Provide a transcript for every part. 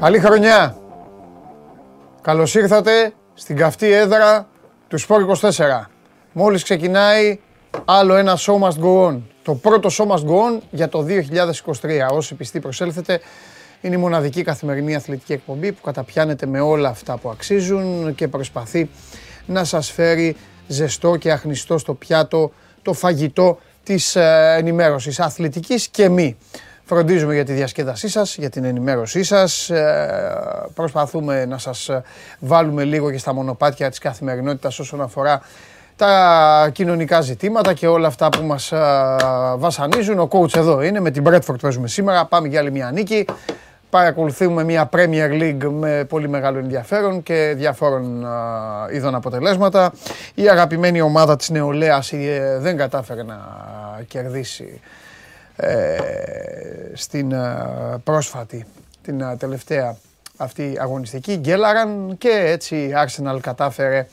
Καλή χρονιά. Καλώς ήρθατε στην καυτή έδρα του Σπόρ 24. Μόλις ξεκινάει άλλο ένα Show Must Go On. Το πρώτο Show Must Go On για το 2023. Όσοι πιστοί προσέλθετε, είναι η μοναδική καθημερινή αθλητική εκπομπή που καταπιάνεται με όλα αυτά που αξίζουν και προσπαθεί να σας φέρει ζεστό και αχνιστό στο πιάτο το φαγητό της ε, ενημέρωσης αθλητικής και μη. Φροντίζουμε για τη διασκέδασή σας, για την ενημέρωσή σας. Ε, προσπαθούμε να σας ε, βάλουμε λίγο και στα μονοπάτια της καθημερινότητας όσον αφορά τα κοινωνικά ζητήματα και όλα αυτά που μας βασανίζουν. Ο coach εδώ είναι, με την Bradford παίζουμε σήμερα, πάμε για άλλη μια νίκη. Παρακολουθούμε μια Premier League με πολύ μεγάλο ενδιαφέρον και διαφόρων είδων αποτελέσματα. Η αγαπημένη ομάδα της νεολαίας ε, δεν κατάφερε να κερδίσει ε, στην πρόσφατη, την τελευταία αυτή αγωνιστική. Γκέλαραν και έτσι η Arsenal κατάφερε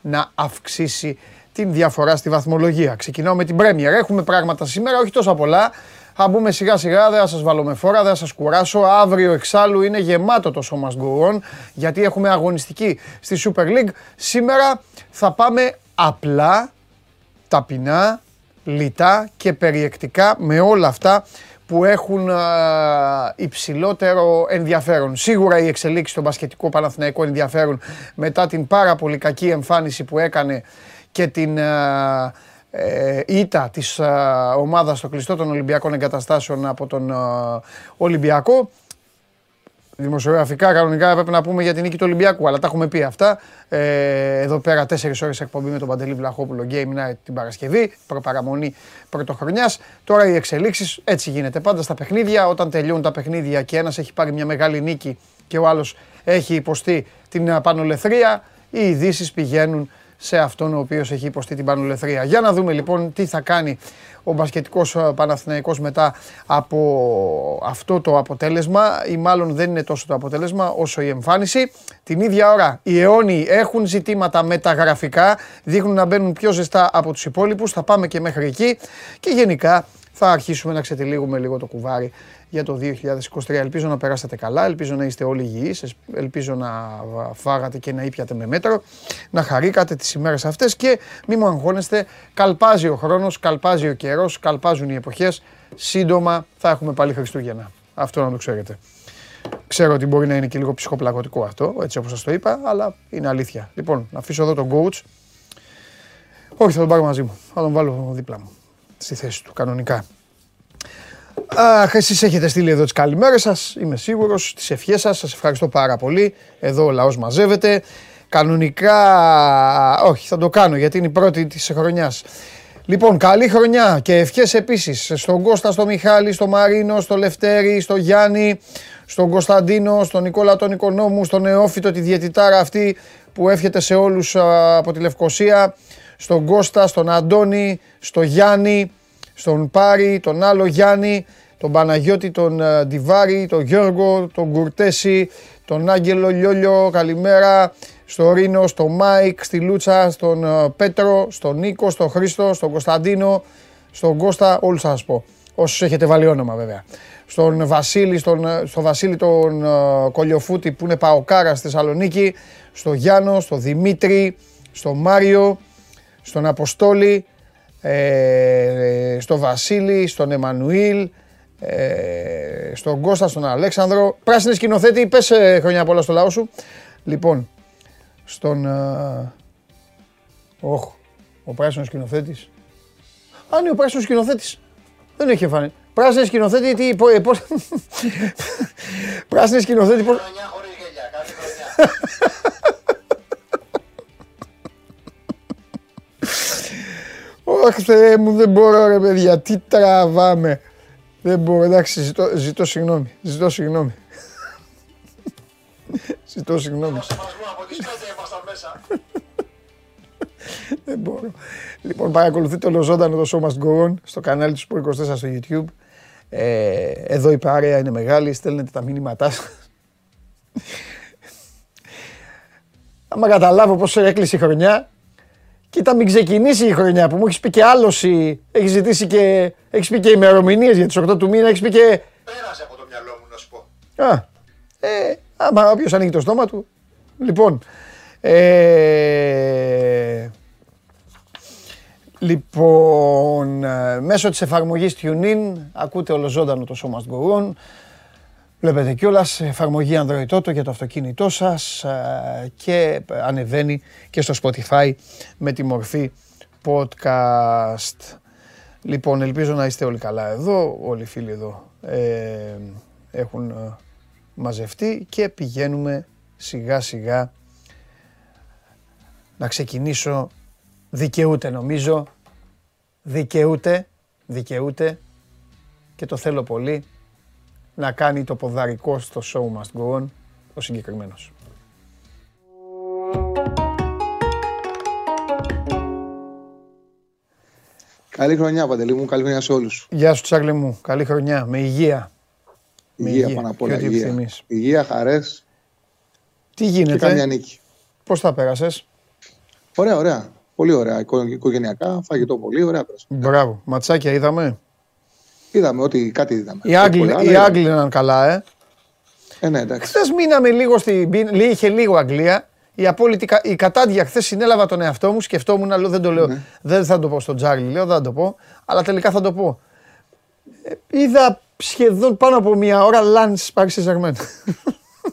να αυξήσει την διαφορά στη βαθμολογία. Ξεκινάω με την Premier. Έχουμε πράγματα σήμερα, όχι τόσο πολλά. Θα μπούμε σιγά σιγά, δεν θα σας βάλω με φόρα, δεν θα σας κουράσω. Αύριο εξάλλου είναι γεμάτο το σώμα Go γιατί έχουμε αγωνιστική στη Super League. Σήμερα θα πάμε απλά, ταπεινά, λιτά και περιεκτικά με όλα αυτά που έχουν υψηλότερο ενδιαφέρον. Σίγουρα οι εξελίξεις στο μπασκετικό Παναθηναϊκό ενδιαφέρουν μετά την πάρα πολύ κακή εμφάνιση που έκανε και την ε, ήττα της ε, ομάδας στο κλειστό των Ολυμπιακών Εγκαταστάσεων από τον ε, Ολυμπιακό. Δημοσιογραφικά, κανονικά έπρεπε να πούμε για την νίκη του Ολυμπιακού, αλλά τα έχουμε πει αυτά. Ε, εδώ πέρα, 4 ώρες εκπομπή με τον Παντελή Βλαχόπουλο Game Night την Παρασκευή, προπαραμονή πρωτοχρονιάς. Τώρα οι εξελίξεις έτσι γίνεται πάντα στα παιχνίδια. Όταν τελειώνουν τα παιχνίδια και ένας έχει πάρει μια μεγάλη νίκη και ο άλλος έχει υποστεί την πανολεθρία, οι ειδήσεις πηγαίνουν σε αυτόν ο οποίος έχει υποστεί την πανολεθρία. Για να δούμε λοιπόν τι θα κάνει ο μπασκετικός ε, Παναθηναϊκός μετά από αυτό το αποτέλεσμα ή μάλλον δεν είναι τόσο το αποτέλεσμα όσο η εμφάνιση. Την ίδια ώρα οι αιώνιοι έχουν ζητήματα μεταγραφικά, δείχνουν να μπαίνουν πιο ζεστά από τους υπόλοιπους, θα πάμε και μέχρι εκεί και γενικά θα αρχίσουμε να ξετυλίγουμε λίγο το κουβάρι για το 2023. Ελπίζω να περάσατε καλά, ελπίζω να είστε όλοι υγιείς, ελπίζω να φάγατε και να ήπιατε με μέτρο, να χαρήκατε τις ημέρες αυτές και μη μου αγχώνεστε, καλπάζει ο χρόνος, καλπάζει ο καιρός, καλπάζουν οι εποχές, σύντομα θα έχουμε πάλι Χριστούγεννα. Αυτό να το ξέρετε. Ξέρω ότι μπορεί να είναι και λίγο ψυχοπλακωτικό αυτό, έτσι όπως σας το είπα, αλλά είναι αλήθεια. Λοιπόν, να αφήσω εδώ τον coach. Όχι, θα τον πάρω μαζί μου. Θα τον βάλω δίπλα μου, στη θέση του, κανονικά. Αχ, εσείς έχετε στείλει εδώ τις καλημέρες σας. Είμαι σίγουρος. Τις ευχές σας. Σας ευχαριστώ πάρα πολύ. Εδώ ο λαός μαζεύεται. Κανονικά, όχι, θα το κάνω γιατί είναι η πρώτη της χρονιάς. Λοιπόν, καλή χρονιά και ευχές επίσης στον Κώστα, στον Μιχάλη, στον Μαρίνο, στον Λευτέρη, στον Γιάννη, στον Κωνσταντίνο, στον Νικόλα τον Οικονόμου, στον Νεόφυτο, τη διαιτητάρα αυτή που εύχεται σε όλους από τη Λευκοσία, στον Κώστα, στον Αντώνη, στον Γιάννη, στον Πάρη, τον άλλο Γιάννη, τον Παναγιώτη, τον ε, Ντιβάρη, τον Γιώργο, τον Κουρτέση, τον Άγγελο Λιόλιο, καλημέρα, στο Ρήνο, στο Μάικ, στη Λούτσα, στον ε, Πέτρο, στον Νίκο, στον Χρήστο, στον Κωνσταντίνο, στον Κώστα, όλους θα σας πω. Όσους έχετε βάλει όνομα βέβαια. Στον Βασίλη, στον, ε, στο Βασίλη τον Κολιοφούτη που είναι Παοκάρας στη Θεσσαλονίκη, στο Γιάννο, στο Δημήτρη, στο Μάριο, στον Αποστόλη, ε, στο Βασίλη, στον Εμμανουήλ, ε, στον Κώστα, στον Αλέξανδρο. Πράσινη σκηνοθέτη, πες ε, χρόνια πολλά στο λαό σου. Λοιπόν, στον... Ε, όχ, ο πράσινος σκηνοθέτης. Αν είναι ο πράσινος σκηνοθέτης. Δεν έχει εμφανίσει. Πράσινη σκηνοθέτη, τι, πώς... Πράσινη σκηνοθέτη, πώς... Όχι Θεέ μου, δεν μπορώ ρε παιδιά, τι τραβάμε. Δεν μπορώ, εντάξει, ζητώ, ζητώ συγγνώμη, ζητώ συγγνώμη. ζητώ συγγνώμη. Από τις μέσα. Δεν μπορώ. Λοιπόν, παρακολουθείτε όλο ζωντανό το Show Must Go On στο κανάλι του Sport 24 στο YouTube. Ε, εδώ η παρέα είναι μεγάλη, στέλνετε τα μήνυματά σας. Άμα καταλάβω πώς έκλεισε η χρονιά, Κοίτα, μην ξεκινήσει η χρονιά που μου έχεις πει και άλωση. Έχεις ζητήσει και. Έχεις πει και ημερομηνίες για τις 8 του μήνα. Έχεις πει και. Πέρασε από το μυαλό μου να σου πω. Α, Ε, άμα όποιος ανοίγει το στόμα του. Λοιπόν. Ε, λοιπόν, ε, μέσω της εφαρμογής TuneIn ακούτε ολοζώντανο το σώμα Go Βλέπετε κιόλας εφαρμογή Android Auto για το αυτοκίνητό σας ε, και ανεβαίνει και στο Spotify με τη μορφή podcast. Λοιπόν, ελπίζω να είστε όλοι καλά εδώ, όλοι οι φίλοι εδώ ε, έχουν ε, μαζευτεί και πηγαίνουμε σιγά σιγά να ξεκινήσω. Δικαιούται νομίζω, δικαιούται, δικαιούται και το θέλω πολύ να κάνει το ποδαρικό στο show must go on ο συγκεκριμένος. Καλή χρονιά, Παντελή μου. Καλή χρονιά σε όλους. Γεια σου, Τσάκλε μου. Καλή χρονιά. Με υγεία. Υγεία, υγεία. πάνω απ' όλα. Υγεία. υγεία, χαρές. Τι γίνεται; Και καμιά νίκη. Πώς τα πέρασες; Ωραία, ωραία. Πολύ ωραία. Οικογενειακά, φαγητό πολύ ωραία. Πέρασες. Μπράβο. Ματσάκια είδαμε. Είδαμε ότι κάτι είδαμε. Οι Άγγλοι, οι Άγγλοι ήταν καλά, ε. Ε, ναι, εντάξει. Χθες μείναμε λίγο στην είχε λίγο Αγγλία. Η, απόλυτη, η κατάντια χθες συνέλαβα τον εαυτό μου, σκεφτόμουν, αλλά δεν το λέω. Ναι. Δεν θα το πω στον Τζάρλι, λέω, δεν θα το πω. Αλλά τελικά θα το πω. Ε, είδα σχεδόν πάνω από μια ώρα Λάντ Πάρη Σεζερμέν.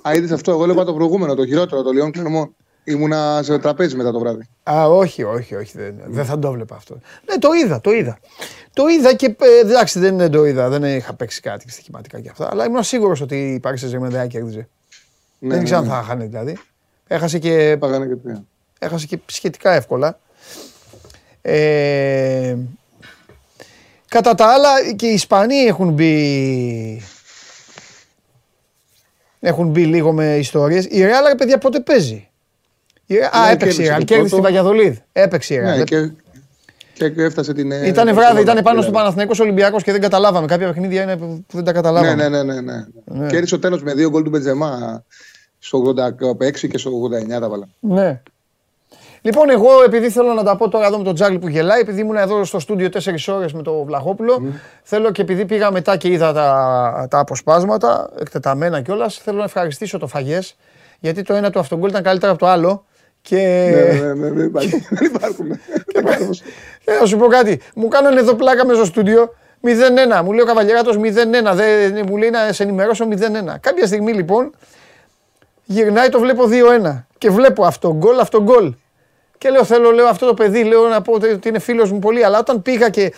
Α, είδες αυτό. Εγώ έλεγα το προηγούμενο, το χειρότερο, το Λιόν Κλερμό. Ήμουνα σε τραπέζι μετά το βράδυ. Α, όχι, όχι, όχι. Δεν, δεν θα το βλέπα αυτό. Ναι, το είδα, το είδα. Το είδα και ε, εντάξει, δεν, δεν το είδα. Δεν είχα παίξει κάτι στοιχηματικά και αυτά. Αλλά ήμουν σίγουρος ότι η Πάρη Σεζερμέν δεν κέρδιζε. Ναι, δεν ήξερα ναι, αν ναι. θα χάνει δηλαδή. Έχασε και, και, έχασε και σχετικά εύκολα. Ε, κατά τα άλλα και οι Ισπανοί έχουν μπει έχουν μπει λίγο με ιστορίες. Η Ρεάλ, παιδιά, πότε παίζει; Η... Ναι, Α, έπαιξε η Ρεάλ. Κέρδισε τη Βαγιαδολίδ. Έπαιξε η Ρεάλ. Ναι, και, και έφτασε την. Ε, ήταν βράδυ, ήταν πάνω στο Παναθηναϊκός Ολυμπιακός και δεν καταλάβαμε. Κάποια παιχνίδια είναι που δεν τα καταλάβαμε. Ναι, ναι, ναι. ναι, ναι. ναι. Κέρδισε ο τέλο με δύο γκολ του Μπετζεμά στο 86 και στο 89 τα βάλαμε. Ναι. Λοιπόν, εγώ επειδή θέλω να τα πω τώρα εδώ με τον Τζάρλι που γελάει, επειδή ήμουν εδώ στο στούντιο 4 ώρες με τον Βλαχόπουλο, mm. θέλω και επειδή πήγα μετά και είδα τα, τα αποσπάσματα, εκτεταμένα κιόλας, θέλω να ευχαριστήσω το Φαγές, γιατί το ένα του αυτογκόλ ήταν καλύτερο από το άλλο. Και... Ναι, ναι, ναι, ναι, δεν υπάρχουν. Θέλω να σου πω κάτι. Μου κάνανε εδώ πλάκα μέσα στο στούντιο 0-1. Μου λέει ο Καβαλιεράτο 0-1. Μου λέει να σε ενημερώσω 0-1. Κάποια στιγμή λοιπόν Γυρνάει, το βλέπω 2-1. Και βλέπω αυτό γκολ, αυτό γκολ. Και λέω, θέλω, λέω αυτό το παιδί, λέω να πω ότι είναι φίλος μου πολύ. Αλλά όταν πήγα και.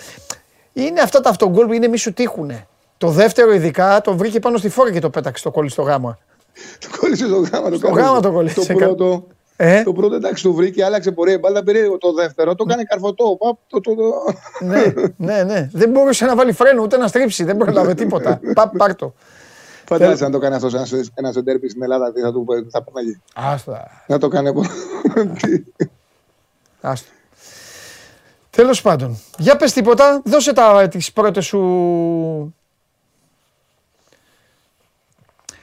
Είναι αυτά τα αυτογκολ που είναι μη σου τύχουνε. Το δεύτερο ειδικά το βρήκε πάνω στη φόρα και το πέταξε το κόλλη στο γάμα. Το κόλλησε στο γάμα. Το γάμα το κόλλησε. Το πρώτο, ε; το πρώτο εντάξει το βρήκε, άλλαξε πορεία. Μπάλα περίεργο το δεύτερο, το κάνει καρφωτό. Το, το, το... ναι, ναι, ναι. Δεν μπορούσε να βάλει φρένο ούτε να στρίψει. Δεν πρόλαβε τίποτα. Πα, πάρτο. Φαντάζεσαι να το κάνει αυτός ένα σεντέρπι στην Ελλάδα, τι θα του θα εκεί. Άστα. Να το κάνει από. Άστα. Τέλος πάντων, για πες τίποτα, δώσε τις πρώτες σου.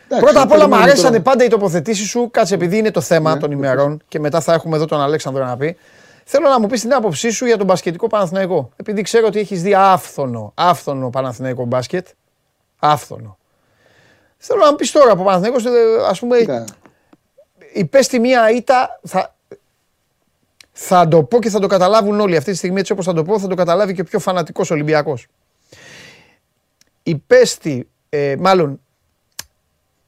Πρώτα απ' όλα μου αρέσανε πάντα οι τοποθετήσεις σου. Κάτσε επειδή είναι το θέμα ναι, των ημερών και μετά θα έχουμε εδώ τον Αλέξανδρο να πει. Θέλω να μου πεις την άποψή σου για τον μπασκετικό Παναθηναϊκό. Επειδή ξέρω ότι έχεις δει άφθονο, άφθονο Παναθηναϊκό μπάσκετ. Άφθονο. Θέλω να μου πεις τώρα από Παναθηναϊκός, ε, ας πούμε, ναι. υπέστη μία ήττα, θα, θα το πω και θα το καταλάβουν όλοι αυτή τη στιγμή έτσι όπως θα το πω, θα το καταλάβει και ο πιο φανατικός Ολυμπιακός. Υπέστη, ε, μάλλον,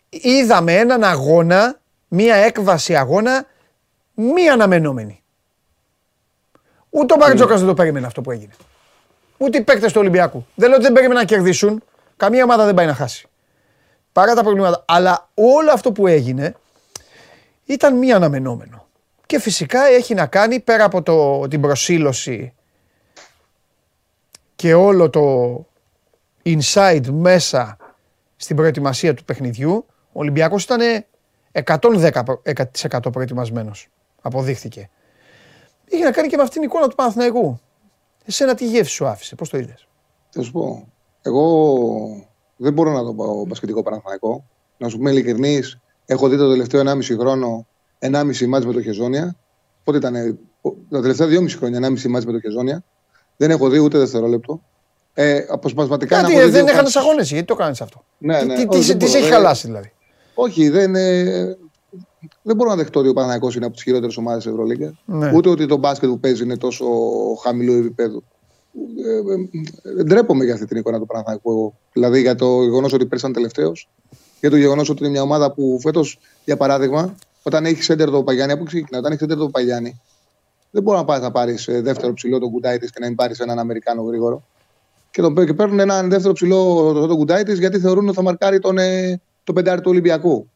είδαμε έναν αγώνα, μία έκβαση αγώνα, μία αναμενόμενη. Ούτε ο Μπαρτζόκα δεν το περίμενε αυτό που έγινε. Ούτε οι παίκτες του Ολυμπιακού. Δεν λέω ότι δεν περίμεναν να κερδίσουν. Καμία ομάδα δεν πάει να χάσει παρά τα προβλήματα. Αλλά όλο αυτό που έγινε ήταν μη αναμενόμενο. Και φυσικά έχει να κάνει πέρα από το, την προσήλωση και όλο το inside μέσα στην προετοιμασία του παιχνιδιού, ο Ολυμπιακός ήταν 110% προετοιμασμένος. Αποδείχθηκε. Είχε να κάνει και με αυτήν την εικόνα του Παναθηναϊκού. Εσένα τι γεύση σου άφησε, πώς το είδες; Θα σου πω. Εγώ δεν μπορώ να το πω μπασκετικό Παναθηναϊκό. Να σου πούμε ειλικρινής, έχω δει το τελευταίο 1,5 χρόνο 1,5 μάτς με το Χεζόνια. Πότε ήταν, τα τελευταία 2,5 χρόνια 1,5 μάτς με το Χεζόνια. Δεν έχω δει ούτε δευτερόλεπτο. Ε, αποσπασματικά Κάτι, δεν έχανε αγώνε, γιατί το κάνεις αυτό; Ναι, ναι, τι, τι, τις, τι σε έχει χαλάσει δηλαδή; Όχι, δεν, ε, δεν μπορώ να δεχτώ ότι ο Παναγιακός είναι από τις χειρότερες ομάδες της Ευρωλίγκας. Ναι. Ούτε ότι το μπάσκετ που παίζει είναι τόσο χαμηλού επίπεδου. Ε, ε, ντρέπομαι για αυτή την εικόνα του Παναθηναϊκού. Δηλαδή για το γεγονός ότι πέρασαν τελευταίος. Για το γεγονός ότι είναι μια ομάδα που φέτος, για παράδειγμα, όταν έχεις σέντερ το Παγιάννη, από ξεκινά, όταν έχεις σέντερ το Παγιάννη, δεν μπορεί να πάρει να πάρεις δεύτερο ψηλό τον κουτάι τη και να μην πάρεις έναν Αμερικάνο γρήγορο. Και, τον, και παίρνουν έναν δεύτερο ψηλό τον κουτάι τη γιατί θεωρούν ότι θα μαρκάρει τον, ε, το πεντάρι του Ολυμπιακού.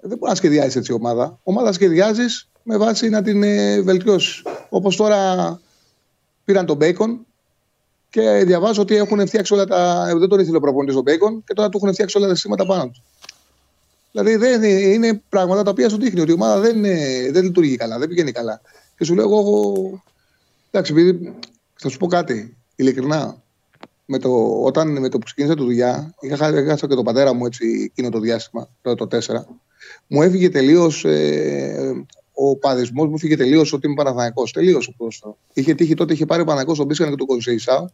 Δεν μπορεί να σχεδιάζει έτσι η ομάδα. Ομάδα σχεδιάζεις με βάση να την ε, βελτιώσεις. Όπως τώρα πήραν τον Μπέικον και διαβάζω ότι έχουν φτιάξει όλα τα. Δεν τον ήθελε ο προπονητής τον Μπέικον και τώρα του έχουν φτιάξει όλα τα συστήματα πάνω του. Δηλαδή δεν είναι πράγματα τα οποία σου δείχνει ότι η ομάδα δεν, δεν λειτουργεί καλά, δεν πηγαίνει καλά. Και σου λέω εγώ. Εντάξει, επειδή θα σου πω κάτι ειλικρινά. Με το, όταν με το που ξεκίνησα τη δουλειά, είχα, είχα και τον πατέρα μου έτσι εκείνο το διάστημα, το, το 4. Μου έφυγε τελείως ε, ο παδισμός μου φύγε τελείως ότι είμαι Παναθανικό. Τελείως ο ποδόσφαιρο. Είχε τύχει τότε, είχε πάρει ο Παναθανικό τον Μπίσκαν και τον Κονσέισάου.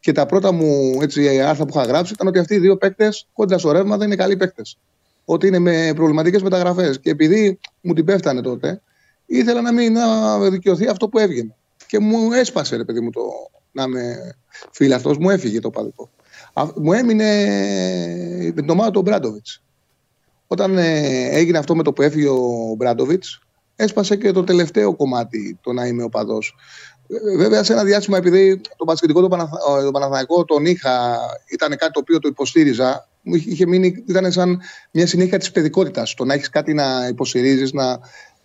Και τα πρώτα μου έτσι, άρθρα που είχα γράψει ήταν ότι αυτοί οι δύο παίκτες κόντρα στο ρεύμα δεν είναι καλοί παίκτες. Ότι είναι με προβληματικές μεταγραφές. Και επειδή μου την πέφτανε τότε, ήθελα να μην να δικαιωθεί αυτό που έβγαινε. Και μου έσπασε, ρε παιδί μου, το να είμαι φίλο μου έφυγε το παδικό. Μου έμεινε με την ομάδα του Μπράντοβιτς. Όταν ε, έγινε αυτό με το που έφυγε ο Μπράντοβιτς, έσπασε και το τελευταίο κομμάτι το να είμαι οπαδό. Ε, βέβαια, σε ένα διάστημα, επειδή το πασχετικό το, Παναθ... το Παναθηναϊκό τον είχα, ήταν κάτι το οποίο το υποστήριζα, μου είχε μείνει, ήταν σαν μια συνέχεια της παιδικότητας. Το να έχεις κάτι να υποστηρίζεις, να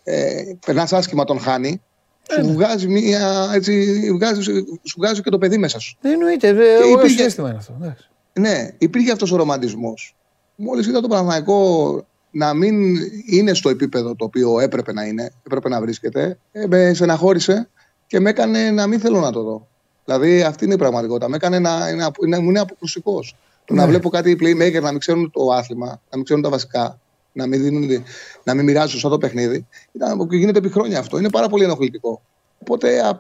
ε, περνάς άσχημα τον χάνει. Σου ναι. βγάζει, μια, έτσι, βγάζει, σου βγάζει και το παιδί μέσα σου. Εννοείται, όλο συνέστημα είναι αυτό. Ναι, υπήρχε αυτό ο ρομαντισμό. Μόλι είδα το Παναθηναϊκό να μην είναι στο επίπεδο το οποίο έπρεπε να είναι, έπρεπε να βρίσκεται, ε, με στεναχώρησε και με έκανε να μην θέλω να το δω. Δηλαδή αυτή είναι η πραγματικότητα. Με έκανε να, να, να είναι αποκρουσικό. Το να ναι. βλέπω κάτι playmaker να μην ξέρουν το άθλημα, να μην ξέρουν τα βασικά, να μην, δίνουν, να μην μοιράζουν σαν το παιχνίδι. Ήταν, γίνεται επί χρόνια αυτό. Είναι πάρα πολύ ενοχλητικό. Οπότε α,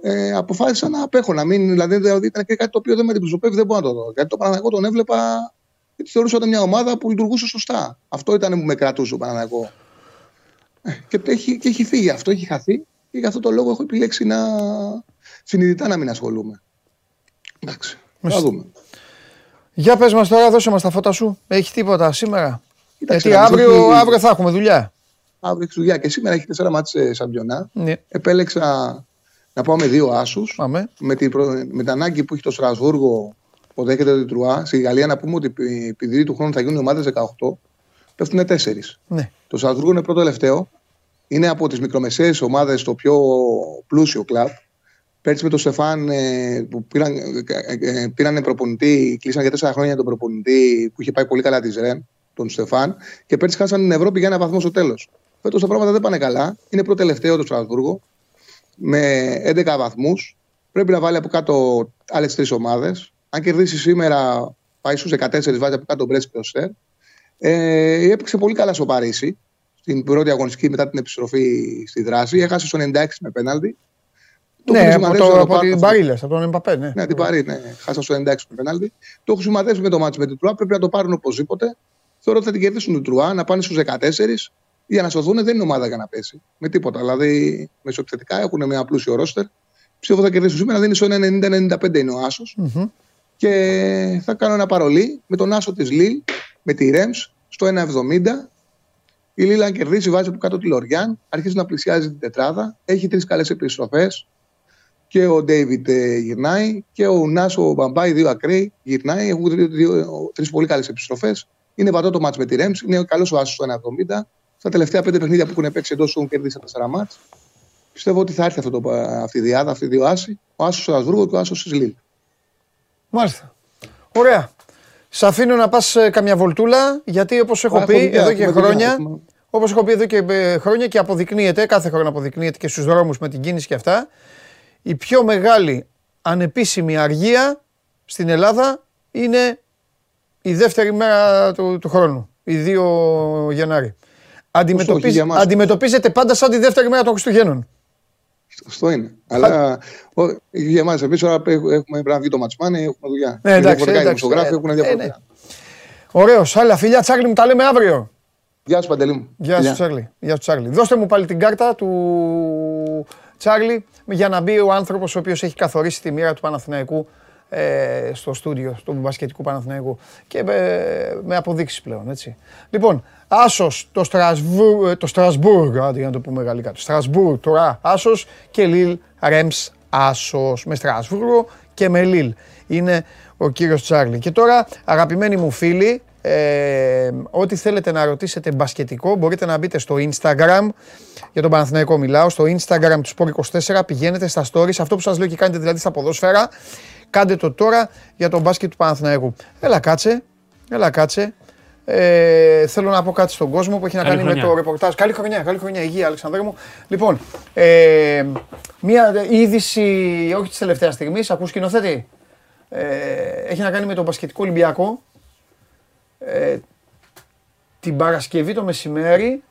ε, αποφάσισα να απέχω. Να μην, δηλαδή, δηλαδή ήταν και κάτι το οποίο δεν με αντιπροσωπεύει, δεν μπορώ να το δω. Γιατί το Παναγικό τον έβλεπα γιατί θεωρούσα ότι μια ομάδα που λειτουργούσε σωστά. Αυτό ήταν που με κρατούσε ο Παναναναϊκό. Ε, και, έχει, και έχει φύγει αυτό, έχει χαθεί. Και γι' αυτό το λόγο έχω επιλέξει να συνειδητά να μην ασχολούμαι. Εντάξει, θα δούμε. Για πες μας τώρα, δώσε μας τα φώτα σου. Έχει τίποτα σήμερα; Γιατί αύριο, έχει... αύριο θα έχουμε δουλειά. Αύριο έχεις δουλειά και σήμερα έχει τέσσερα μάτια σαμπιονά. Ναι. Επέλεξα να πάω με δύο άσους. Με, την, με την ανάγκη που έχει το Στρασβούργο υποδέχεται το Τρουά. Στη Γαλλία να πούμε ότι επειδή του χρόνου θα γίνουν ομάδες 18, πέφτουν 4. Ναι. Το Σαλτσβούργο είναι πρώτο τελευταίο. Είναι από τις μικρομεσαίες ομάδες το πιο πλούσιο κλαμπ. Πέρσι με τον Στεφάν ε, που πήραν, ε, ε, πήραν προπονητή, κλείσαν για τέσσερα χρόνια τον προπονητή που είχε πάει πολύ καλά της Ρεν, τον Στεφάν, και πέρσι χάσαν την Ευρώπη για ένα βαθμό στο τέλος. Φέτος τα πράγματα δεν πάνε καλά. Είναι πρώτο τελευταίο το Στρασβούργο με 11 βαθμούς. Πρέπει να βάλει από κάτω άλλες τρεις ομάδες. Αν κερδίσει σήμερα, πάει στους 14 βάζει από κάτω τον Μπρέσπι ο Σερ. Ε, έπαιξε πολύ καλά στο Παρίσι στην πρώτη αγωνιστική μετά την επιστροφή στη δράση. Έχασε στο 96 με πέναλτι. Ναι, από, το, από την Παρίλε, από τον Εμπαπέ. Ναι, ναι την Παρή, ναι. Χάσα στο 96 με πέναλτι. Το έχω σημαδέψει με το μάτσο με την Τρουά. Πρέπει να το πάρουν οπωσδήποτε. Θεωρώ ότι θα την κερδίσουν την Τρουά, να πάνε στους 14 για να σωθούν. Δεν είναι ομάδα για να πέσει. Με τίποτα. Δηλαδή, μεσοεπιθετικά έχουν μια πλούσιο ρόστερ. Ψήφο θα κερδίσουν σήμερα. Δεν είναι στο 90-95 είναι ο Άσος. Mm-hmm και θα κάνω ένα παρολί με τον άσο της Λίλ, με τη Ρέμς, στο 1,70. Η Λίλ αν κερδίσει βάζει από κάτω τη Λοριάν, αρχίζει να πλησιάζει την τετράδα, έχει τρεις καλές επιστροφές και ο Ντέιβιτ ε, γυρνάει και ο Νάσο Μπαμπάι, δύο ακραίοι, γυρνάει, έχουν τρεις πολύ καλές επιστροφές. Είναι βατό το μάτς με τη Ρέμς, είναι καλός ο άσος στο 1,70. Στα τελευταία πέντε παιχνίδια που έχουν παίξει εντός έχουν κερδίσει τα τέσσερα μάτς. Πιστεύω ότι θα έρθει αυτό το, αυτή η διάδα, αυτή η δύο άση, ο άσος του Ασβούργου και ο άσος τη Λίλ. Μάλιστα. Ωραία. Σ' αφήνω να πας καμιά βολτούλα, γιατί όπως έχω πει εδώ και χρόνια, όπως έχω πει εδώ και ε, χρόνια και αποδεικνύεται, κάθε χρόνο αποδεικνύεται και στους δρόμους με την κίνηση και αυτά, η πιο μεγάλη ανεπίσημη αργία στην Ελλάδα είναι η δεύτερη μέρα του, του χρόνου, η 2 Γενάρη. Αντιμετωπίζεται πάντα σαν τη δεύτερη μέρα των Χριστουγέννων. Αυτό είναι. Αλλά για εμά, εμείς τώρα έχουμε πρέπει να βγει το ματσμάνι, έχουμε δουλειά. Ναι, εντάξει, εντάξει, εντάξει, έχουν διαφορετικά. Ε, ναι. Ωραίος. Άλλα φιλιά, Τσάρλι μου τα λέμε αύριο. Γεια σου, Παντελή μου. Γεια σου, Τσάρλι. Γεια σου, Τσάρλι. Δώστε μου πάλι την κάρτα του Τσάρλι για να μπει ο άνθρωπος ο οποίος έχει καθορίσει τη μοίρα του Παναθηναϊκού ε, στο στούντιο του μπασκετικού Παναθηναϊκού και ε, με αποδείξεις πλέον. Έτσι. Λοιπόν, Άσος το, Στρασβούρ, ε, το Στρασβούργ, για να το πούμε γαλλικά. Το Στρασβούργ τώρα Άσος και Λίλ Ρέμς Άσος. Με Στρασβούργο και με Λίλ. Είναι ο κύριος Τσάρλι. Και τώρα, αγαπημένοι μου φίλοι, ε, ό,τι θέλετε να ρωτήσετε μπασκετικό μπορείτε να μπείτε στο Instagram για τον Παναθηναϊκό μιλάω στο Instagram του Sport24 πηγαίνετε στα stories αυτό που σας λέω και κάνετε δηλαδή στα ποδόσφαιρα κάντε το τώρα για τον μπάσκετ του Παναθηναϊκού έλα κάτσε έλα κάτσε ε, θέλω να πω κάτι στον κόσμο που έχει να κάνει με το ρεπορτάζ. Καλή χρονιά, καλή χρονιά, υγεία, Αλεξανδρέ μου. Λοιπόν, ε, μία είδηση, όχι της τελευταίας στιγμής, ακούς σκηνοθέτη. Ε, έχει να κάνει με τον Πασχετικό Ολυμπιακό. Ε, την Παρασκευή το μεσημέρι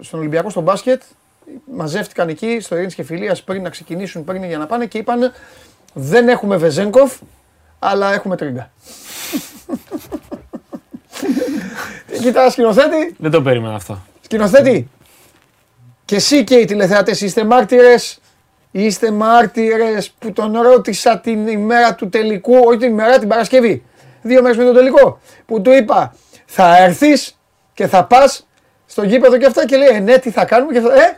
στον Ολυμπιακό στο μπάσκετ μαζεύτηκαν εκεί στο Ειρήνης και Φιλίας πριν να ξεκινήσουν, πριν για να πάνε και είπαν δεν έχουμε Βεζέγκοφ, αλλά έχουμε τρίγκα. Κοιτά σκηνοθέτη. Δεν το περίμενα αυτό. Σκηνοθέτη. Και εσύ και οι τηλεθεατές είστε μάρτυρες Είστε μάρτυρες που τον ρώτησα την ημέρα του τελικού, όχι την ημέρα, την Παρασκευή. Δύο μέρες με τον τελικό. Που του είπα, θα έρθεις και θα πας στο γήπεδο και αυτά και λέει, ε, ναι, τι θα κάνουμε και θα. Ε!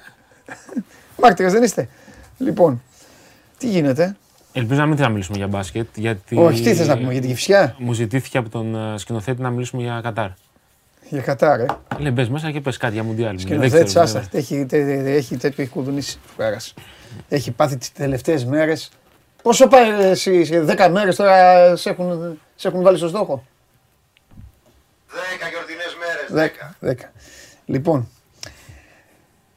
Μάρτυρε δεν είστε. Λοιπόν, τι γίνεται; Ελπίζω να μην θα μιλήσουμε για μπάσκετ. Γιατί Όχι, τι θες να πούμε για την κυφσιά; Μου ζητήθηκε από τον ε, σκηνοθέτη να μιλήσουμε για Κατάρ. Για Κατάρ, ε. Λέει, μπες μέσα και πες κάτι για Μουντιάλ. Σκηνοθέτης, άστα. Έχει, έχει τέτοιο, έχει κουδουνίσει. Πέρασε. Έχει πάθει τις τελευταίες μέρες. Πόσο πάει εσύ, σε 10 μέρες τώρα σε έχουν, σε έχουν βάλει στο στόχο; 10 γιορτινές μέρες. 10. 10. Λοιπόν,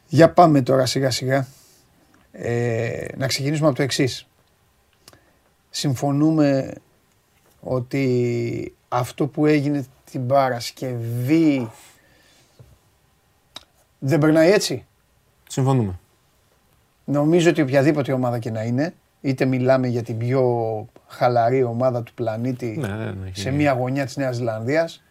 για πάμε τώρα σιγά σιγά. Ε, να ξεκινήσουμε από το εξής. Συμφωνούμε ότι αυτό που έγινε την Παρασκευή δεν περνάει έτσι; Συμφωνούμε. Νομίζω ότι οποιαδήποτε ομάδα και να είναι, είτε μιλάμε για την πιο χαλαρή ομάδα του πλανήτη ναι, ναι, ναι, σε μια γωνιά της Νέας Ζηλανδίας,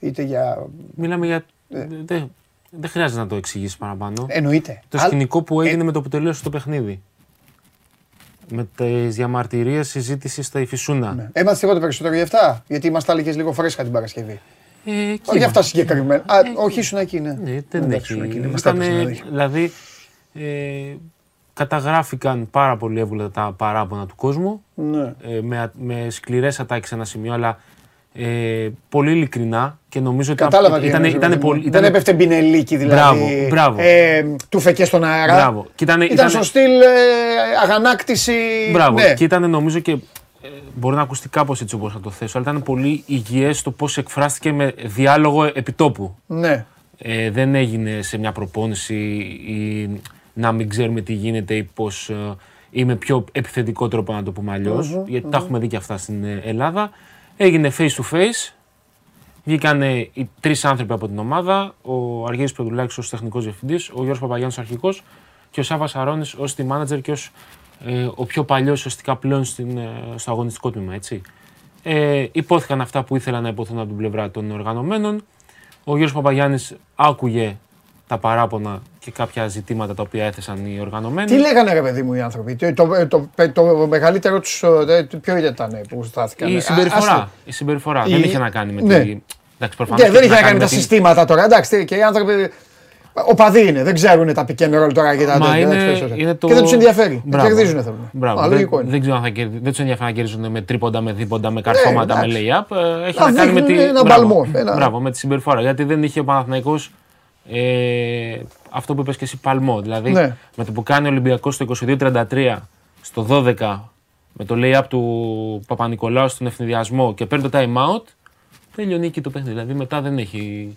είτε για... Μιλάμε για... Ε. Δεν δε χρειάζεται να το εξηγήσεις παραπάνω. Εννοείται. Το σκηνικό που έγινε ε... με το που τελείωσε το παιχνίδι με τις διαμαρτυρίες συζήτηση στα Ιφισούνα. Ναι. Έμαθες τίποτα περισσότερο για αυτά, γιατί μα τα έλεγε λίγο φρέσκα την Παρασκευή. Ε, όχι για αυτά συγκεκριμένα. Α, ε, όχι, ήσουν εκεί, ναι. ναι δεν έχει. δηλαδή, ε, καταγράφηκαν πάρα πολύ εύκολα τα παράπονα του κόσμου. Ναι. Ε, με, με σκληρές ατάκε σε ένα σημείο, αλλά ε, πολύ ειλικρινά και νομίζω ότι Κατάλαβα ήταν, ήταν, ήταν, πολύ, δεν έπεφτε μπινελίκι δηλαδή. Μπράβο, μπράβο. Ε, του φεκέ στον αέρα. Μπράβο. Και ήταν, ήταν, ήταν στο στυλ ε, αγανάκτηση. Μπράβο. Ναι. Και ήταν νομίζω και ε, μπορεί να ακουστεί κάπως έτσι όπως θα το θέσω, αλλά ήταν πολύ υγιές το πώς εκφράστηκε με διάλογο επιτόπου. Ναι. Ε, δεν έγινε σε μια προπόνηση ή να μην ξέρουμε τι γίνεται ή πώς ε, ή με πιο επιθετικό τρόπο να το πούμε αλλιώς. Mm-hmm, γιατί mm-hmm. τα έχουμε δει και αυτά στην ε, Ελλάδα. Έγινε face to face. Βγήκαν οι τρεις άνθρωποι από την ομάδα. Ο Αργύρης Πεδουλάκη ως τεχνικός διευθυντής, ο Γιώργος Παπαγιάννης αρχικός και ο Σάβα Αρώνης ως τη manager και ως ε, ο πιο παλιός ουσιαστικά πλέον στην, ε, στο αγωνιστικό τμήμα. Έτσι. Ε, υπόθηκαν αυτά που ήθελαν να υποθούν από την πλευρά των οργανωμένων. Ο Γιώργος Παπαγιάννης άκουγε τα παράπονα και κάποια ζητήματα τα οποία έθεσαν οι οργανωμένοι. Τι λέγανε ρε παιδί μου οι άνθρωποι, το, το, το, το μεγαλύτερο τους, ε, ποιο ήταν που στάθηκαν; Η συμπεριφορά, η συμπεριφορά. δεν είχε να κάνει με ναι. τη... Εντάξει, προφανώς ναι, δεν είχε να κάνει με τα συστήματα τώρα, εντάξει, και οι άνθρωποι Οπαδοί είναι, δεν ξέρουν τα pick and τώρα και τα τέτοια. Είναι, είναι το... Και δεν τους ενδιαφέρει. Μπράβο. Κερδίζουν θέλουν. Μπράβο. Α, δεν, δεν, ξέρω αν θα κερδίζουν. Δεν τους ενδιαφέρει να κερδίζουν με τρίποντα, με δίποντα, με καρφώματα, ε, με lay-up. Ε, έχει να, να κάνει με τη. Ένα μπαλμό. Ένα... Μπράβο, με τη συμπεριφορά. Γιατί δεν είχε ο Παναθηναϊκός ε, αυτό που είπες και εσύ, παλμό. Δηλαδή ναι. με το που κάνει ο Ολυμπιακός στο 22-33, στο 12, με το lay-up του Παπα-Νικολάου στον ευνηδιασμό και παίρνει το time out, τελειώνει εκεί το παιχνίδι. Δηλαδή μετά δεν έχει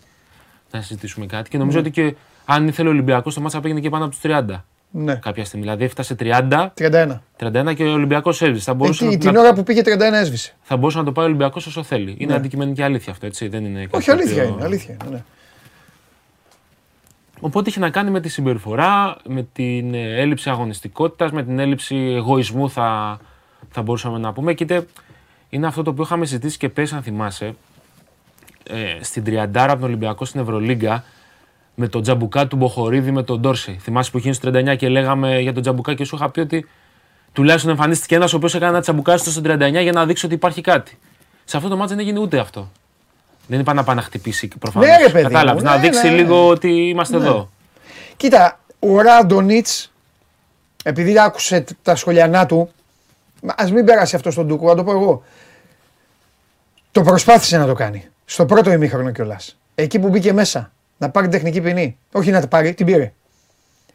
να συζητήσουμε κάτι. Και νομίζω ναι. ότι και αν ήθελε ο Ολυμπιακός, το μάτσα πήγαινε και πάνω από τους 30. Ναι. Κάποια στιγμή. Δηλαδή έφτασε 30. 31. 31 και ο Ολυμπιακός έσβησε. Θα μπορούσε ε, τι, την ώρα που πήγε 31 έσβησε. Θα μπορούσε να το πάει ο Ολυμπιακός όσο θέλει. Είναι ναι. αντικειμενική αλήθεια αυτό, έτσι. Δεν είναι Όχι, αλήθεια είναι. Αλήθεια είναι ναι. Οπότε είχε να κάνει με τη συμπεριφορά, με την ε, έλλειψη αγωνιστικότητας, με την έλλειψη εγωισμού, θα, θα μπορούσαμε να πούμε. Και είναι αυτό το οποίο είχαμε συζητήσει και πέσει, αν θυμάσαι, ε, στην Τριαντάρα από τον Ολυμπιακό στην Ευρωλίγκα με τον Τζαμπουκά του Μποχορίδη με τον Ντόρση. Θυμάσαι που είχε στο 39 και λέγαμε για τον Τζαμπουκά και σου είχα πει ότι τουλάχιστον εμφανίστηκε ένας ο οποίος έκανε ένα τσαμπουκάστο στο 39 για να δείξει ότι υπάρχει κάτι. Σε αυτό το μάτι δεν έγινε ούτε αυτό. Δεν είπα να πάει να χτυπήσει προφανώς. Ναι, ρε παιδί μου, Κατάλαβε. να ναι, δείξει ναι, ναι. λίγο ότι είμαστε εδώ. Κοίτα, ο Ράντονιτς, επειδή άκουσε τ- τα σχολιανά του, ας μην περάσει αυτό στον Τούκο, να το πω εγώ. Το προσπάθησε να το κάνει. Στο πρώτο ημίχρονο κιόλας. Εκεί που μπήκε μέσα. Να πάρει την τεχνική ποινή. Όχι να την πάρει, την πήρε.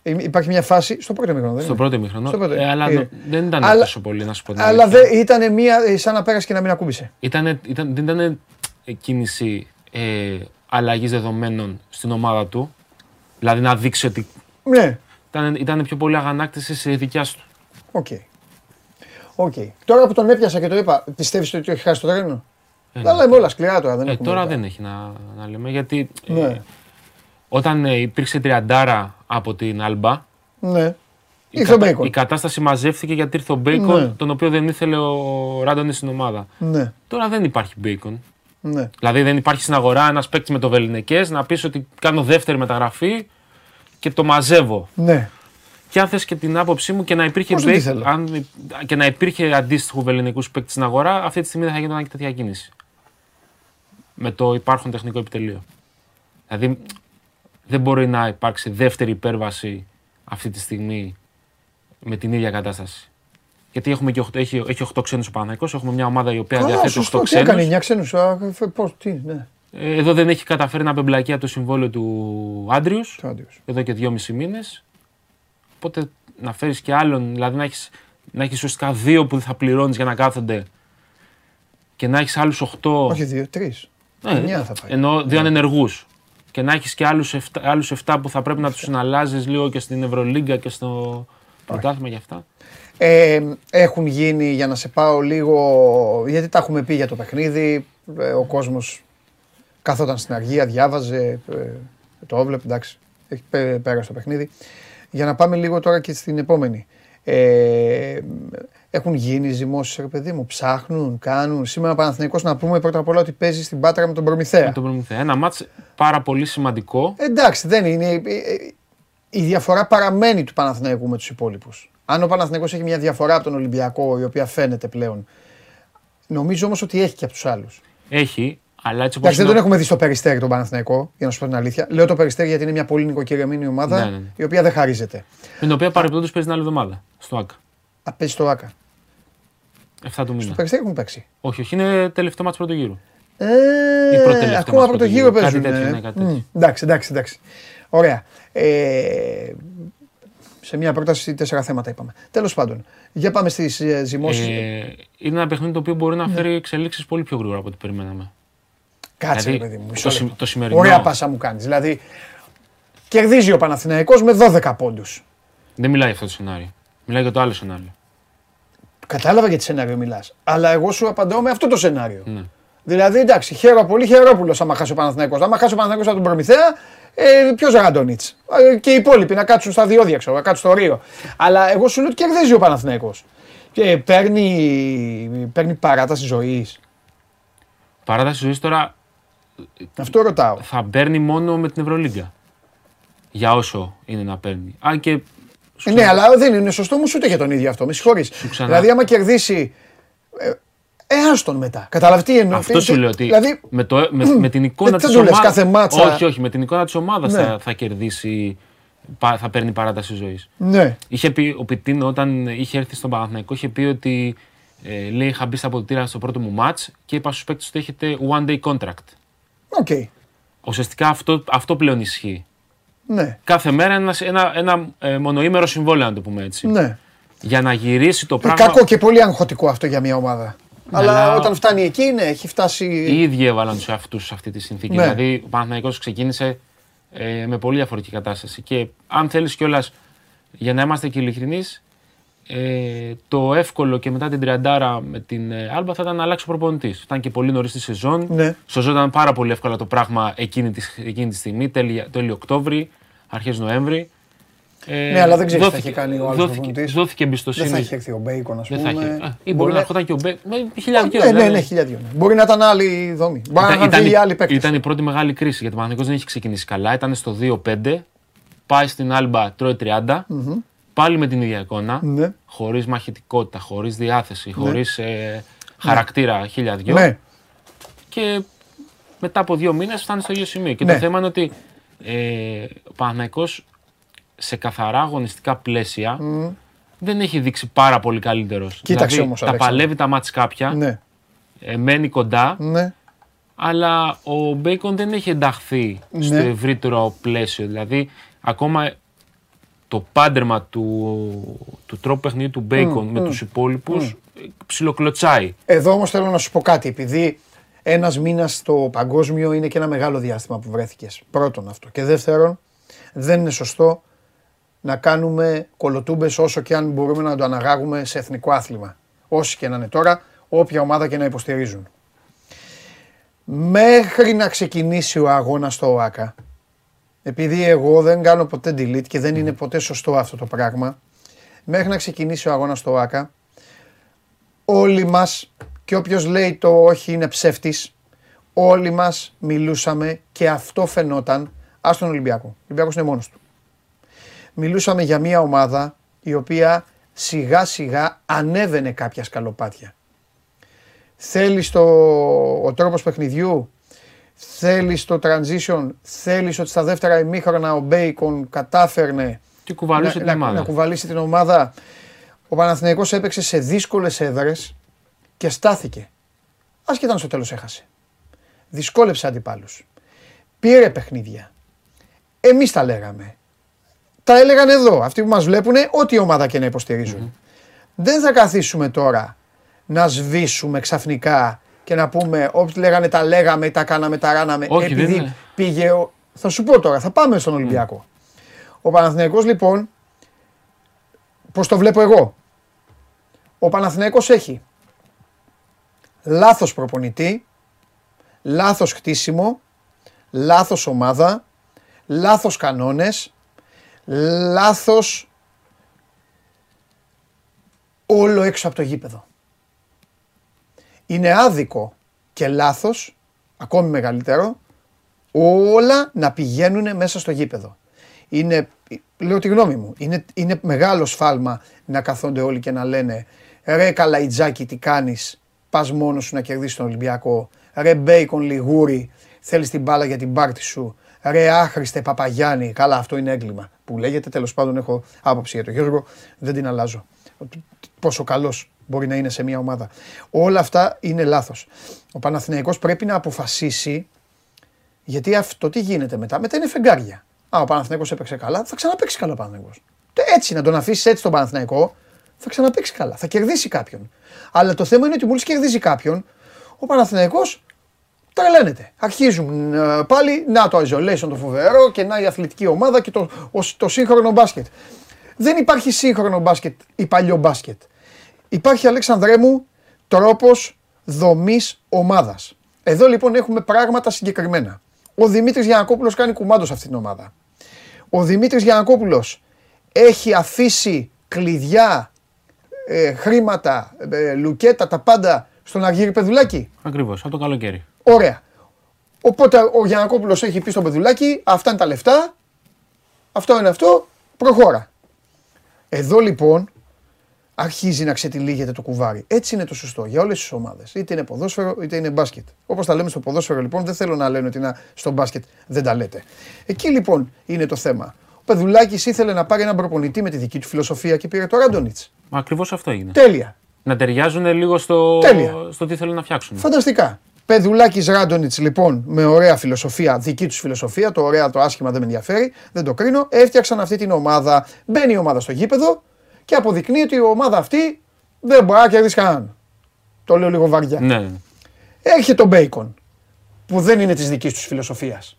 Ε, Υπάρχει μια φάση στο πρώτο ημίχρονο. δεν Στο είναι; πρώτο ημίχρονο. Στο πρώτο, Ε, αλλά πήρε. νο- δεν ήταν Αλλά- τόσο πολύ, να σου πω την Αλλά αλήθεια. δεν ήταν μια, ε, σαν να πέρασε και να μην ακούμπησε. Ήτανε, ήταν, δεν ήταν κίνηση ε, αλλαγής δεδομένων στην ομάδα του. Δηλαδή να δείξει ότι Ναι, ήταν, ήταν πιο πολύ αγανάκτηση η δικιά του. OK. OK. Τώρα που τον έχασα και το είπα, πιστεύεις ότι έχει χάσει το τρένο; Ε, Τα λέμε όλα σκληρά τώρα. Δεν Ε, έχουμε τώρα όλα. δεν έχει να, να λέμε γιατί ε, Ναι. όταν ε, υπήρξε τριαντάρα από την Αλμπά, Ναι. η, Ήρθε ο κατα- Μπέικον. η κατάσταση μαζεύτηκε γιατί ήρθε ο Μπέικον, Ναι. τον οποίο δεν ήθελε ο Ράντονιτς στην ομάδα. Ναι, Τώρα δεν υπάρχει Μπέικον. Ναι. Δηλαδή δεν υπάρχει στην αγορά ένας παίκτης με το βεληνεκές να πεις ότι κάνω δεύτερη μεταγραφή και το μαζεύω. Ναι. Και αν θες και την άποψή μου και να υπήρχε, Πώς δεν τη Μπέικ- θέλω. αν, και να υπήρχε αντίστοιχου βεληνεκούς παίκτη στην αγορά, αυτή τη στιγμή δεν θα γινόταν και τέτοια κίνηση. Με το υπάρχον τεχνικό επιτελείο. Δηλαδή δεν μπορεί να υπάρξει δεύτερη υπέρβαση αυτή τη στιγμή με την ίδια κατάσταση. Γιατί έχουμε και 8, έχει, έχει 8 ξένους ο Παναθηναϊκός, έχουμε μια ομάδα η οποία Καλά, διαθέτει 8 σωστό. Τι έκανε, ξένους. 9 ξένους. α, φε- Πώς, τι, ναι. Ε, Εδώ δεν έχει καταφέρει να μπεμπλακεί από το συμβόλαιο του Άντριους Το άντιος. εδώ και δυόμισι μήνες. Οπότε να φέρεις και άλλον, δηλαδή να έχεις να έχεις ουσιαστικά δύο που θα πληρώνεις για να κάθονται και να έχεις άλλους 8. Όχι δύο, τρεις. Ναι, εννιά θα πάει. Ενώ δύο ανενεργούς. Και να έχεις και άλλους 7, άλλους 7 που θα πρέπει να τους συναλλάζει λίγο και στην Ευρωλίγκα και στο πρωτάθλημα για αυτά. Ε, έχουν γίνει, για να σε πάω λίγο, γιατί τα έχουμε πει για το παιχνίδι, ε, ο κόσμος καθόταν στην αργία, διάβαζε, ε, το έβλεπε, εντάξει, έχει πέ- πέρασε το παιχνίδι. Για να πάμε λίγο τώρα και στην επόμενη. Ε, έχουν γίνει ζυμώσεις, ρε παιδί μου, ψάχνουν, κάνουν. Σήμερα ο Παναθηναϊκός να πούμε πρώτα απ' όλα ότι παίζει στην Πάτρα με τον Προμηθέα. Με τον Προμηθέα. Ένα μάτς πάρα πολύ σημαντικό. Εντάξει, δεν είναι. ε, ε, Η διαφορά παραμένει του Παναθηναϊκού με τους υπόλοιπους. Αν ο Παναθηναϊκός έχει μια διαφορά από τον Ολυμπιακό, η οποία φαίνεται πλέον, νομίζω όμως ότι έχει και από τους άλλους. Έχει, αλλά έτσι όπως Εντάξει, δεν είναι τον ο- έχουμε δει στο Περιστέρι τον Παναθηναϊκό, για να σου πω την αλήθεια. Λέω το Περιστέρι γιατί είναι μια πολύ νοικοκυρεμένη ομάδα, Ναι, ναι, ναι. η οποία δεν χαρίζεται. με την οποία παρεμπιπτόντως παίζει την άλλη εβδομάδα. Στο ΑΚΑ. Α, παίζει στο ΆΚΑ. 7 του Στο μήνα. Περιστέρι έχουν παίξει. Όχι, όχι, είναι τελευταίο μάτς πρώτου γύρου. Ε, Ή πρώτο-τελευταίο ακόμα μας πρώτο πρώτο γύρο γύρο. παίζουν. Κάτι τέτοιο, ε. ναι, κάτι Μμ, τέτοιο. Εντάξει, εντάξει, εντάξει. Ωραία. Ε, σε μια πρόταση τέσσερα θέματα είπαμε. Τέλος πάντων, για πάμε στις ε, ζυμώσεις. Ε, είναι ένα παιχνίδι το οποίο μπορεί να φέρει εξελίξεις πολύ πιο γρήγορα από ό,τι περιμέναμε. Κάτσε, δηλαδή, ρε παιδί μου. το μισό συμ- λεπτό. το σημερινό- Ωραία πάσα μου κάνεις. Δηλαδή, κερδίζει ο Παναθηναϊκός με 12 πόντους. Δεν μιλάει για αυτό το σενάριο. Μιλάει για το άλλο σενάριο. Κατάλαβα για τι σενάριο μιλάς. Αλλά εγώ σου απαντάω με αυτό το σενάριο. Ναι. Δηλαδή, εντάξει, χαίρο πολύ χαιρόπουλο άμα χάσει ο Παναθηναϊκός. Άμα χάσει ο Παναθηναϊκός από τον Προμηθέα, ε, ποιος Ραντονίτ. Ε, και οι υπόλοιποι να κάτσουν στα διόδια, ξέρω, να κάτσουν στο Ρίο. Αλλά εγώ σου λέω ότι κερδίζει ο Παναθηναϊκός. Και παίρνει, παίρνει παράταση ζωής. Παράταση ζωής τώρα Αυτό ρωτάω. θα παίρνει μόνο με την Ευρωλίγκα. Για όσο είναι να παίρνει. Αν και. Ε, ναι, αλλά δεν είναι σωστό ούτε για τον ίδιο αυτό. Με συγχωρείς. ξανά- Δηλαδή, άμα κερδίσει. Ε, ε, άστον μετά. Καταλαβαίνω τι εννοώ. Αυτό σου λέω ότι Δηλαδή, με, το, με, με την εικόνα δεν της το λες ομάδα. κάθε ματς. Όχι, όχι. Με την εικόνα της ομάδας Ναι. θα, θα κερδίσει. πα- Θα παίρνει παράταση ζωής. ναι. Είχε πει ο Πιτίνο όταν είχε έρθει στον Παναθηναϊκό, είχε πει ότι ε, λέει είχα μπει στα αποδυτήρια στο πρώτο μου match και είπα στους παίκτες ότι έχετε one day contract. OK. Ουσιαστικά αυτό, αυτό πλέον ισχύει. Ναι. Κάθε μέρα ένα, ένα, ένα ε, μονοήμερο συμβόλαιο, να το πούμε έτσι. Ναι. Για να γυρίσει το Ε, πράγμα. Κακό και πολύ αγχωτικό αυτό για μια ομάδα. Αλλά αλλά- όταν φτάνει εκεί, ναι, έχει φτάσει. Οι ίδιοι έβαλαν τους εαυτούς σε αυτή τη συνθήκη. Ναι. Δηλαδή, ο Παναθηναϊκός ξεκίνησε ε, με πολύ διαφορετική κατάσταση. Και αν θέλεις κιόλας, για να είμαστε και ειλικρινείς, ε, το εύκολο και μετά την τριαντάρα με την ε, Άλμπα θα ήταν να αλλάξει ο προπονητής. Ήταν και πολύ νωρίς τη σεζόν. Ναι. Σωζόταν πάρα πολύ εύκολα το πράγμα εκείνη της, εκείνη τη στιγμή, τέλη, τέλη Οκτώβρη, αρχές Νοέμβρη. Ε, Ναι, αλλά δεν ξέρεις τι θα δόθηκε- είχε κάνει ο άλλος δόθηκε, προπονητής. δόθηκε Δεν εμπιστοσύνη. θα έχει έρθει ο Μπέικον, ας Δεν θα πούμε. είχε. Α, Ή μπορεί να έρχονταν και ο Μπέικον. Με χίλια δυο Ναι, ναι, ναι, χίλια δυο. ναι. Μπορεί να ήταν άλλη δομή. Μπορεί να είχαν φύγει άλλοι παίκτες. ήταν η πρώτη μεγάλη κρίση γιατί ο Παναθηναϊκός δεν έχει ξεκινήσει καλά. Ήταν στο 2-5. Πάει στην Άλμπα, τρώει 30. Πάλι με την ίδια εικόνα. Ναι. Χωρίς μαχητικότητα, χωρίς διάθεση, χωρίς χαρακτήρα χίλια δυο. Ναι, Και μετά από δύο μήνες φτάνει στο ίδιο σημείο. Και Ναι. το θέμα είναι ότι ε, ο Παναθηναϊκός σε καθαρά αγωνιστικά πλαίσια δεν έχει δείξει πάρα πολύ καλύτερος. Κοίταξε όμως, Τα Αλέξανδρε. παλεύει τα ματς κάποια, ναι, ε, μένει κοντά, ναι. αλλά ο Μπέικον δεν έχει ενταχθεί στο Ναι. ευρύτερο πλαίσιο. Δηλαδή, ακόμα το πάντρεμα του, του τρόπου παιχνιδιού του Μπέικον με τους υπόλοιπους ε, ψιλοκλωτσάει. Εδώ όμως θέλω να σου πω κάτι. Επειδή ένας μήνας στο παγκόσμιο είναι και ένα μεγάλο διάστημα που βρέθηκες. Πρώτον αυτό. Και δεύτερον, δεν είναι σωστό να κάνουμε κολοτούμπες όσο και αν μπορούμε να το αναγάγουμε σε εθνικό άθλημα. Όσοι και να είναι τώρα, όποια ομάδα και να υποστηρίζουν. Μέχρι να ξεκινήσει ο αγώνας στο ΟΑΚΑ, επειδή εγώ δεν κάνω ποτέ delete και δεν είναι ποτέ σωστό αυτό το πράγμα, μέχρι να ξεκινήσει ο αγώνας στο ΟΑΚΑ, όλοι μας και όποιος λέει το όχι είναι ψεύτης, όλοι μας μιλούσαμε και αυτό φαινόταν, ας τον Ολυμπιακό. Ο Ολυμπιακός είναι μόνος του. Μιλούσαμε για μια ομάδα η οποία σιγά σιγά ανέβαινε κάποια σκαλοπάτια. Θέλεις το, ο τρόπος παιχνιδιού, θέλεις το transition, θέλεις ότι στα δεύτερα ημίχρονα ο Μπέικον κατάφερνε Και κουβαλούσε την να, ομάδα. να κουβαλήσει την ομάδα. Ο Παναθηναϊκός έπαιξε σε δύσκολες έδρες και στάθηκε. Άσχετα αν στο τέλος έχασε. Δυσκόλεψε αντιπάλους. Πήρε παιχνίδια. Εμείς τα λέγαμε. Τα έλεγαν εδώ. Αυτοί που μας βλέπουν, ό,τι ομάδα και να υποστηριζουν Δεν θα καθίσουμε τώρα να σβήσουμε ξαφνικά και να πούμε όποιοι λέγανε τα λέγαμε, τα κάναμε, τα ράναμε. Όχι, δεν επειδή είναι. πήγε. Ο... Θα σου πω τώρα, θα πάμε στον Ολυμπιακό. Ο Παναθηναϊκός λοιπόν, πώς το βλέπω εγώ; Ο Παναθηναϊκός έχει λάθος προπονητή, λάθος χτίσιμο, λάθος ομάδα, λάθος κανόνες, λάθος όλο έξω από το γήπεδο. Είναι άδικο και λάθος, ακόμη μεγαλύτερο, όλα να πηγαίνουν μέσα στο γήπεδο. Είναι, λέω τη γνώμη μου, είναι, είναι μεγάλο σφάλμα να καθόνται όλοι και να λένε ρε Καλαϊτζάκη τι κάνεις, πας μόνος σου να κερδίσεις τον Ολυμπιακό, ρε Μπέικον Λιγούρι, θέλεις την μπάλα για την πάρτι σου, ρε άχρηστε Παπαγιάννη, καλά αυτό είναι έγκλημα που λέγεται, τέλος πάντων έχω άποψη για τον Γιώργο, δεν την αλλάζω. Πόσο καλός μπορεί να είναι σε μια ομάδα. Όλα αυτά είναι λάθος. Ο Παναθηναϊκός πρέπει να αποφασίσει γιατί αυτό τι γίνεται μετά. Μετά είναι φεγγάρια. Α, ο Παναθηναϊκός έπαιξε καλά, θα ξαναπέξει καλά ο Παναθηναϊκός. Τε- Έτσι, να τον αφήσει έτσι τον Παναθηναϊκό, θα ξαναπέξει καλά. Θα κερδίσει κάποιον. Αλλά το θέμα είναι ότι μόλις κερδίζει κάποιον, ο Παναθηναϊκός τρελαίνεται. Αρχίζουν ε, πάλι, να το isolation το φοβερό και να η αθλητική ομάδα και το, ο- το σύγχρονο μπάσκετ. Δεν υπάρχει σύγχρονο μπάσκετ ή παλιό μπάσκετ. Υπάρχει, Αλέξανδρέ μου, τρόπος δομής ομάδας. Εδώ λοιπόν έχουμε πράγματα συγκεκριμένα. Ο Δημήτρης Γιανακόπουλος κάνει κουμάντο σε αυτήν την ομάδα. Ο Δημήτρης Γιανακόπουλος έχει αφήσει κλειδιά, ε, χρήματα, ε, λουκέτα, τα πάντα στον Αργύρι Πεδουλάκη. Ακριβώς, από το καλοκαίρι. Ωραία. Οπότε ο Γιανακόπουλος έχει πει στον Πεδουλάκη, αυτά είναι τα λεφτά, αυτό είναι αυτό, προχώρα. Εδώ λοιπόν αρχίζει να ξετυλίγεται το κουβάρι. Έτσι είναι το σωστό για όλες τις ομάδες. Είτε είναι ποδόσφαιρο είτε είναι μπάσκετ. Όπως τα λέμε στο ποδόσφαιρο λοιπόν, δεν θέλω να λένε ότι να, στο μπάσκετ δεν τα λέτε. Εκεί λοιπόν είναι το θέμα. Ο Πεδουλάκης ήθελε να πάρει έναν προπονητή με τη δική του φιλοσοφία και πήρε το Ράντονιτς. Ακριβώς αυτό έγινε. Τέλεια. Να ταιριάζουν λίγο στο, Τέλεια. στο τι θέλουν να φτιάξουν. Φανταστικά. Πεδουλάκης Ράντονιτς λοιπόν με ωραία φιλοσοφία, δική τους φιλοσοφία, το ωραία, το άσχημα δεν με ενδιαφέρει, δεν το κρίνω. Έφτιαξαν αυτή την ομάδα. Μπαίνει η ομάδα στο γήπεδο και αποδεικνύει ότι η ομάδα αυτή δεν μπορεί να κερδίσει κανέναν. Το λέω λίγο βαριά. Ναι. Έρχεται ο Μπέικον που δεν είναι της δικής του φιλοσοφίας.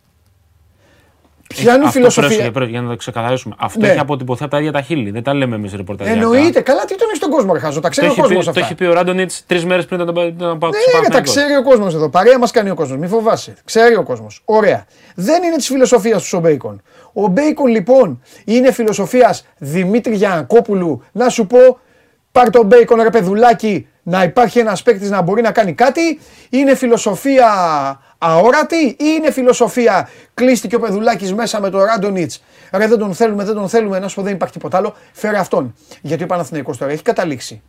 Πιάνει Αυτό φιλοσοφία. πρόσεχε, πρέπει, για να το ξεκαθαρίσουμε. Αυτό Ναι. έχει αποτυπωθεί από τα ίδια τα χείλη. Δεν τα λέμε εμείς ρεπορταζιακά. Εννοείται. Καλά, τι τον έχεις τον κόσμο, ρε, χαζό; Τα Το ξέρει ο έχει, κόσμος πει, το αυτά. έχει πει ο Ράντονιτς τρεις μέρες πριν να πάω να πάω Ναι, στο ρε, τα Παναθηναϊκό. ξέρει ο κόσμος εδώ. Παρέα μας κάνει ο κόσμος. Μην φοβάσαι. Ξέρει ο κόσμος. Ωραία. Δεν είναι της φιλοσοφίας του ο Μπέικον. Ο Μπέικον λοιπόν είναι φιλοσοφίας Δημήτρη Γιαννακόπουλου. Να σου πω, πάρ το Μπέικον ρε Πεδουλάκη, να υπάρχει ένας παίκτης να μπορεί να κάνει κάτι. Είναι φιλοσοφία αόρατη ή είναι φιλοσοφία κλείστηκε ο Πεδουλάκης μέσα με τον Ράντονιτς. Ρε δεν τον θέλουμε, δεν τον θέλουμε. Να σου πω δεν υπάρχει τίποτα άλλο. Φέρε αυτόν. Γιατί ο Παναθηναϊκός τώρα έχει καταλήξει.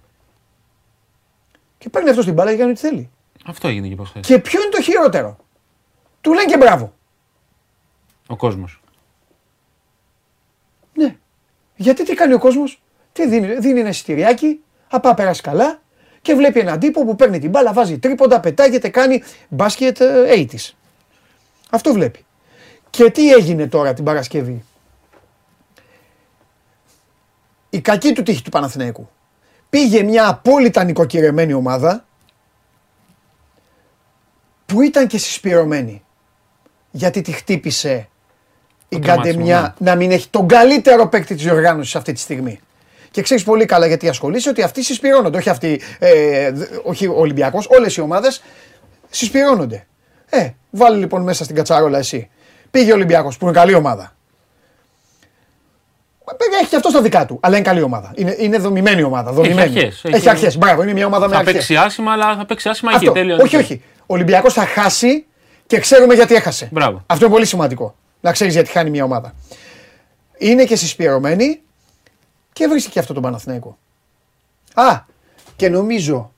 Και παίρνει αυτό την μπάλα για να κάνει ό,τι θέλει. Αυτό έγινε και προχθές. Και ποιο είναι το χειρότερο; Του λένε και μπράβο. Ο κόσμος. Ναι. Γιατί τι κάνει ο κόσμος, τι δίνει, δίνει ένα εισιτηριάκι, απά περάσει καλά και βλέπει έναν τύπο που παίρνει την μπάλα, βάζει τρίποντα, πετάγεται, κάνει μπάσκετ ε, 80's. Αυτό βλέπει. Και τι έγινε τώρα την Παρασκευή; Η κακή του τύχη του Παναθηναϊκού. Πήγε μια απόλυτα νοικοκυρεμένη ομάδα που ήταν και συσπηρωμένη. Γιατί τη χτύπησε η Το τραυματισμό, Καντεμιά να μην έχει τον καλύτερο παίκτη της οργάνωσης αυτή τη στιγμή. Και ξέρεις πολύ καλά γιατί ασχολείσαι ότι αυτοί συσπηρώνονται. Όχι αυτοί, ε, δ- όχι ο Ολυμπιακός, όλες οι ομάδες συσπηρώνονται. Ε, βάλει λοιπόν μέσα στην κατσαρόλα εσύ. Πήγε ο Ολυμπιακός που είναι καλή ομάδα. Ε, Έχει και αυτό στα δικά του, αλλά είναι καλή ομάδα. Είναι, είναι δομημένη ομάδα. Δομημένη. αρχές, Έχει, έχει- αρχές. Μπράβο, είναι μια ομάδα με Θα αρχές. παίξει άσχημα, αλλά θα παίξει άσχημα Αυτό. εκεί. Τέλειο. όχι, όχι. Ο Ολυμπιακός θα χάσει και ξέρουμε γιατί έχασε. Μπράβο. Αυτό είναι πολύ σημαντικό. Να ξέρεις γιατί χάνει μια ομάδα. Είναι και συσπηρωμένη και βρίσκει και αυτό τον Παναθηναϊκό. Α, και νομίζω,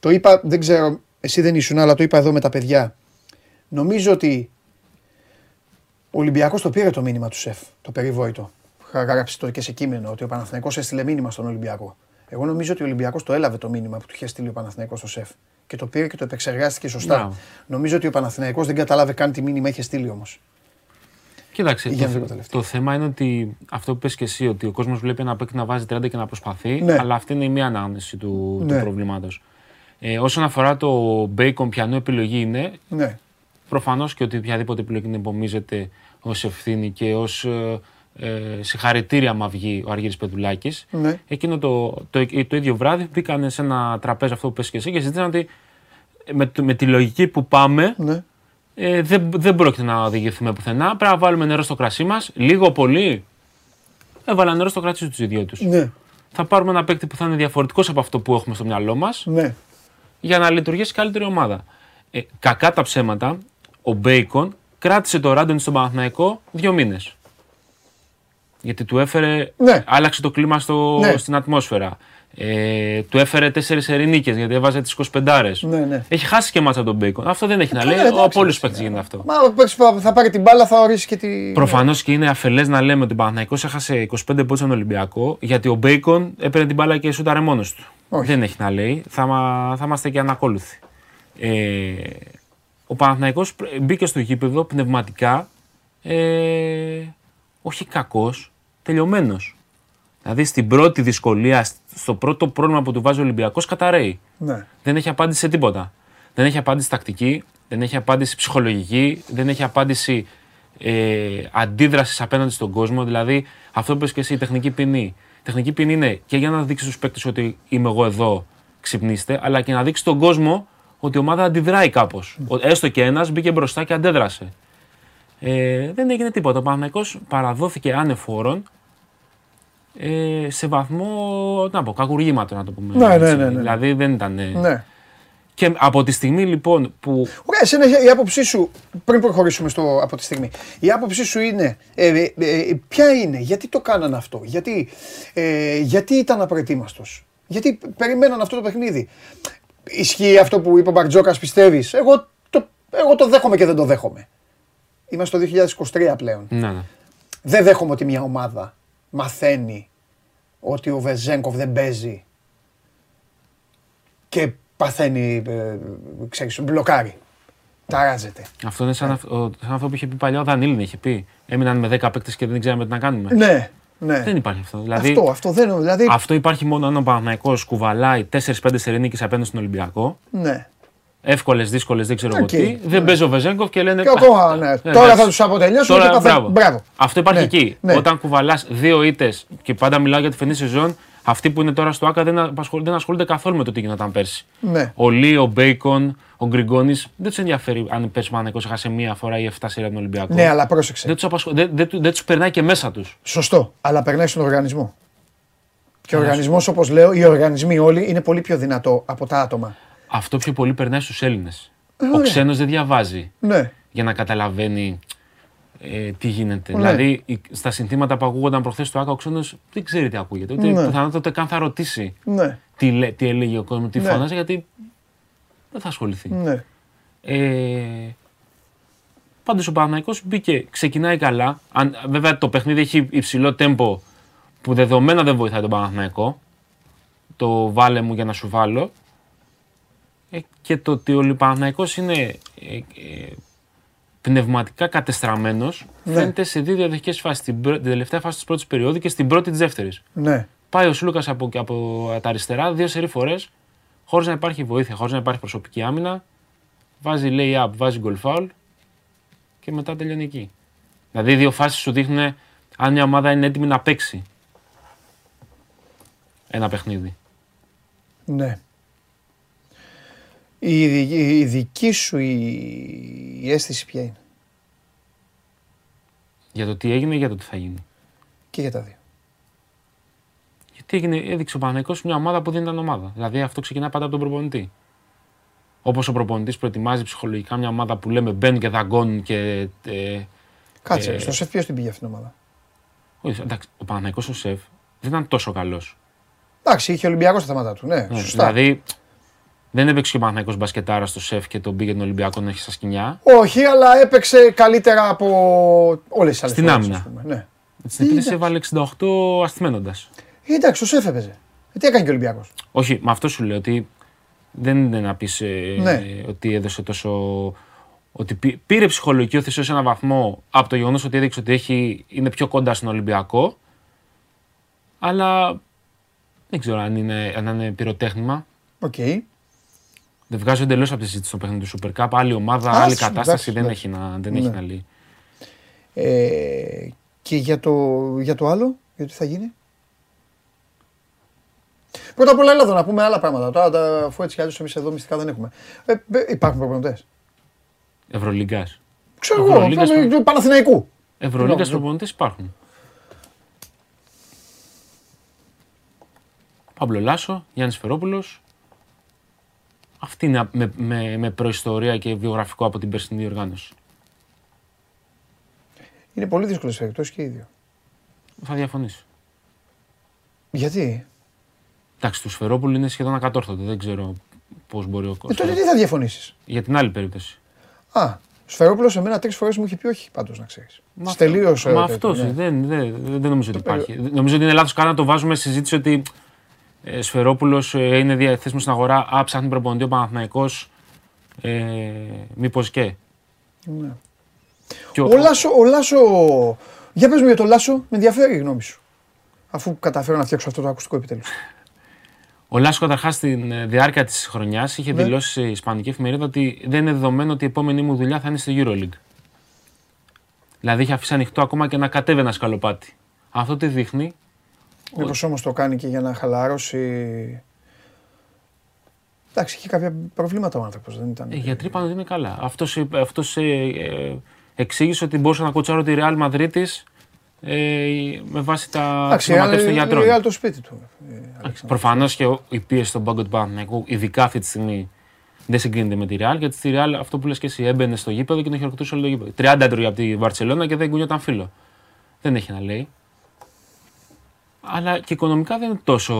το είπα, δεν ξέρω, εσύ δεν ήσουν, αλλά το είπα εδώ με τα παιδιά. Νομίζω ότι ο Ολυμπιακός το πήρε το μήνυμα του ΣΕΦ, το περιβόητο. Είχα γράψει το και σε κείμενο ότι ο Παναθηναϊκός έστειλε μήνυμα στον Ολυμπιακό. Εγώ νομίζω ότι ο Ολυμπιακός το έλαβε το μήνυμα που του είχε στείλει ο Παναθηναϊκός στο ΣΕΦ. Και το πήρε και το επεξεργάστηκε σωστά. Μπράβο. Νομίζω ότι ο Παναθηναϊκός δεν καταλάβε καν τι μήνυμα είχε στείλει όμως. Κοίταξε, Για το, να δούμε τα τελευταία. το θέμα είναι ότι αυτό που πες και εσύ, ότι ο κόσμος βλέπει ένα παίκτη να βάζει 30 και να προσπαθεί, Ναι. αλλά αυτή είναι η μία ανάγνωση του, του Ναι. προβλήματος. Ε, όσον αφορά το Bacon, πιανού επιλογή είναι, Ναι. προφανώς και ότι οποιαδήποτε επιλογή την υπομίζεται ως ευθύνη και ως ε, ε, συγχαρητήρια άμα βγει ο Αργύρης Πεδουλάκης. Ναι. Εκείνο το, το, το ίδιο βράδυ μπήκαν σε ένα τραπέζι αυτό που πες και εσύ και συζήτησαν ότι με, το- με τη λογική που πάμε ναι. Ε, δεν, δεν πρόκειται να οδηγηθούμε πουθενά. Πρέπει να βάλουμε νερό στο κρασί μας. Λίγο πολύ. Έβαλα νερό στο κρασί τους οι δύο τους. Ναι. Θα πάρουμε ένα παίκτη που θα είναι διαφορετικός από αυτό που έχουμε στο μυαλό μας Ναι. για να λειτουργήσει καλύτερη ομάδα. Ε, κακά τα ψέματα, ο Μπέικον κράτησε τον Ράντονιτς στον Παναθηναϊκό δύο μήνες. Γιατί του έφερε. Ναι. Άλλαξε το κλίμα στο, Ναι. στην ατμόσφαιρα. Ε, του έφερε τέσσερις σερί νίκες γιατί έβαζε τις 25. Ναι, ναι. Έχει χάσει και ματς από τον Μπέικον. Αυτό δεν έχει να Καλά, λέει. εντάξει, Από όλους τους εντάξει, παίκτες γίνεται αυτό. Μα ο παίκτης που θα πάρει την μπάλα θα ορίσει και τη. Προφανώς και είναι αφελές να λέμε ότι ο Παναθηναϊκός έχασε 25 πόντους στον Ολυμπιακό, γιατί ο Μπέικον έπαιρνε την μπάλα και σούταρε μόνος του. Όχι. Δεν έχει να λέει. Θα, μα- θα είμαστε και ανακόλουθοι. Ε, ο Παναθηναϊκός πρ- μπήκε στο γήπεδο πνευματικά ε, όχι κακός, τελειωμένος. Δηλαδή στην πρώτη δυσκολία, στο πρώτο πρόβλημα που του βάζει ο Ολυμπιακός, καταραίει. Ναι. Δεν έχει απάντηση σε τίποτα. Δεν έχει απάντηση τακτική, δεν έχει απάντηση ψυχολογική, δεν έχει απάντηση ε, αντίδρασης απέναντι στον κόσμο. Δηλαδή, αυτό που είπες και εσύ, η τεχνική ποινή. Η τεχνική ποινή είναι και για να δείξει στους παίκτες ότι είμαι εγώ εδώ, ξυπνήστε, αλλά και να δείξει στον κόσμο ότι η ομάδα αντιδράει κάπως. Έστω και ένας μπήκε μπροστά και αντέδρασε. Ε, δεν έγινε τίποτα. Ο Παναθηναϊκός παραδόθηκε άνεφόρον ε, σε βαθμό, τι να πω, κακουργήματο να το πούμε. Ναι, ναι, έτσι. ναι, ναι. Δηλαδή δεν ήταν. ε, ναι. Και από τη στιγμή λοιπόν που. Ωραία, εσένα η άποψή σου, πριν προχωρήσουμε στο, από τη στιγμή, η άποψή σου είναι, ε, ε, ε, ποια είναι, γιατί το κάνανε αυτό, γιατί, ε, γιατί ήταν απροετοίμαστος, γιατί περιμέναν αυτό το παιχνίδι; Ισχύει αυτό που είπε ο Μπαρτζόκας, πιστεύεις, εγώ το, εγώ το δέχομαι και δεν το δέχομαι. Είμαστε το 2023 πλέον. Ναι, ναι. Δεν δέχομαι ότι μια ομάδα μαθαίνει ότι ο Βεζέγκοφ δεν παίζει και παθαίνει, ε, ξέρεις, μπλοκάρει. Ταράζεται. Αυτό είναι σαν, αυ- ο- σαν αυτό που είχε πει παλιά ο Δανίλιν. Είχε πει. Έμειναν με 10 παίκτες και δεν ξέραμε τι να κάνουμε. Ναι, ναι. Δεν υπάρχει αυτό. Δηλαδή, αυτό, αυτό δεν δηλαδή, αυτό υπάρχει μόνο αν ο Παναθηναϊκός κουβαλάει 4-5 σερί νίκες απέναντι στον Ολυμπιακό. ναι. Εύκολες, δύσκολες, δεν ξέρω εγώ Οκ, τι. Δεν παίζει ο Βεζένκοφ και λένε. Και «Α, ακόμα, ναι. ε, Τώρα εντάξει. θα τους αποτελειώσουμε Τώρα, και παθα- μπράβο. μπράβο. Αυτό υπάρχει Ναι, εκεί. ναι. Όταν κουβαλάς δύο ήττες και πάντα μιλάω για τη φετινή σεζόν, Αυτοί που είναι τώρα στο ΟΑΚΑ δεν, απασχολ- δεν ασχολούνται καθόλου με το τι γινόταν πέρσι. Ναι. Ο Λί, ο Μπέικον, ο Γκριγκόνις δεν τους ενδιαφέρει αν πέρσι ο Παναθηναϊκός έχασε μία φορά ή 7 σειρά τον Ολυμπιακό. Ναι, αλλά πρόσεξε. Δεν τους απασχολ... δεν, δεν, του- δεν τους περνάει και μέσα τους. Σωστό. Αλλά περνάει στον οργανισμό. Και ο οργανισμός, όπως λέω, οι οργανισμοί όλοι είναι πολύ πιο δυνατό από τα άτομα. Αυτό πιο πολύ περνάει στους Έλληνες. ο ωραία. ξένος δεν διαβάζει Ναι. για να καταλαβαίνει ε, τι γίνεται. Ναι. Δηλαδή, οι- στα συνθήματα που ακούγονταν προχθές στο ΑΚΑ, ο ξένος δεν ξέρει τι ακούγεται. Ούτε Ναι. πιθανότατα ούτε καν θα ρωτήσει Ναι. τι, λέ- τι έλεγε ο κόσμος, τι Ναι. φώναζε, γιατί δεν θα ασχοληθεί. Ναι. Ε, Πάντως ο Παναθηναϊκός μπήκε, ξεκινάει καλά. Αν, βέβαια το παιχνίδι έχει υψηλό τέμπο που δεδομένα δεν βοηθάει τον Παναθηναϊκό. Το βάλε μου για να σου βάλω. Ε, και το ότι ο Παναθηναϊκός είναι ε, ε, πνευματικά κατεστραμμένος Ναι. φαίνεται σε δύο διαδοχικές φάσεις. Την, πρω- την τελευταία φάση της πρώτης περίοδου και στην πρώτη της δεύτερης. Ναι. Πάει ο Σλούκας από, από τα αριστερά δύο σερή φορές, χωρίς να υπάρχει βοήθεια, χωρίς να υπάρχει προσωπική άμυνα. Βάζει lay-up, βάζει goal foul και μετά τελειώνει εκεί. Δηλαδή, οι δύο φάσεις σου δείχνουν αν μια ομάδα είναι έτοιμη να παίξει ένα παιχνίδι. Ναι. Η, η, η δική σου η, η αίσθηση ποια είναι; Για το τι έγινε, για το τι θα γίνει; Και για τα δύο. Γιατί έγινε, έδειξε ο Παναγικός μια ομάδα που δεν ήταν ομάδα. Δηλαδή, αυτό ξεκινάει πάντα από τον προπονητή. Όπως ο προπονητής προετοιμάζει ψυχολογικά μια ομάδα που λέμε μπαίνουν και δαγκώνουν και. Ε, Κάτσε, Ε, στο σεφ ποιος την πήγε αυτήν την ομάδα; όχι, εντάξει, ο Παναγικός ο σεφ δεν ήταν τόσο καλός. Εντάξει, είχε Ολυμπιακό στα θέματα του. Ναι, Ναι, σωστά. Δηλαδή, δεν έπαιξε και ο Παναθηναϊκός μπασκετάρα στο σεφ και τον πήγε τον Ολυμπιακό να έχει στα σκηνιά. Όχι, αλλά έπαιξε καλύτερα από όλες τις άλλες Στην άμυνα. Ναι. Στην επίθεση έβαλε 68 ασθμένοντα. Ε, Εντάξει, το σεφ έπαιζε. Ε, τι έκανε και ο Ολυμπιακός. Όχι, με αυτό σου λέω ότι δεν είναι να πεις Ναι. ότι έδωσε τόσο. Ότι πή- πήρε ψυχολογική ώθηση σε έναν βαθμό από το γεγονός ότι έδειξε ότι έχει, είναι πιο κοντά στον Ολυμπιακό. Αλλά δεν ξέρω αν είναι, αν είναι πυροτέχνημα. Οκ. Δεν βγάζω εντελώς από τη συζήτηση στο παιχνίδι του Super Cup. Άλλη ομάδα, Α, άλλη σου, κατάσταση εντάξει, δεν, εντάξει. έχει να, δεν έχει Ναι. να λέει. Ε, και για το, για το άλλο, για το τι θα γίνει; Πρώτα απ' όλα, έλα εδώ να πούμε άλλα πράγματα. Τώρα, τα- αφού έτσι κι αλλιώς εμείς εδώ μυστικά δεν έχουμε. Ε, ε, υπάρχουν προπονητές. Ευρωλίγκας. Ξέρω εγώ, Ευρωλίγκας πάμε του Παναθηναϊκού. Ευρωλίγκας Συγγνώμη, προπονητές υπάρχουν. Παύλο Λάσο, Γιάννης Φερόπουλος. Αυτή είναι με, με, με προϊστορία και βιογραφικό από την περσινή οργάνωση. Είναι πολύ δύσκολες περιπτώσεις και οι δύο. Θα διαφωνήσω. Γιατί; Εντάξει, του Σφερόπουλου είναι σχεδόν ακατόρθωτο. Δεν ξέρω πώς μπορεί ο Ε, κόσμος. τότε τι θα διαφωνήσεις; Για την άλλη περίπτωση. Α, Σφερόπουλος σε μένα τρεις φορές μου είχε πει όχι, πάντως να ξέρεις. Μα Τελείωσε. Μα τέτοιο, αυτός ναι. δεν, δεν, δεν νομίζω ότι υπάρχει. Νομίζω ότι είναι λάθος καν να το βάζουμε σε συζήτηση ότι ε, Σφερόπουλο ε, είναι διαθέσιμο στην αγορά. Α, ψάχνει προπονητή ο Παναθηναϊκός, Ε, Μήπως και. Ναι. Και ο- Ο Λάσο, ο Λάσο. Για πες μου για το Λάσο, με ενδιαφέρει η γνώμη σου. Αφού καταφέρω να φτιάξω αυτό το ακουστικό επιτέλους. Ο Λάσος καταρχάς στην ε, διάρκεια της χρονιάς είχε Ναι. δηλώσει σε Ισπανική εφημερίδα ότι δεν είναι δεδομένο ότι η επόμενη μου δουλειά θα είναι στη Euroleague. Δηλαδή είχε αφήσει ανοιχτό ακόμα και να κατέβει ένα σκαλοπάτι. Αυτό τι δείχνει; Μήπως όμως το κάνει και για να χαλαρώσει. Εντάξει, είχε κάποια προβλήματα ο άνθρωπος, δεν ήταν. Ε, οι γιατροί είπαν ότι είναι καλά. Αυτός αυτός, ε, ε, εξήγησε ότι μπορούσε να κοτσάρω τη Real Madrid ε, με βάση τα Εντάξει, σωματεύσει των η γιατρών. Real το σπίτι του. ε, Αλέξανδρο. Προφανώς και ο- η πίεση στον πάγκο του Παναθηναϊκού, ειδικά αυτή τη στιγμή, δεν συγκρίνεται με τη Real. Γιατί στη Real αυτό που λες και εσύ έμπαινε στο γήπεδο και τον χειροκροτούσε όλο το γήπεδο. 30 έτρωγε από τη Βαρσελόνα και δεν κουνιόταν φίλο. Δεν έχει να λέει. Αλλά και οικονομικά δεν είναι τόσο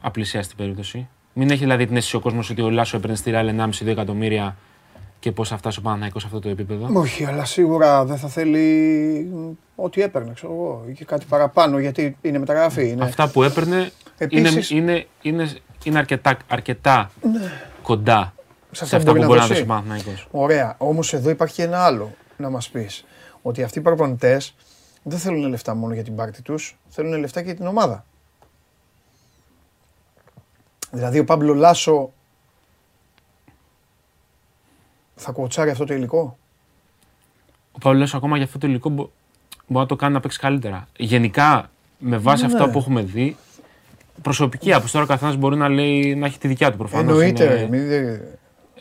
απλησιαστή περίπτωση. Μην έχει δηλαδή την αίσθηση ο κόσμος ότι ο Λάσο έπαιρνε στη Real 1,5-2 εκατομμύρια και πώς θα φτάσει ο Παναθηναϊκός σε αυτό το επίπεδο. Όχι, αλλά σίγουρα δεν θα θέλει μ, ό,τι έπαιρνε, ξέρω εγώ, ή και κάτι παραπάνω, γιατί είναι μεταγραφή. Είναι... Αυτά που έπαιρνε Επίσης- είναι, είναι, είναι, είναι αρκετά, αρκετά κοντά Σε σε αυτό αυτά που μπορεί να δώσει. δώσει ο Παναθηναϊκός. Ωραία. Όμως εδώ υπάρχει και ένα άλλο να μας πεις. Ότι αυτοί οι προπονητές δεν θέλουν λεφτά μόνο για την πάρτη τους, θέλουν λεφτά και για την ομάδα. Δηλαδή ο Πάμπλο Λάσο θα κοτσάρει αυτό το υλικό; Ο Παύλος ακόμα για αυτό το υλικό μπο- μπορεί να το κάνει να παίξει καλύτερα. Γενικά, με βάση αυτά Ναι. που έχουμε δει, προσωπική άποψη. Τώρα ο καθένας μπορεί να, λέει, να έχει τη δικιά του προφανώς. Εννοείται. ρε, μη- δεν-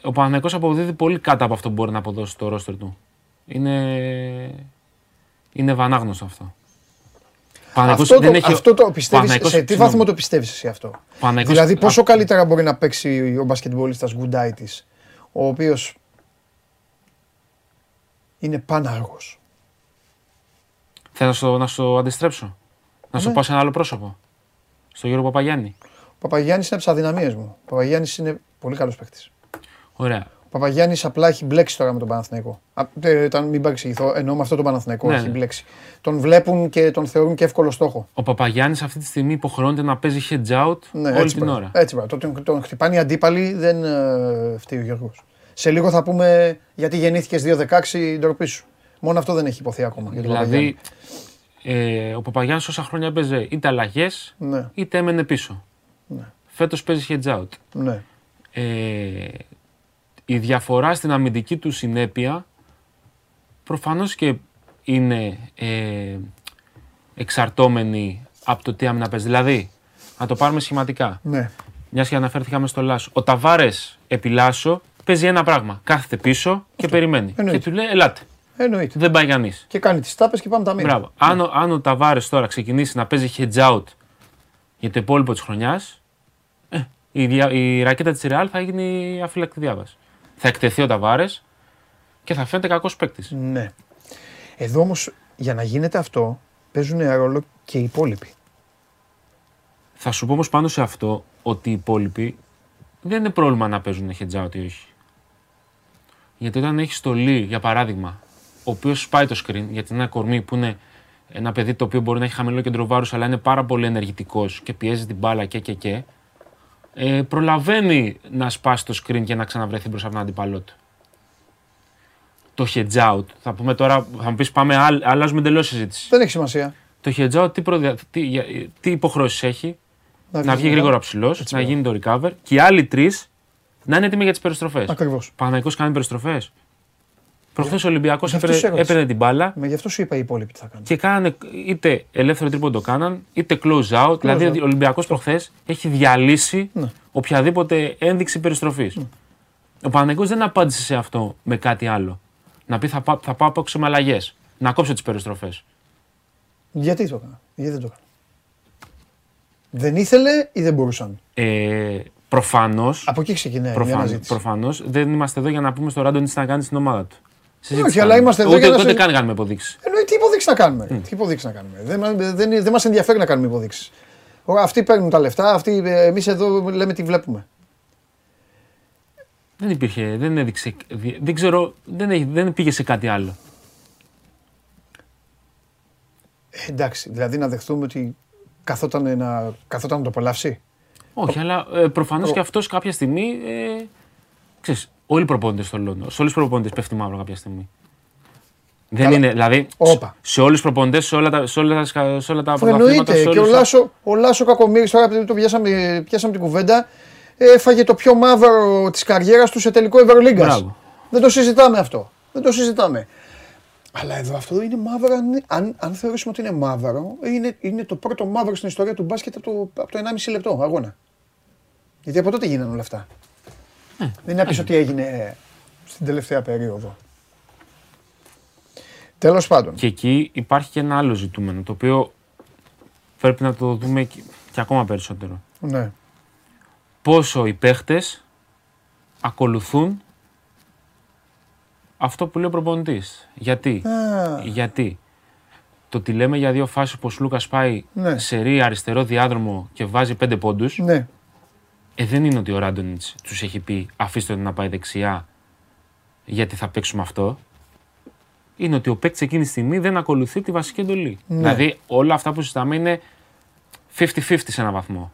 Ο Παναθηναϊκός αποδίδει πολύ κάτω από αυτό που μπορεί να αποδώσει στο ρόστερ του. Είναι, είναι βανάγνωστο αυτό. Ο Παναθηναϊκός Αυτό, το, δεν έχει- αυτό το πιστεύεις, Παναθηναϊκός- σε τι συγγνώμη. βαθμό το πιστεύεις εσύ αυτό; Παναθηναϊκός- Δηλαδή πόσο Α, καλύτερα μπορεί να παίξει ο μπασκετμπολίστας Γκουντάιτης, ο οποίος είναι πανάργος; Θέλω να στο, να στο αντιστρέψω. Να σου Ναι. πάω σε ένα άλλο πρόσωπο. Στο Γιώργο Παπαγιάννη. Ο Παπαγιάννης είναι από τις αδυναμίες μου. Ο Παπαγιάννης είναι πολύ καλός παίκτης. Ωραία. Ο Παπαγιάννης απλά έχει μπλέξει τώρα με τον Παναθηναϊκό. Α, ε, Όταν μην παρεξηγηθώ, εννοώ με αυτό τον Παναθηναϊκό Ναι, έχει ναι. μπλέξει. Τον βλέπουν και τον θεωρούν και εύκολο στόχο. Ο Παπαγιάννης αυτή τη στιγμή υποχρεώνεται να παίζει heads out Ναι, όλη έτσι την πρέπει. ώρα. Έτσι πρέπει. Το Τον, τον χτυπάνε οι αντίπαλοι, δεν ε, φταίει ο Γιώργος. Σε λίγο θα πούμε γιατί γεννήθηκες 2-16 ντροπή σου. Μόνο αυτό δεν έχει υποθεί ακόμα. για τον Παπαγιάννη. Δηλαδή, ε, ο Παπαγιάννης όσα χρόνια έπαιζε είτε αλλαγές Ναι, είτε έμενε πίσω. Ναι. Φέτος παίζει heads out. ναι. Ε, η διαφορά στην αμυντική του συνέπεια προφανώς και είναι ε, εξαρτώμενη από το τι άμυνα παίζει. Δηλαδή, να το πάρουμε σχηματικά. ναι. Μιας και αναφέρθηκαμε στο Λάσο. Ο Ταβάρες επί Λάσο παίζει ένα πράγμα. Κάθεται πίσω και περιμένει. Εννοείται. Και του λέει: Ελάτε. Εννοείται. Δεν πάει κανείς. Και κάνει τις τάπες και πάμε τα μήνυμα. Μπράβο. Αν, ο- αν ο Ταβάρες τώρα ξεκινήσει να παίζει heads out για το υπόλοιπο της χρονιάς, ε, η, δια- η ρακέτα της Ρεάλ θα γίνει αφυλακτή διάβαση. Θα εκτεθεί ο Ταβάρες και θα φαίνεται κακός παίκτης. Ναι. Εδώ όμως για να γίνεται αυτό παίζουν ρόλο και οι υπόλοιποι. Θα σου πω όμως πάνω σε αυτό ότι οι υπόλοιποι δεν είναι πρόβλημα να παίζουν heads out ή όχι. Γιατί όταν έχεις το Λί, για παράδειγμα, ο οποίος σπάει το screen, γιατί είναι ένα κορμί που είναι ένα παιδί το οποίο μπορεί να έχει χαμηλό κέντρο βάρους, αλλά είναι πάρα πολύ ενεργητικός και πιέζει την μπάλα και και και, ε, προλαβαίνει να σπάσει το screen και να ξαναβρεθεί μπροστά από τον αντίπαλό του. Το heads out, θα πούμε τώρα, θα μου πεις πάμε, άλλ- αλλάζουμε εντελώς συζήτηση. Δεν έχει σημασία. Το heads out τι, προδια... τι, για- τι υποχρεώσεις έχει, να βγει βγει γρήγορα ψηλός, να γίνει το recover και οι άλλοι τρεις να είναι έτοιμοι για τις περιστροφές. Ακριβώς. Παναγικός κάνει περιστροφές. Προχθές ο Ολυμπιακός γι' αυτό έπαιρνε, σε ρώτησα. έπαιρνε την μπάλα Με γι' αυτό σου είπα οι υπόλοιποι τι θα κάνουν. και κάνανε είτε ελεύθερο τρίποντο κάναν, είτε close out. δηλαδή out. ο Ολυμπιακός προχθές έχει διαλύσει Ναι. οποιαδήποτε ένδειξη περιστροφής. Ο Παναγικός δεν απάντησε σε αυτό με κάτι άλλο. Να πει θα, πά, θα πάω από με αλλαγέ. Να κόψω τις περιστροφές. Γιατί το έκανα. Γιατί δεν το έκανα. Δεν ήθελε ή δεν μπορούσαν; Ε, Προφανώς Από εκεί ξεκινάει η Προφανώς, αναζήτηση. προφανώς δεν είμαστε εδώ για να πούμε στο Ράντον τι να κάνει στην ομάδα του. Συζήτηση Όχι, αλλά κάνουμε. είμαστε εδώ ούτε, για να Ούτε σε- καν κάνουμε υποδείξεις. Εννοεί τι υποδείξεις να κάνουμε. Τι υποδείξεις να κάνουμε; Δεν, μα- δεν, δεν μας ενδιαφέρει να κάνουμε υποδείξεις. Αυτοί παίρνουν τα λεφτά, αυτοί, εμείς εδώ λέμε τι βλέπουμε. Δεν υπήρχε, δεν έδειξε. Δεν ξέρω, δεν, έχει- δεν πήγε σε κάτι άλλο. Ε, εντάξει, δηλαδή να δεχτούμε ότι καθόταν να, καθόταν να το απολαύσει; Όχι, αλλά ε, προφανώς και αυτός κάποια στιγμή. Ε, ξέρεις, όλοι οι προπόνητε στο Λόντο. Σε όλους τους προπόνητε πέφτει μαύρο κάποια στιγμή. Δεν Καλά. είναι, δηλαδή. Όπα. Σε όλους τους προπονητές, σε όλα τα, σε όλα τα, σε όλα τα πρωταθλήματα, Εννοείται. σε Και ο όλους τα- Λάσο, ο Λάσο Κακομήρης, τώρα επειδή το πιάσαμε, πιάσαμε την κουβέντα, έφαγε το πιο μαύρο της καριέρας του σε τελικό Ευρωλίγκας. Μπράβο. Δεν το συζητάμε αυτό. Δεν το συζητάμε. Αλλά εδώ αυτό είναι μαύρο, αν, αν, αν θεωρήσουμε ότι είναι μαύρο, είναι, είναι το πρώτο μαύρο στην ιστορία του μπάσκετ από το, από το 1,5 λεπτό αγώνα. Γιατί από τότε γίνανε όλα αυτά. Δεν είναι να πεις ότι έγινε στην τελευταία περίοδο. Τέλος πάντων. Και εκεί υπάρχει και ένα άλλο ζητούμενο, το οποίο πρέπει να το δούμε και, και ακόμα περισσότερο. Ναι. Πόσο οι παίχτες ακολουθούν αυτό που λέει ο προπονητής. Γιατί, Α, γιατί το ότι λέμε για δύο φάσεις που ο Λούκας πάει Ναι. σε ρί αριστερό διάδρομο και βάζει πέντε πόντους, ναι. Ε, δεν είναι ότι ο Ράντονιτς τους έχει πει αφήστε τον να πάει δεξιά γιατί θα παίξουμε αυτό. Είναι ότι ο παίκτης εκείνη τη στιγμή δεν ακολουθεί τη βασική εντολή. Ναι. Δηλαδή όλα αυτά που συζητάμε είναι 50-50 σε έναν βαθμό.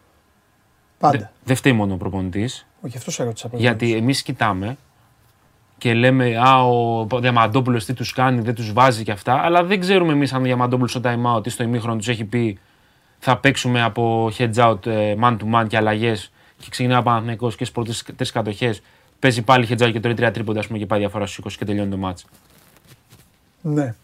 Πάντα. Δε- Δεν φταίει μόνο ο προπονητής. Όχι, αυτός σε ρώτησα προηγουμένως. Γιατί εμείς κοιτάμε και λέμε Α, ο Διαμαντόπουλος τι τους κάνει, δεν τους βάζει και αυτά. Αλλά δεν ξέρουμε εμείς αν ο Διαμαντόπουλος στο time out ή στο ημίχρονο τους έχει πει θα παίξουμε από heads out ε, man to man και αλλαγές και ξεκινάει ο Παναθυναϊκό και στις πρώτες τρεις κατοχές παίζει πάλι heads out και τρώει τρία τρίποντα ας πούμε, και πάει διαφορά στους 20 και τελειώνει το match. Ναι.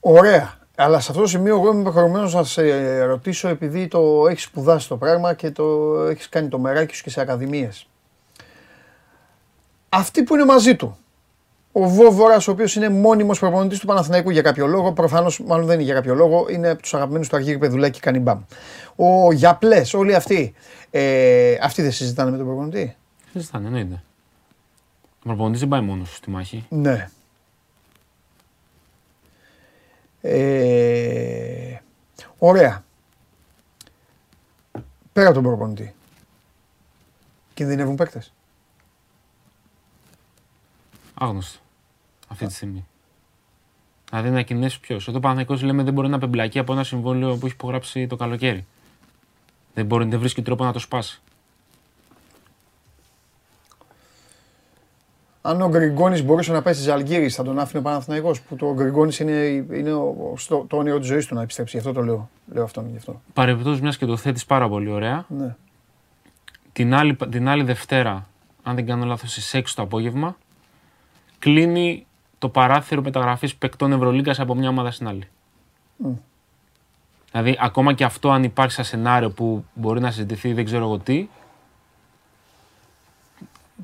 Ωραία. Αλλά σε αυτό το σημείο εγώ είμαι υποχρεωμένος να σε ρωτήσω επειδή το έχεις σπουδάσει το πράγμα και το έχεις κάνει το μεράκι σου και σε ακαδημίες. Αυτοί που είναι μαζί του, ο Βόβορα, ο οποίος είναι μόνιμος προπονητής του Παναθηναϊκού για κάποιο λόγο, προφανώς μάλλον δεν είναι για κάποιο λόγο, είναι από τους αγαπημένους του Αργύρι Πεδουλάκη κάνει μπαμ. Ο Γιαπλές, όλοι αυτοί, ε, αυτοί δεν συζητάνε με τον προπονητή; Συζητάνε, εννοείται. Ο προπονητής δεν πάει μόνος στη μάχη. Ναι. Ε, ωραία. Πέρα από τον προπονητή. Κινδυνεύουν παίκτες. Άγνωστο. Αυτή τη στιγμή. Δηλαδή να κινδυνεύσει ποιος. Όταν ο Παναθηναϊκός λέμε δεν μπορεί να πεμπλακεί από ένα συμβόλαιο που έχει υπογράψει το καλοκαίρι. Δεν μπορεί να βρίσκει τρόπο να το σπάσει. Αν ο Γκριγκόνης μπορούσε να πάει στη Ζαλγκύρη, θα τον άφηνε ο Παναθηναϊκός που το Γκριγκόνης είναι, είναι ο- στο, το όνειρο της ζωής του να επιστρέψει. Γι' αυτό το λέω. Λέω αυτόν γι' αυτό. Παρεμπιπτόντως, μιας και το θέτεις πάρα πολύ ωραία, Ναι. την άλλη, την άλλη Δευτέρα, αν δεν κάνω λάθος, στις 6 το απόγευμα, κλείνει το παράθυρο μεταγραφής παικτών Ευρωλίγκας από μια ομάδα στην άλλη. Δηλαδή, ακόμα και αυτό, αν υπάρχει σαν σενάριο που μπορεί να συζητηθεί, δεν ξέρω εγώ τι,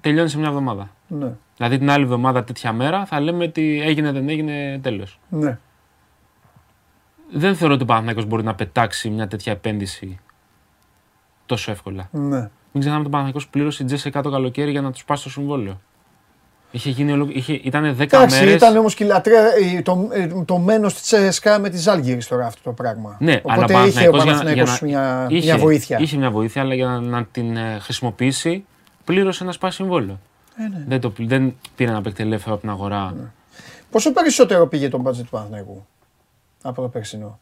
τελειώνει σε μια εβδομάδα. Ναι. Δηλαδή, την άλλη εβδομάδα, τέτοια μέρα, θα λέμε ότι έγινε, δεν έγινε, τέλος. ναι. Δεν θεωρώ ότι ο Παναθηναϊκός μπορεί να πετάξει μια τέτοια επένδυση τόσο εύκολα. ναι. Μην ξεχνάμε ότι ο Παναθηναϊκός πλήρωσε Τζέσσεκα το καλοκαίρι για να τους πάσει το συμβόλαιο. Είχε γίνει ολο... είχε... Ήταν 10 Εντάξει, μέρες. ήταν όμως και η λατρεία, ε, το, ε, το μένος της Τσέσκα με τη Ζάλγκυρη τώρα αυτό το πράγμα. Ναι, αλλά Οπότε είχε ο Παναθηναϊκός για να- Παναθηναϊκός για μια, να- είχε- μια βοήθεια. Είχε μια βοήθεια, αλλά για να, να την ε, χρησιμοποιήσει, πλήρωσε ένα σπάσει συμβόλαιο. Ε, ναι. δεν, το, δεν πήρε να παίξει ελεύθερο από την αγορά. Πόσο περισσότερο πήγε το μπάτζετ του Παναθηναϊκού από το περσινό;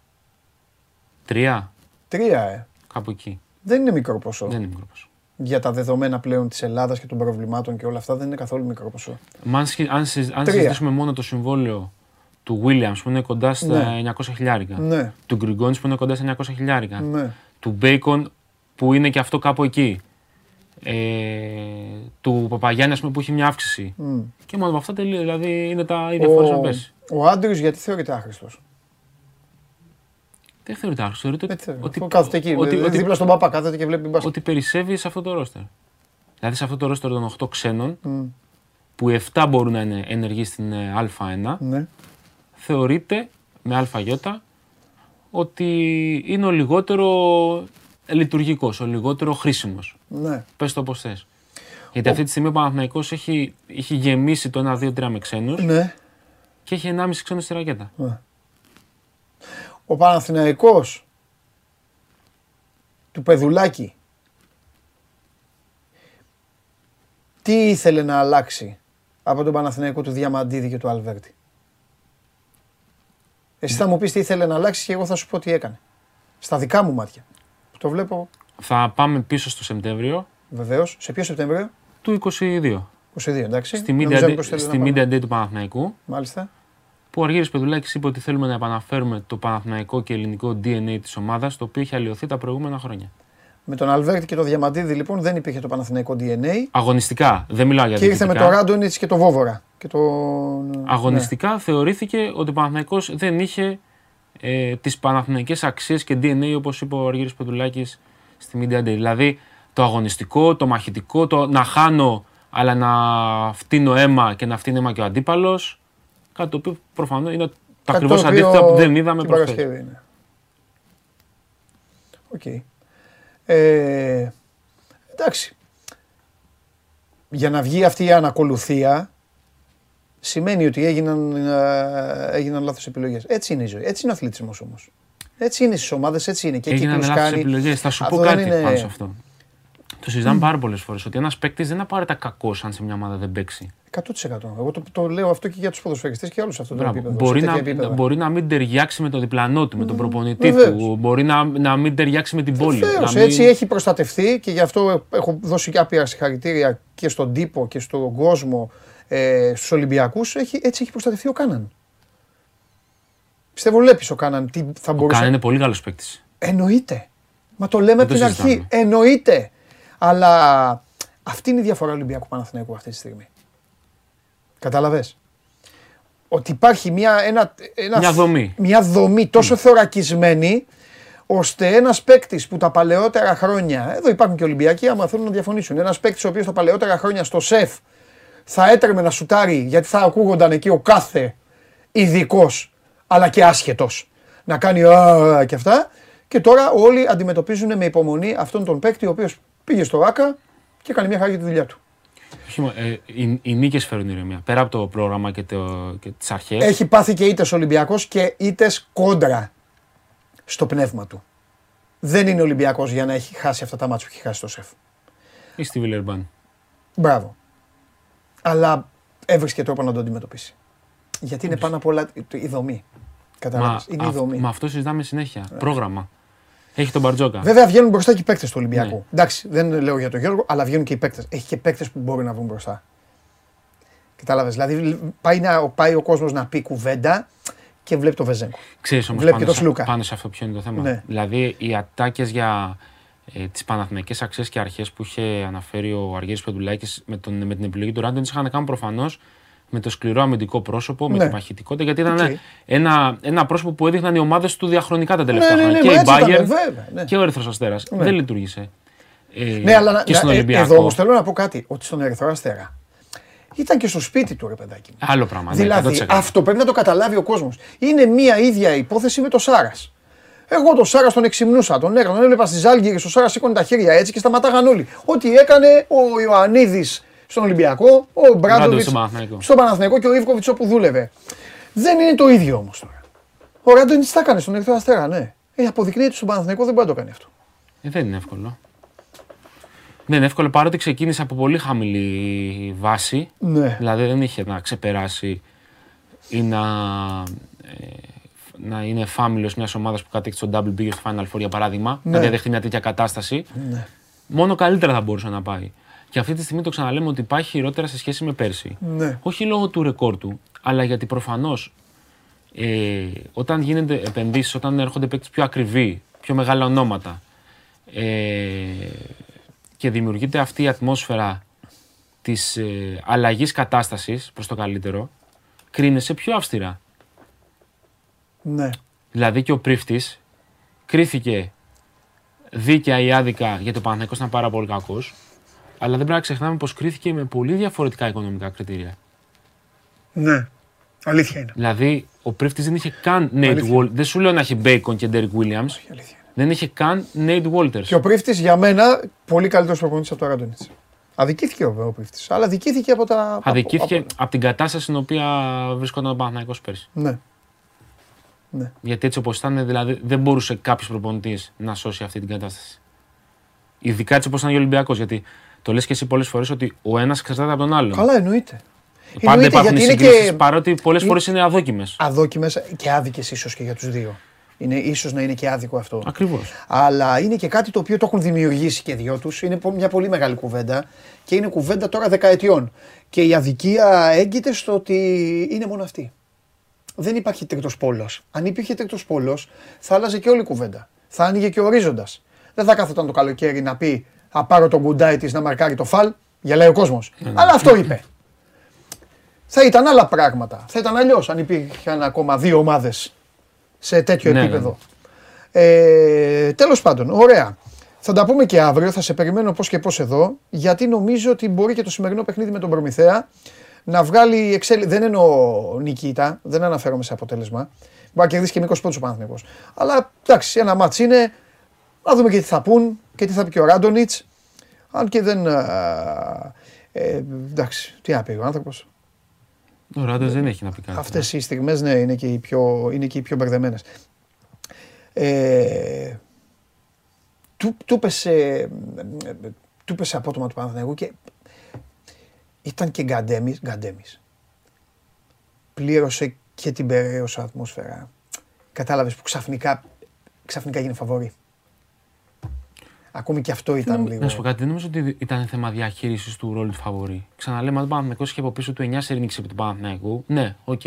Τρία, Τρία, ε. κάπου εκεί. Δεν είναι μικρό ποσό. Δεν είναι μικρό ποσό. Για τα δεδομένα πλέον της Ελλάδας και των προβλημάτων και όλα αυτά δεν είναι καθόλου μικρό ποσό. Μα αν, συ- αν, συζ- αν Τρία. συζητήσουμε μόνο το συμβόλαιο του Williams που είναι κοντά στα Ναι. 900 χιλιάρικα, Ναι, του Γκριγκόνης που είναι κοντά στα 900 χιλιάρικα, ναι. του Bacon που είναι και αυτό κάπου εκεί, ε, του Παπαγιάννη ας πούμε, που έχει μια αύξηση. Μμ. Και μόνο από αυτά τελείω, δηλαδή είναι τα ίδια φορές να πέσει. Ο Άντριου γιατί θεωρείται άχρηστος; Δεν θεωρείται άχρηστο, θεωρείται Έτσι, ότι, ότι, κάθεται εκεί. ότι, δηλαδή, ότι, δίπλα στον παπά κάθεται και βλέπει μπάσκετ. ότι περισσεύει σε αυτό το ρόστερ. Δηλαδή σε αυτό το ρόστερ των 8 ξένων, Μμ. που οι 7 μπορούν να είναι ενεργοί στην ε, Α1, Ναι. θεωρείται με ΑΙ ότι είναι ο λιγότερο λειτουργικός, ο λιγότερο χρήσιμος. ναι. Πες το όπως θες. Γιατί αυτή τη στιγμή ο Παναθηναϊκός έχει, έχει γεμίσει το 1-2-3 με ξένους ναι. και έχει 1,5 ξένο στη ρακέτα. Ο Παναθηναϊκός του Πεδουλάκη τι ήθελε να αλλάξει από τον Παναθηναϊκό του Διαμαντίδη και του Αλβέρτη; Εσύ θα μου πεις τι ήθελε να αλλάξει και εγώ θα σου πω τι έκανε. Στα δικά μου μάτια. Που το βλέπω Θα πάμε πίσω στο Σεπτέμβριο βεβαίως. Σε ποιο Σεπτέμβριο; του 22. 22 εντάξει. Στη Νομίζαμε Media, Day- πως θέλει στη να πάμε. media Day του Παναθηναϊκού Μάλιστα. Που ο Αργύρης Πεδουλάκης είπε ότι θέλουμε να επαναφέρουμε το παναθηναϊκό και ελληνικό DNA της ομάδας το οποίο έχει αλλοιωθεί τα προηγούμενα χρόνια. Με τον Αλβέρτη και τον Διαμαντίδη λοιπόν δεν υπήρχε το Παναθηναϊκό DNA Αγωνιστικά, δεν μιλάω για και ήρθε με διοικητικά. τον Ράντονιτς και τον Βόβορα. Και τον... Αγωνιστικά θεωρήθηκε ότι ο Παναθηναϊκός δεν είχε ε, τις παναθηναϊκές αξίες και DNA όπως είπε ο Αργύρης Πεδουλάκης στη Media Day. Δηλαδή το αγωνιστικό, το μαχητικό, το να χάνω αλλά να φτύνω αίμα και να φτύνει αίμα και ο αντίπαλος. Κάτι το οποίο προφανώς είναι το Κάτι ακριβώς το οποίο αντίθετο που δεν είδαμε την προχθές. Παρασκευή είναι. Οκ. Ε, εντάξει. Για να βγει αυτή η ανακολουθία σημαίνει ότι έγιναν, ε, έγιναν λάθος επιλογές. Έτσι είναι η ζωή. Έτσι είναι ο αθλητισμός όμως. Έτσι είναι στις ομάδες, έτσι είναι. Και Έγιναν κύκλους λάθος κάνει. επιλογές. Θα σου Αυτό πω δεν κάτι είναι- πάνω σε αυτό. Το συζητάμε πάρα πολλές φορές ότι ένας παίκτης δεν είναι απαραίτητα κακός αν σε μια ομάδα δεν παίξει. 100%. Εγώ το, το λέω αυτό και για τους ποδοσφαιριστές και όλους σε αυτό το Μπράβο. επίπεδο. Μπορεί σε να, τέτοια επίπεδα. μπορεί να μην ταιριάξει με τον διπλανό του, με τον προπονητή Βεβαίως. του. Μπορεί να, να μην ταιριάξει με την πόλη. Βεβαίως, να μην- έτσι έχει προστατευτεί και γι' αυτό έχω δώσει και άπειρα συγχαρητήρια και στον τύπο και στον κόσμο, ε, στους Ολυμπιακούς, έχει, έτσι έχει προστατευτεί ο Κάναν. Πιστεύω βλέπεις ο Κάναν τι θα Ο μπορούσε... Κάνε είναι πολύ καλός παίκτης. Εννοείται. Μα το λέμε Δεν από το την αρχή. συζητάμε. Εννοείται. Αλλά αυτή είναι η διαφορά Ολυμπιακού Παναθηναϊκού αυτή τη στιγμή. Κατάλαβες; ότι υπάρχει μια, ένα, ένα, Μια δομή. μια δομή τόσο θωρακισμένη ώστε ένας παίκτης που τα παλαιότερα χρόνια. Εδώ υπάρχουν και Ολυμπιακοί, άμα θέλουν να διαφωνήσουν. Ένας παίκτης ο οποίος τα παλαιότερα χρόνια στο σεφ θα έτρεμε να σουτάρει γιατί θα ακούγονταν εκεί ο κάθε ειδικός αλλά και άσχετος να κάνει α, και αυτά. Και τώρα όλοι αντιμετωπίζουν με υπομονή αυτόν τον παίκτη ο οποίος πήγε στο ΆΚΑ και έκανε μια χάρη για τη δουλειά του. Όχι μόνο, ε, οι, οι νίκες φέρουν ηρεμία. Πέρα από το πρόγραμμα και, το, και τις αρχές. Έχει πάθει και ήττες Ολυμπιακός και ήττες κόντρα στο πνεύμα του. Δεν είναι Ολυμπιακός για να έχει χάσει αυτά τα μάτια που έχει χάσει το σεφ. Ή στη Βιλερμπάν. Μπράβο. Αλλά έβρισκε τρόπο να το αντιμετωπίσει. Γιατί είναι πάνω απ' όλα η δομή. Μα, Κατάλαβες. Είναι η αυ- δομή. μα αυτό συζητάμε συνέχεια. Πρόγραμμα. Έχει τον Μπαρτζόκα. Βέβαια βγαίνουν μπροστά και οι παίκτες του Ολυμπιακού. Ναι. Εντάξει, δεν λέω για τον Γιώργο, αλλά βγαίνουν και οι παίκτες. Έχει και παίκτες που μπορεί να βγουν μπροστά. Κατάλαβες. Δηλαδή πάει, να, πάει ο κόσμος να πει κουβέντα και βλέπει το Βεζένκοφ. Ξέρεις όμως Βλέπει πάνω, και το σε, Σλούκα. πάνω σε αυτό ποιο είναι το θέμα. Ναι. Δηλαδή οι ατάκες για ε, τις παναθηναϊκές αξίες και αρχές που είχε αναφέρει ο Αργύρης Πεδουλάκης με, τον, με την επιλογή του Ράντονιτς είχαν να κάνουν προφανώς με το σκληρό αμυντικό πρόσωπο, με Ναι. την μαχητικότητα, γιατί ήταν Οκ. ένα, ένα πρόσωπο που έδειχναν οι ομάδες του διαχρονικά τα τελευταία ναι, ναι, χρόνια. ναι, και μα η έτσι ήταν, Bayern βέβαια, ναι. και ο Ερυθρός Αστέρας. Δεν λειτουργήσε. Ε, Ναι, αλλά να- και στον να- ε, Ολυμπιακό. εδώ όμως θέλω να πω κάτι. Ότι στον Ερυθρό Αστέρα ήταν και στο σπίτι του ρε παιδάκι. μου. Άλλο πράγμα. ναι, Δηλαδή 100%. αυτό πρέπει να το καταλάβει ο κόσμος. Είναι μία ίδια υπόθεση με το Σάρας. Εγώ τον Σάρας τον εξυμνούσα, τον έκανα, τον έβλεπα στη Ζάλγκη ο Σάρας σήκωνε τα χέρια έτσι και σταματάγαν όλοι. Ό,τι έκανε ο Ιωαννίδης στον Ολυμπιακό, ο Μπράντοβιτς στον Παναθηναϊκό. στον Παναθηναϊκό και ο Ιβκοβιτς όπου δούλευε. Δεν είναι το ίδιο όμως τώρα. Ο Ράντονιτ τα έκανε στον Ερυθρό Αστέρα, ναι. Ε, αποδεικνύεται ότι στον Παναθηναϊκό δεν μπορεί να το κάνει αυτό. Ε, δεν είναι εύκολο. Δεν είναι εύκολο παρότι ξεκίνησε από πολύ χαμηλή βάση. Ναι. Δηλαδή δεν είχε να ξεπεράσει ή να, ε, να είναι φάμιλος μιας ομάδας που κατέκτησε το Double Big στο Final Four για παράδειγμα. Ναι. Να διαδεχτεί μια τέτοια κατάσταση. Μόνο καλύτερα θα μπορούσε να πάει. Και αυτή τη στιγμή το ξαναλέμε ότι πάει χειρότερα σε σχέση με πέρσι. Ναι. Όχι λόγω του ρεκόρ του, αλλά γιατί προφανώς ε, όταν γίνονται επενδύσεις, όταν έρχονται παίκτες πιο ακριβοί, πιο μεγάλα ονόματα ε, και δημιουργείται αυτή η ατμόσφαιρα της ε, αλλαγής κατάστασης προς το καλύτερο, κρίνεσαι πιο αυστηρά. Ναι. Δηλαδή και ο πρίφτης κρίθηκε δίκαια ή άδικα γιατί ο Παναθηναϊκός ήταν πάρα πολύ κακός, αλλά δεν πρέπει να ξεχνάμε πως κρίθηκε με πολύ διαφορετικά οικονομικά κριτήρια. Ναι. Αλήθεια είναι. Δηλαδή, ο πρίφτης δεν είχε καν Nate Αλήθεια. Walters. Δεν σου λέω να έχει Bacon και Derek Williams. Αλήθεια είναι. Δεν είχε καν Nate Walters. Και ο Πρίφτη για μένα πολύ καλύτερος προπονητής από το Ράντονιτ. Αδικήθηκε ο, ο Πρίφτη, αλλά αδικήθηκε από τα. από- Αδικήθηκε από- από την κατάσταση στην οποία βρισκόταν ο Παναθηναϊκός πέρσι. Ναι. Ναι. Γιατί έτσι όπως ήταν, δηλαδή, δεν μπορούσε κάποιος προπονητής να σώσει αυτή την κατάσταση. Ειδικά έτσι όπως ήταν ο Ολυμπιακός. Γιατί το λες και εσύ πολλές φορές ότι ο ένας εξαρτάται από τον άλλον. Καλά, εννοείται. Πάντα Εννοείται, υπάρχουν γιατί είναι συγκρίσεις, και παρότι πολλές φορές είναι αδόκιμες. αδόκιμες και άδικες ίσως και για τους δύο. Είναι ίσως να είναι και άδικο αυτό. Ακριβώς. Αλλά είναι και κάτι το οποίο το έχουν δημιουργήσει και δυο τους. Είναι πο- μια πολύ μεγάλη κουβέντα και είναι κουβέντα τώρα δεκαετιών. Και η αδικία έγκυται στο ότι είναι μόνο αυτή. Δεν υπάρχει τρίτο πόλος. Αν υπήρχε τρίτο πόλος, θα άλλαζε και όλη η κουβέντα. Θα άνοιγε και ο ορίζοντας. Δεν θα κάθονταν το καλοκαίρι να πει Θα πάρω τον κουντάι της να μαρκάρει το φαλ. Γελάει ο κόσμος. Αλλά αυτό είπε. Θα ήταν άλλα πράγματα. Θα ήταν αλλιώς αν υπήρχαν ακόμα δύο ομάδες σε τέτοιο Ναι, ναι, επίπεδο. Ε, Τέλος πάντων, ωραία. Θα τα πούμε και αύριο, θα σε περιμένω πώς και πώς εδώ, γιατί νομίζω ότι μπορεί και το σημερινό παιχνίδι με τον Προμηθέα να βγάλει εξέλιξη. Δεν εννοώ νικήτα, δεν αναφέρομαι σε αποτέλεσμα. Μπορεί να κερδίσει και μήκος πόντους ο Παναθηναϊκός. Αλλά εντάξει, ένα μάτς είναι. Να δούμε και τι θα πούν και τι θα πει και ο Ράντονιτς. Αν και δεν. α, Ε, εντάξει, τι να πει ο άνθρωπος. Ο Ράντερ δεν έχει να πει κάτι. Αυτές οι στιγμές ναι, είναι και οι πιο, είναι και οι πιο μπερδεμένες. Ε, του, του πέσε, του πέσε απότομα του Παναθηναϊκού και ήταν και γκαντέμις, γκαντέμις. Πλήρωσε και την περιρρέουσα ατμόσφαιρα. Κατάλαβες που ξαφνικά, ξαφνικά έγινε φαβορή. Ακόμη και αυτό ήταν λίγο. Να σου πω κάτι, δεν νομίζω ότι ήταν θέμα διαχείρισης του ρόλου του φαβορή. Ξαναλέμε, αν ο Παναθηναϊκός είχε από πίσω του 9 σερί νίκες επί του Παναθηναϊκού, ναι, οκ.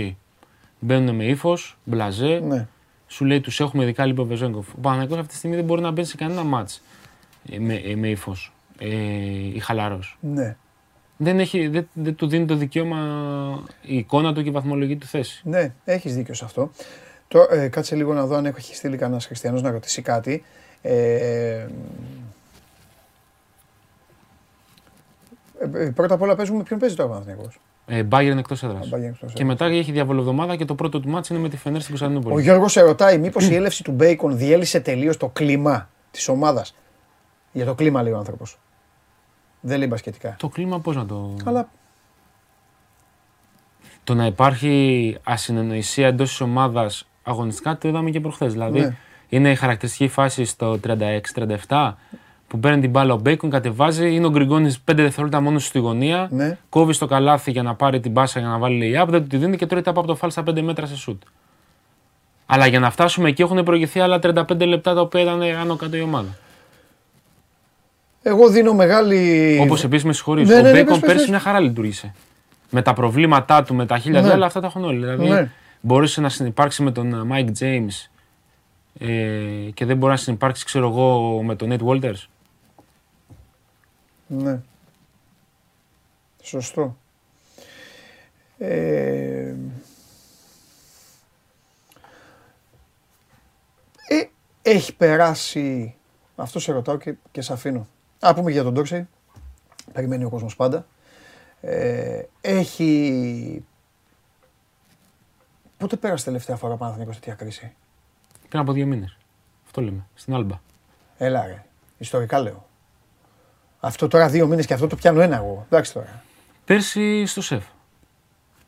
Μπαίνουν με ύφος, μπλαζέ, Ναι. σου λέει τους έχουμε ειδικά λοιπόν ο Βεζένκοφ. Ο Παναθηναϊκός αυτή τη στιγμή δεν μπορεί να μπαίνει σε κανένα ματς με, ε, με ύφος ε, ή χαλαρό. Ναι. δεν, έχει, δεν, δεν του δίνει το δικαίωμα η εικόνα του και η βαθμολογική του θέση. Ναι, έχεις δίκιο σε αυτό. Το, ε, κάτσε λίγο να δω αν έχει στείλει κανένα χριστιανός να ρωτήσει κάτι. Ε, ε, ε, πρώτα απ' όλα παίζουμε ποιον παίζει τώρα ο Παναθηναϊκός; Ε, Bayern εκτός έδρας. Α, Bayern εκτός Και μετά έχει διαβολοβδομάδα και το πρώτο του μάτς είναι με τη Φενέρ στην Ο Κωνσταντινούπολη. Γιώργος σε ρωτάει, μήπως η έλευση του Μπέικον διέλυσε τελείως το κλίμα της ομάδας; Για το κλίμα λέει ο άνθρωπος. Δεν λέει μπασκετικά. Το κλίμα πώς να το. Αλλά Το να υπάρχει ασυνεννοησία εντός της ομάδας αγωνιστικά το είδαμε και προχθές. Δηλαδή Ναι. Είναι η χαρακτηριστική φάση στο 36-37 που παίρνει την μπάλα ο Μπέικον, κατεβάζει, είναι ο Γκριγκόνης 5 δευτερόλεπτα μόνος στη γωνία. Ναι. Κόβει στο καλάθι για να πάρει την μπάσα για να βάλει lay-up, δεν του τη δίνει και τρώει τα από το φάλ στα 5 μέτρα σε σουτ. Αλλά για να φτάσουμε εκεί έχουν προηγηθεί άλλα 35 λεπτά τα οποία ήταν άνω κάτω η ομάδα. εγώ δίνω μεγάλη. Όπως επίσης με συγχωρείς. Ναι, ο ναι, ναι, Μπέικον πες, πες, πέρσι πες. μια χαρά λειτουργήσε. Με τα προβλήματά του, με τα χίλια Ναι. δέλα, αυτά τα έχουν όλοι. Δηλαδή Ναι. μπορούσε να συνυπάρξει με τον Μάικ James ε, και δεν μπορεί να συνυπάρξει, ξέρω εγώ, με τον Nate Wolters. Ναι. Σωστό. Ε, ε, έχει περάσει, αυτό σε ρωτάω και, και σε αφήνω. Α, πούμε για τον Ντόρσεϊ. Περιμένει ο κόσμος πάντα. Ε, έχει... Πότε πέρασε τελευταία φορά ο Παναθηναϊκός τέτοια κρίση; Πριν από δύο μήνες. Αυτό λέμε. Στην Άλμπα. Έλα ρε, ιστορικά λέω. Αυτό τώρα δύο μήνες και αυτό το πιάνω ένα εγώ. Εντάξει τώρα. Πέρσι στο σεφ.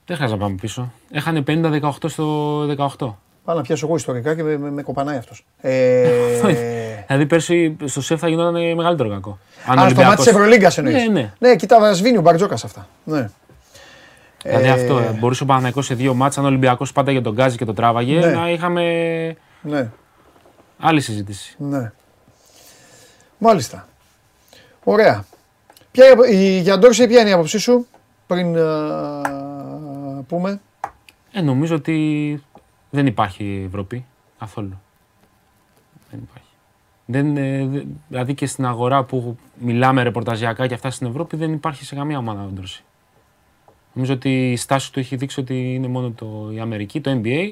Δεν χρειάζεται να πάμε πίσω. Έχανε 50-18 στο 18. Πάω να πιάσω εγώ ιστορικά και με, με, με κοπανάει αυτός. Ε, Δηλαδή πέρσι στο σεφ θα γινόταν μεγαλύτερο κακό. Αν Α, στο Ολυμπιακός- μάτι της Ευρωλίγκας εννοείς. Ναι, ναι. Ναι, κοίτα, σβήνει ο Μπαρτζόκας αυτά. Ναι. Δηλαδή Ε, αυτό. ε, Μπορούσε ο Παναγιακός σε δύο μάτσα, αν ο Ολυμπιακός πάντα για τον Γκάζι και τον τράβαγε, Ναι. να είχαμε Ναι, άλλη συζήτηση. ναι. Μάλιστα. Ωραία. Ποια, είναι η- η, για Ντόρσεϊ, ποια είναι η άποψή σου πριν α, πούμε; Ε, νομίζω ότι δεν υπάρχει Ευρώπη καθόλου. Δεν υπάρχει. Δεν, ε, δε- δηλαδή και στην αγορά που μιλάμε ρεπορταζιακά και αυτά στην Ευρώπη δεν υπάρχει σε καμία ομάδα ο Ντόρση. Νομίζω ότι η στάση του έχει δείξει ότι είναι μόνο το, η Αμερική, το NBA.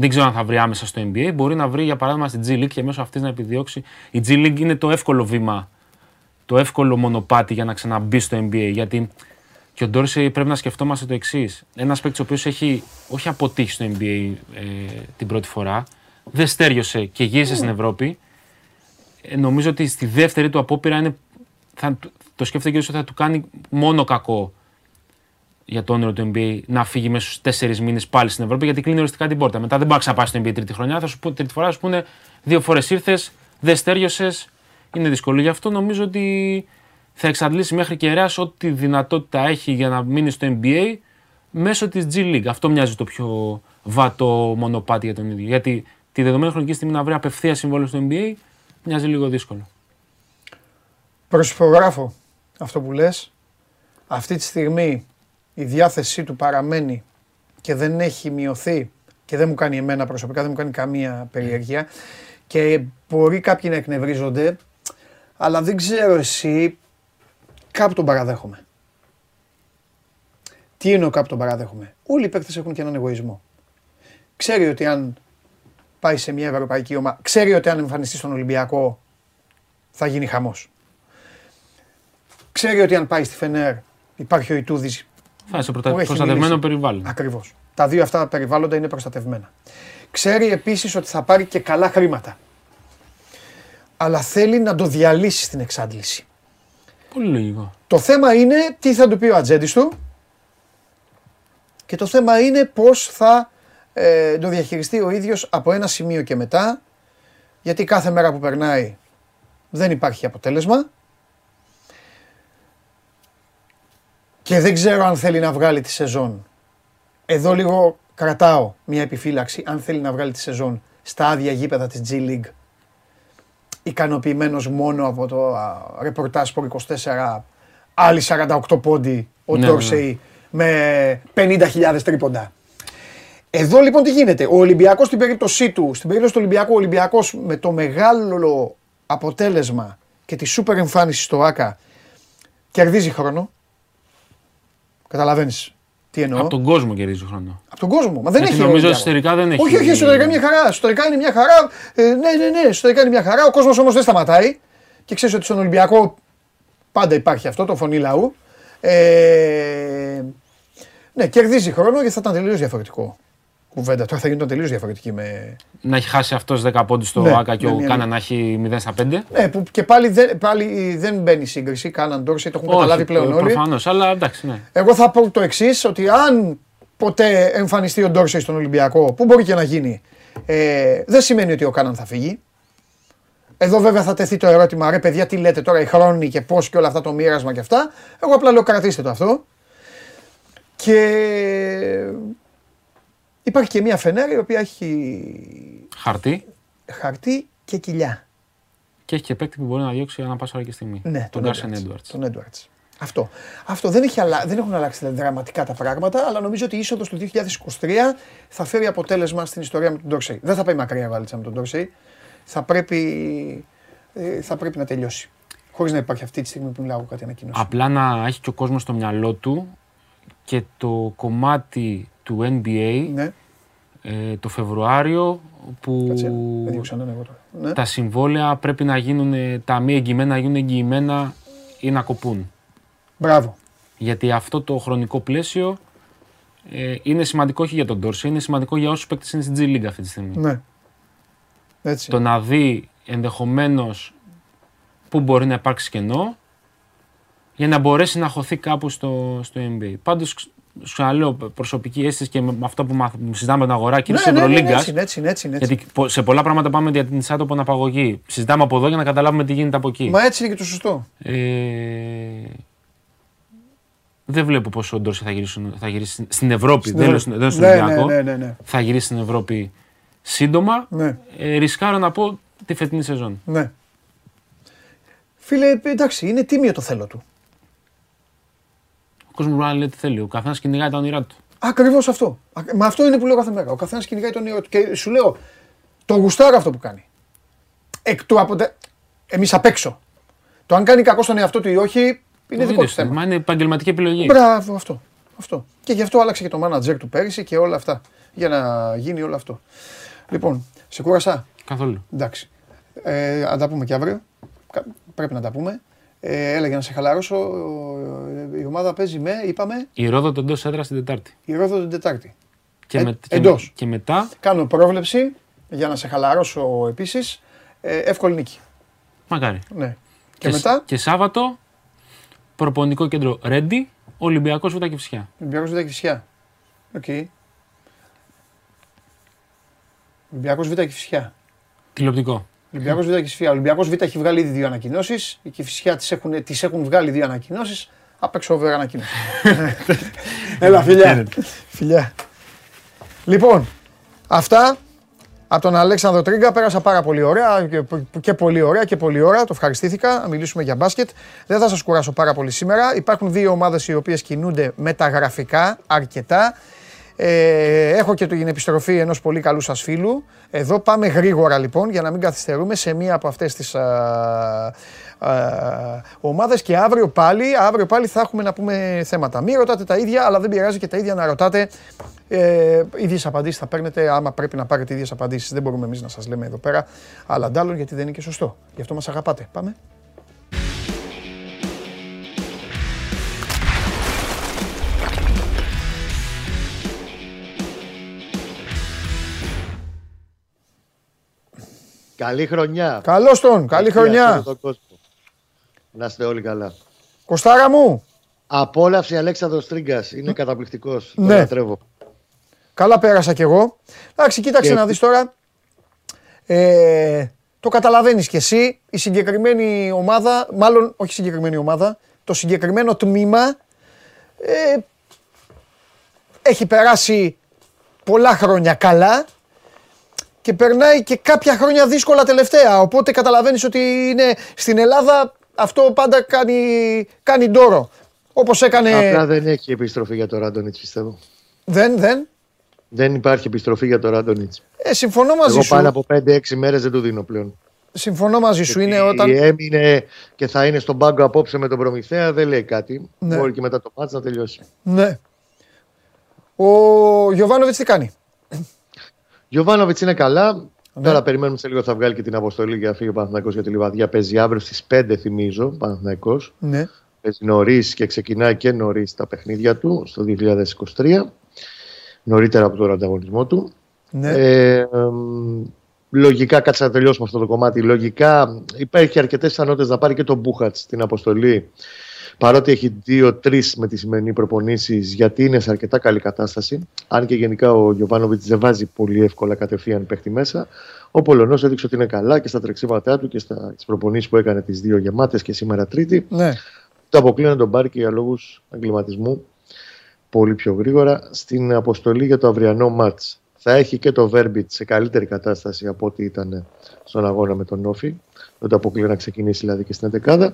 Δεν ξέρω αν θα βρει άμεσα στο NBA. Μπορεί να βρει για παράδειγμα στην G League και μέσω αυτής να επιδιώξει. Η G League είναι το εύκολο βήμα, το εύκολο μονοπάτι για να ξαναμπεί στο NBA. Γιατί και ο Ντόρσεϊ πρέπει να σκεφτόμαστε το εξής. Ένας παίκτης ο οποίος έχει όχι αποτύχει στο NBA ε, την πρώτη φορά, δεν στέριωσε και γύρισε στην Ευρώπη. Ε, νομίζω ότι στη δεύτερη του απόπειρα είναι, θα, του- το σκέφτεται και ότι θα του κάνει μόνο κακό για το όνειρο του NBA να φύγει μέσα στους τέσσερις μήνες πάλι στην Ευρώπη, γιατί κλείνει οριστικά την πόρτα. Μετά δεν μπορεί να ξαναπάει στο NBA τρίτη χρονιά. Θα σου πω, τρίτη φορά θα σου πούνε δύο φορές ήρθες, δεν στέριωσες. Είναι δύσκολο. Γι' αυτό νομίζω ότι θα εξαντλήσει μέχρι κεραία ό,τι δυνατότητα έχει για να μείνει στο NBA μέσω της G League. Αυτό μοιάζει το πιο βατό μονοπάτι για τον ίδιο. Γιατί τη δεδομένη χρονική στιγμή να βρει απευθεία συμβόλαιο στο NBA μοιάζει λίγο δύσκολο. Προσυπογράφω αυτό που λες. Αυτή τη στιγμή η διάθεσή του παραμένει και δεν έχει μειωθεί και δεν μου κάνει εμένα προσωπικά, δεν μου κάνει καμία περιέργεια και μπορεί κάποιοι να εκνευρίζονται, αλλά δεν ξέρω εσύ, κάπου τον παραδέχομαι. Τι εννοώ κάπου τον παραδέχομαι; Όλοι οι παίκτες έχουν και έναν εγωισμό. Ξέρει ότι αν πάει σε μια ευρωπαϊκή ομάδα, ξέρει ότι αν εμφανιστεί στον Ολυμπιακό θα γίνει χαμός. Ξέρει ότι αν πάει στη Φενέρ υπάρχει ο Ιτούδης Θα είσαι προτα... Που έχει προστατευμένο μιλήσει. περιβάλλον. Ακριβώς. Τα δύο αυτά περιβάλλοντα είναι προστατευμένα. Ξέρει επίσης ότι θα πάρει και καλά χρήματα. Αλλά θέλει να το διαλύσει στην εξάντληση. Πολύ λογικό. Το θέμα είναι τι θα του πει ο ατζέντης του και το θέμα είναι πώς θα ε, το διαχειριστεί ο ίδιος από ένα σημείο και μετά γιατί κάθε μέρα που περνάει δεν υπάρχει αποτέλεσμα και δεν ξέρω αν θέλει να βγάλει τη σεζόν. Εδώ λίγο κρατάω μια επιφύλαξη αν θέλει να βγάλει τη σεζόν στα άδεια γήπεδα της G League ικανοποιημένος μόνο από το α, ρεπορτάζ Sport 24 άλλοι 48 πόντι ο Ναι, Ντόρσεϊ με 50.000 τρίποντα. Εδώ λοιπόν τι γίνεται; Ο Ολυμπιακός στην περίπτωσή του, στην περίπτωση του Ολυμπιακού, ο Ολυμπιακός με το μεγάλο αποτέλεσμα και τη σούπερ εμφάνιση στο ΆΚΑ κερδίζει χρόνο. Καταλαβαίνεις τι εννοώ; Από τον κόσμο κερδίζει χρόνος. Από τον κόσμο. Μα δεν Γιατί έχει. νομίζω Ολυμπιακό. εσωτερικά δεν έχει. Όχι, όχι, εσωτερικά είναι μια χαρά. Εσωτερικά είναι μια χαρά. Ε, ναι, ναι, ναι, εσωτερικά είναι μια χαρά. Ο κόσμος όμως δεν σταματάει. Και ξέρεις ότι στον Ολυμπιακό πάντα υπάρχει αυτό, το φωνή λαού. Ε, ναι, κερδίζει χρόνο γιατί θα ήταν τελείως διαφορετικό. Κουβέντα. Τώρα θα γινόταν τελείως διαφορετική με. Να έχει χάσει αυτός 10 πόντους στο Ναι, ΑΚΑ και ναι, ο ναι, ναι. Κάνα να έχει 0 στα 5. Ναι, που και πάλι δεν, πάλι δεν μπαίνει σύγκριση. Κάναν Ντόρσεϊ, το έχουν καταλάβει πλέον όλοι. Προφανώς, αλλά εντάξει, ναι. Εγώ θα πω το εξής, ότι αν ποτέ εμφανιστεί ο Ντόρσεϊ στον Ολυμπιακό, που μπορεί και να γίνει, ε, δεν σημαίνει ότι ο Κάναν θα φύγει. Εδώ βέβαια θα τεθεί το ερώτημα, ρε παιδιά, τι λέτε τώρα οι χρόνοι και πώς και όλα αυτά το μοίρασμα και αυτά. Εγώ απλά λέω κρατήστε το αυτό. Και υπάρχει και μια φενέρη η οποία έχει Χαρτί χαρτί και κοιλιά. και έχει και παίκτη που μπορεί να διώξει ανά πάσα ώρα και στιγμή. Ναι, τον Κάρσεν Έντουαρτ. Τον Edwards. Αυτό. Αυτό δεν, έχει αλλα... δεν έχουν αλλάξει δραματικά τα πράγματα, αλλά νομίζω ότι η είσοδος του 2023 θα φέρει αποτέλεσμα στην ιστορία με τον Ντόρσεϊ. Δεν θα πάει μακριά η βάλτσα με τον Ντόρσεϊ. Θα πρέπει, ε, θα πρέπει να τελειώσει. Χωρίς να υπάρχει αυτή τη στιγμή που μιλάω κάτι ανακοίνωση. Απλά να έχει και ο κόσμος στο μυαλό του και το κομμάτι του NBA Ναι, ε, το Φεβρουάριο που κάτσε. Δεν διώξα έναν εγώ τώρα. Ναι. τα συμβόλαια πρέπει να γίνουν, ε, τα μη εγγυημένα να γίνουν εγγυημένα ή να κοπούν. Μπράβο. Γιατί αυτό το χρονικό πλαίσιο ε, είναι σημαντικό όχι για τον Τόρση, είναι σημαντικό για όσους παίκτες είναι στην G League αυτή τη στιγμή. Ναι. Έτσι. Το να δει ενδεχομένως πού μπορεί να υπάρξει κενό για να μπορέσει να χωθεί κάπου στο, στο NBA. Πάντως, σου ξαναλέω προσωπική αίσθηση και με με αυτό που μαθ- συζητάμε με τον αγορά κυρίω ναι, της ναι, ναι, Ευρωλίγκας. έτσι, είναι, έτσι, είναι, έτσι, είναι, έτσι. Γιατί πο- σε πολλά πράγματα πάμε για την άτομο αναπαγωγή. Συζητάμε από εδώ για να καταλάβουμε τι γίνεται από εκεί. Μα έτσι είναι και το σωστό. Ε, δεν βλέπω πόσο ο Ντόρση θα γυρίσει, θα γυρίσει στην- στην Ευρώπη. δεν λέω στην- δεν λέω στον ναι, Ολυμπιακό. ναι, ναι, ναι, ναι. Θα γυρίσει στην Ευρώπη σύντομα. ναι. Ε, ρισκάρω να πω τη φετινή σεζόν. Ναι. Φίλε, εντάξει, είναι τίμιο το θέλω του. Ο κόσμος μπορεί να λέει τι θέλει. Ο καθένας κυνηγάει τα όνειρά του. Ακριβώς αυτό. Α- Μα αυτό είναι που λέω κάθε μέρα. Ο καθένας κυνηγάει τον όνειρο του. Και σου λέω, το γουστάρω αυτό που κάνει. Εκ του αποτε... Εμείς απ' έξω. Το αν κάνει κακό στον εαυτό του ή όχι είναι δικό του είδες, θέμα. Μα είναι επαγγελματική επιλογή. Μπράβο, αυτό. αυτό. Και γι' αυτό άλλαξε και το manager του πέρυσι και όλα αυτά. Για να γίνει όλο αυτό. Λοιπόν, σε κούρασα. Καθόλου. Εντάξει. Ε, να τα πούμε και αύριο. Κα- Πρέπει να τα πούμε. Ε, έλεγα να σε χαλαρώσω. ε, Η ομάδα παίζει με, είπαμε, Η Ρόδο τον εντός έδρας την Τετάρτη. η Ρόδο την Τετάρτη. Και, Ε, με, και, εντός. με- και μετά, Κάνω πρόβλεψη για να σε χαλαρώσω επίσης. Ε, εύκολη νίκη. μακάρι. Ναι. Και, σ- μετά, Και Σάββατο, προπονητικό κέντρο Ρέντι, Ολυμπιακός Β' Κηφισιά. Ολυμπιακός Β' Κηφισιά. Οκ. Ολυμπιακός Β' Κηφισιά. Τηλεοπτικό. Ολυμπιακός Β' Κηφισιά. Ολυμπιακός Β' έχει βγάλει ήδη δύο ανακοινώσεις. Η Κηφισιά τις έχουν, τις έχουν βγάλει δύο ανακοινώσεις. Απ' έξω over ανακοίνωση. Έλα, φιλιά. φιλιά. Λοιπόν, αυτά από τον Αλέξανδρο Τρίγκα πέρασα πάρα πολύ ωραία και, και πολύ ωραία και πολύ ωραία. Το ευχαριστήθηκα. Να μιλήσουμε για μπάσκετ. Δεν θα σας κουράσω πάρα πολύ σήμερα. Υπάρχουν δύο ομάδες οι οποίες κινούνται μεταγραφικά αρκετά. Ε, έχω και την επιστροφή ενός πολύ καλού σας φίλου. Εδώ πάμε γρήγορα λοιπόν για να μην καθυστερούμε σε μία από αυτές τις ομάδες και αύριο πάλι, αύριο πάλι θα έχουμε να πούμε θέματα. Μην ρωτάτε τα ίδια, αλλά δεν πειράζει και τα ίδια να ρωτάτε. Ε, ίδιες απαντήσεις θα παίρνετε, άμα πρέπει να πάρετε ίδιες απαντήσεις. Δεν μπορούμε εμείς να σας λέμε εδώ πέρα, αλλά αντάλλων γιατί δεν είναι και σωστό. Γι' αυτό μας αγαπάτε. Πάμε. Καλή χρονιά. Καλώς τον, καλή Για χρονιά. όλο τον κόσμο. Να είστε όλοι καλά. Κοστάρα μου, Απόλαυση Αλέξανδρος Τρίγκας. Είναι καταπληκτικός. Τον Ναι. λατρεύω. καλά πέρασα κι εγώ. Εντάξει, κοίταξε Και- να δεις τώρα. Ε, το καταλαβαίνεις κι εσύ, η συγκεκριμένη ομάδα, μάλλον όχι η συγκεκριμένη ομάδα, το συγκεκριμένο τμήμα ε, έχει περάσει πολλά χρόνια καλά και περνάει και κάποια χρόνια δύσκολα τελευταία. Οπότε καταλαβαίνεις ότι είναι στην Ελλάδα αυτό πάντα κάνει, κάνει ντόρο. Όπως έκανε... Απλά δεν έχει επιστροφή για τον Ράντονιτς πιστεύω. Δεν, δεν. Δεν υπάρχει επιστροφή για τον Ράντονιτς. Ε, συμφωνώ μαζί Εγώ σου. πάνω από 5-6 μέρες δεν του δίνω πλέον. Συμφωνώ μαζί σου. Είναι όταν. Έμεινε και θα είναι στον πάγκο απόψε με τον Προμηθέα, δεν λέει κάτι. Ναι. Μπορεί και μετά το μάτς να τελειώσει. Ναι. Ο Γιωβάνοβιτς τι κάνει; Γιωβάνοβιτς είναι καλά. Ναι. Τώρα περιμένουμε σε λίγο θα βγάλει και την αποστολή για να φύγει ο Παναθηναϊκός για τη Λιβαδιά. Παίζει αύριο στις 5 θυμίζω ο Παναθηναϊκός. Ναι. Παίζει νωρίς και ξεκινάει και νωρίς τα παιχνίδια του στο 2023. Νωρίτερα από τον ανταγωνισμό του. ναι. Ε, εμ, λογικά, κάτσε να τελειώσουμε αυτό το κομμάτι. Λογικά υπάρχει αρκετές πιθανότητες να πάρει και τον Μπούχατς στην αποστολή. Παρότι έχει δύο-τρεις με τη σημερινή προπονήσεις, γιατί είναι σε αρκετά καλή κατάσταση. Αν και γενικά ο Γιωβάνοβιτς δεν βάζει πολύ εύκολα κατευθείαν παίχτη μέσα. Ο Πολωνός έδειξε ότι είναι καλά και στα τρεξίματά του και στι προπονήσεις που έκανε τις δύο γεμάτες και σήμερα Τρίτη. ναι. Το αποκλείω να τον πάρει και για λόγους εγκληματισμού πολύ πιο γρήγορα στην αποστολή για το αυριανό μάτς. Θα έχει και το Βέρμπιτς σε καλύτερη κατάσταση από ό,τι ήταν στον αγώνα με τον Όφη. Δεν το αποκλείω να ξεκινήσει δηλαδή και στην 11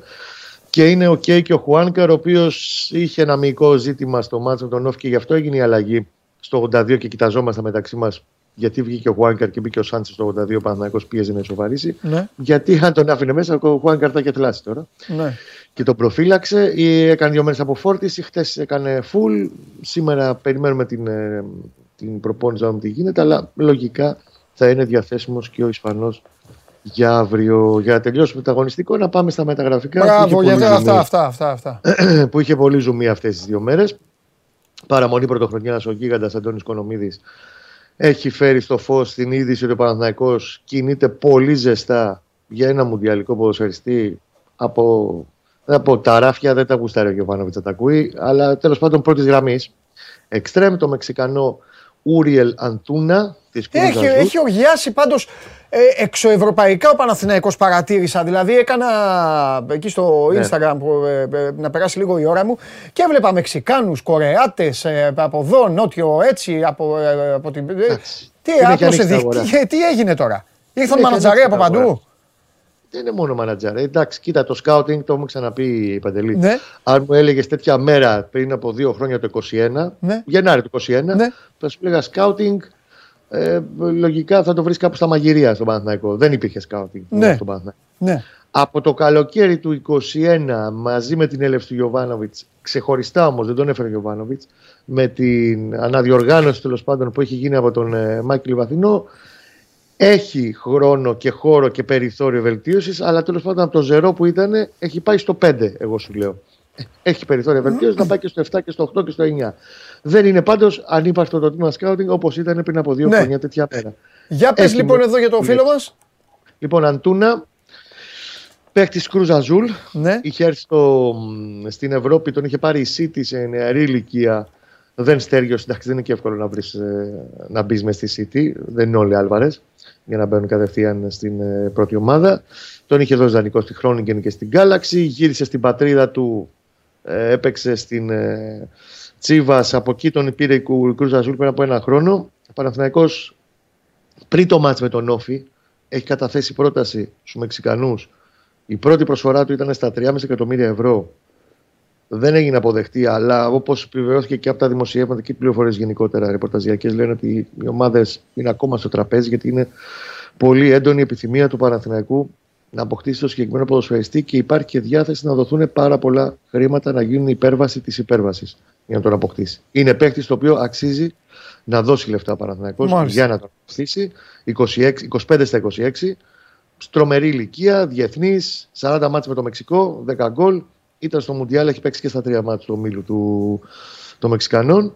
Και είναι ο Κέι και ο Χουάνκαρ, ο οποίος είχε ένα μυϊκό ζήτημα στο μάτς με τον Όφη και γι' αυτό έγινε η αλλαγή στο 82 και κοιταζόμασταν μεταξύ μας γιατί βγήκε ο Χουάνκαρ και μπήκε ο Σάντσες στο 82. Ο Παναθηναϊκός πίεζε να ισοβαρήσει. Ναι. Γιατί αν τον άφηνε μέσα, ο Χουάνκαρ θα είχε θλάσει τώρα ναι. και τον προφύλαξε. Ή Έκανε δύο μέρες αποφόρτιση. Χθε έκανε full. Σήμερα περιμένουμε την, ε, την προπόνηση να δούμε τι γίνεται. Αλλά λογικά θα είναι διαθέσιμος και ο Ισπανός για αύριο. Για να τελειώσουμε το αγωνιστικό, να πάμε στα μεταγραφικά. που Μπράβο, είχε γιατί πολύ αυτά, ζουμί- αυτά, αυτά, αυτά. που είχε πολύ ζουμί αυτές τις δύο μέρες. Παραμονή πρωτοχρονιάς ο γίγαντας Αντώνης Κονομίδης έχει φέρει στο φως την είδηση ότι ο Παναθηναϊκός κινείται πολύ ζεστά για ένα μουντιαλικό ποδοσφαιριστή από, από τα ράφια. Δεν τα γουστάρει ο Γιωβάνοβιτς να τα ακούει, αλλά τέλος πάντων πρώτης γραμμής. Εξτρέμ το Μεξικανό Ούριελ Αντούνα της Έχει, έχει οργιάσει πάντως ε, εξωευρωπαϊκά ο Παναθηναϊκός παρατήρησα. Δηλαδή έκανα εκεί στο Ναι. Instagram που, ε, ε, να περάσει λίγο η ώρα μου και έβλεπα Μεξικάνους, Κορεάτες ε, από εδώ, Νότιο έτσι, από, ε, από την... ε, Εντάξει. τι, Είναι και άπλωσε, ανοίξει τα δι- αγορά. τι, τι έγινε τώρα; Ήρθαν Είναι και μανατζαρέ ανοίξει από τα αγορά. παντού. Δεν είναι μόνο μανατζάρ. Εντάξει, κοίτα, το σκάουτινγκ το έχουμε ξαναπεί η Παντελή. Ναι. Αν μου έλεγες τέτοια μέρα πριν από δύο χρόνια το 21, Ναι. Γενάρη του 21, Ναι. θα σου έλεγα σκάουτινγκ. Ε, λογικά θα το βρεις κάπου στα μαγειρία στον Παναθηναϊκό. Δεν υπήρχε σκάουτινγκ Ναι. στον Παναθηναϊκό. Ναι. Από το καλοκαίρι του 21 μαζί με την έλευση του Γιωβάνοβιτς, ξεχωριστά όμως, δεν τον έφερε ο Γιωβάνοβιτς, με την αναδιοργάνωση τέλος πάντων που έχει γίνει από τον ε, Μάκη Λιβαθινό, έχει χρόνο και χώρο και περιθώριο βελτίωσης, αλλά τέλος πάντων από το ζερό που ήταν έχει πάει στο 5, εγώ σου λέω. Έχει περιθώριο βελτίωσης να πάει και στο 7 και στο 8 και στο 9. Δεν είναι πάντως ανύπαρκτο το τμήμα σκάουτινγκ όπως ήταν πριν από δύο Ναι. χρόνια τέτοια μέρα. Για πες Έχει λοιπόν μου- εδώ για το φίλο μας. Λοιπόν, Αντούνα, παίχτη Κρούζ Αζούλ, Ναι. Είχε έρθει στο, μ, στην Ευρώπη, τον είχε πάρει η City σε νεαρή ηλικία. Δεν στέργιος, εντάξει, δεν είναι και εύκολο να, βρεις, ε, να μπεις μες στη City. Δεν είναι όλοι Άλβαρες για να μπαίνουν κατευθείαν στην ε, πρώτη ομάδα. Τον είχε δώσει δανεικό στη Χρόνιγκεν και στην Galaxy. Γύρισε στην πατρίδα του, ε, έπαιξε στην ε, Τσίβας. Από εκεί τον πήρε η Κου- Κρούζ Αζούλ πριν από ένα χρόνο. Ο Παναθηναϊκός πριν το μάτς με τον Όφη έχει καταθέσει πρόταση στους Μεξικανούς η πρώτη προσφορά του ήταν στα 3,5 εκατομμύρια ευρώ. Δεν έγινε αποδεκτή, αλλά όπως επιβεβαιώθηκε και από τα δημοσιεύματα και πληροφορίες γενικότερα ρεπορταζιακές, λένε ότι οι ομάδες είναι ακόμα στο τραπέζι γιατί είναι πολύ έντονη η επιθυμία του Παναθηναϊκού να αποκτήσει το συγκεκριμένο ποδοσφαιριστή και υπάρχει και διάθεση να δοθούν πάρα πολλά χρήματα να γίνουν υπέρβαση της υπέρβασης για να τον αποκτήσει. Είναι παίκτης το οποίο αξίζει να δώσει λεφτά ο Παναθηναϊκός Μάλιστα. για να τον αποκτήσει. 26, 25 στα 26. Στρομερή ηλικία, διεθνής, 40 μάτς με το Μεξικό, 10 γκολ. Ήταν στο Μουντιάλ, έχει παίξει και στα τρία μάτς του ομίλου του, των Μεξικανών.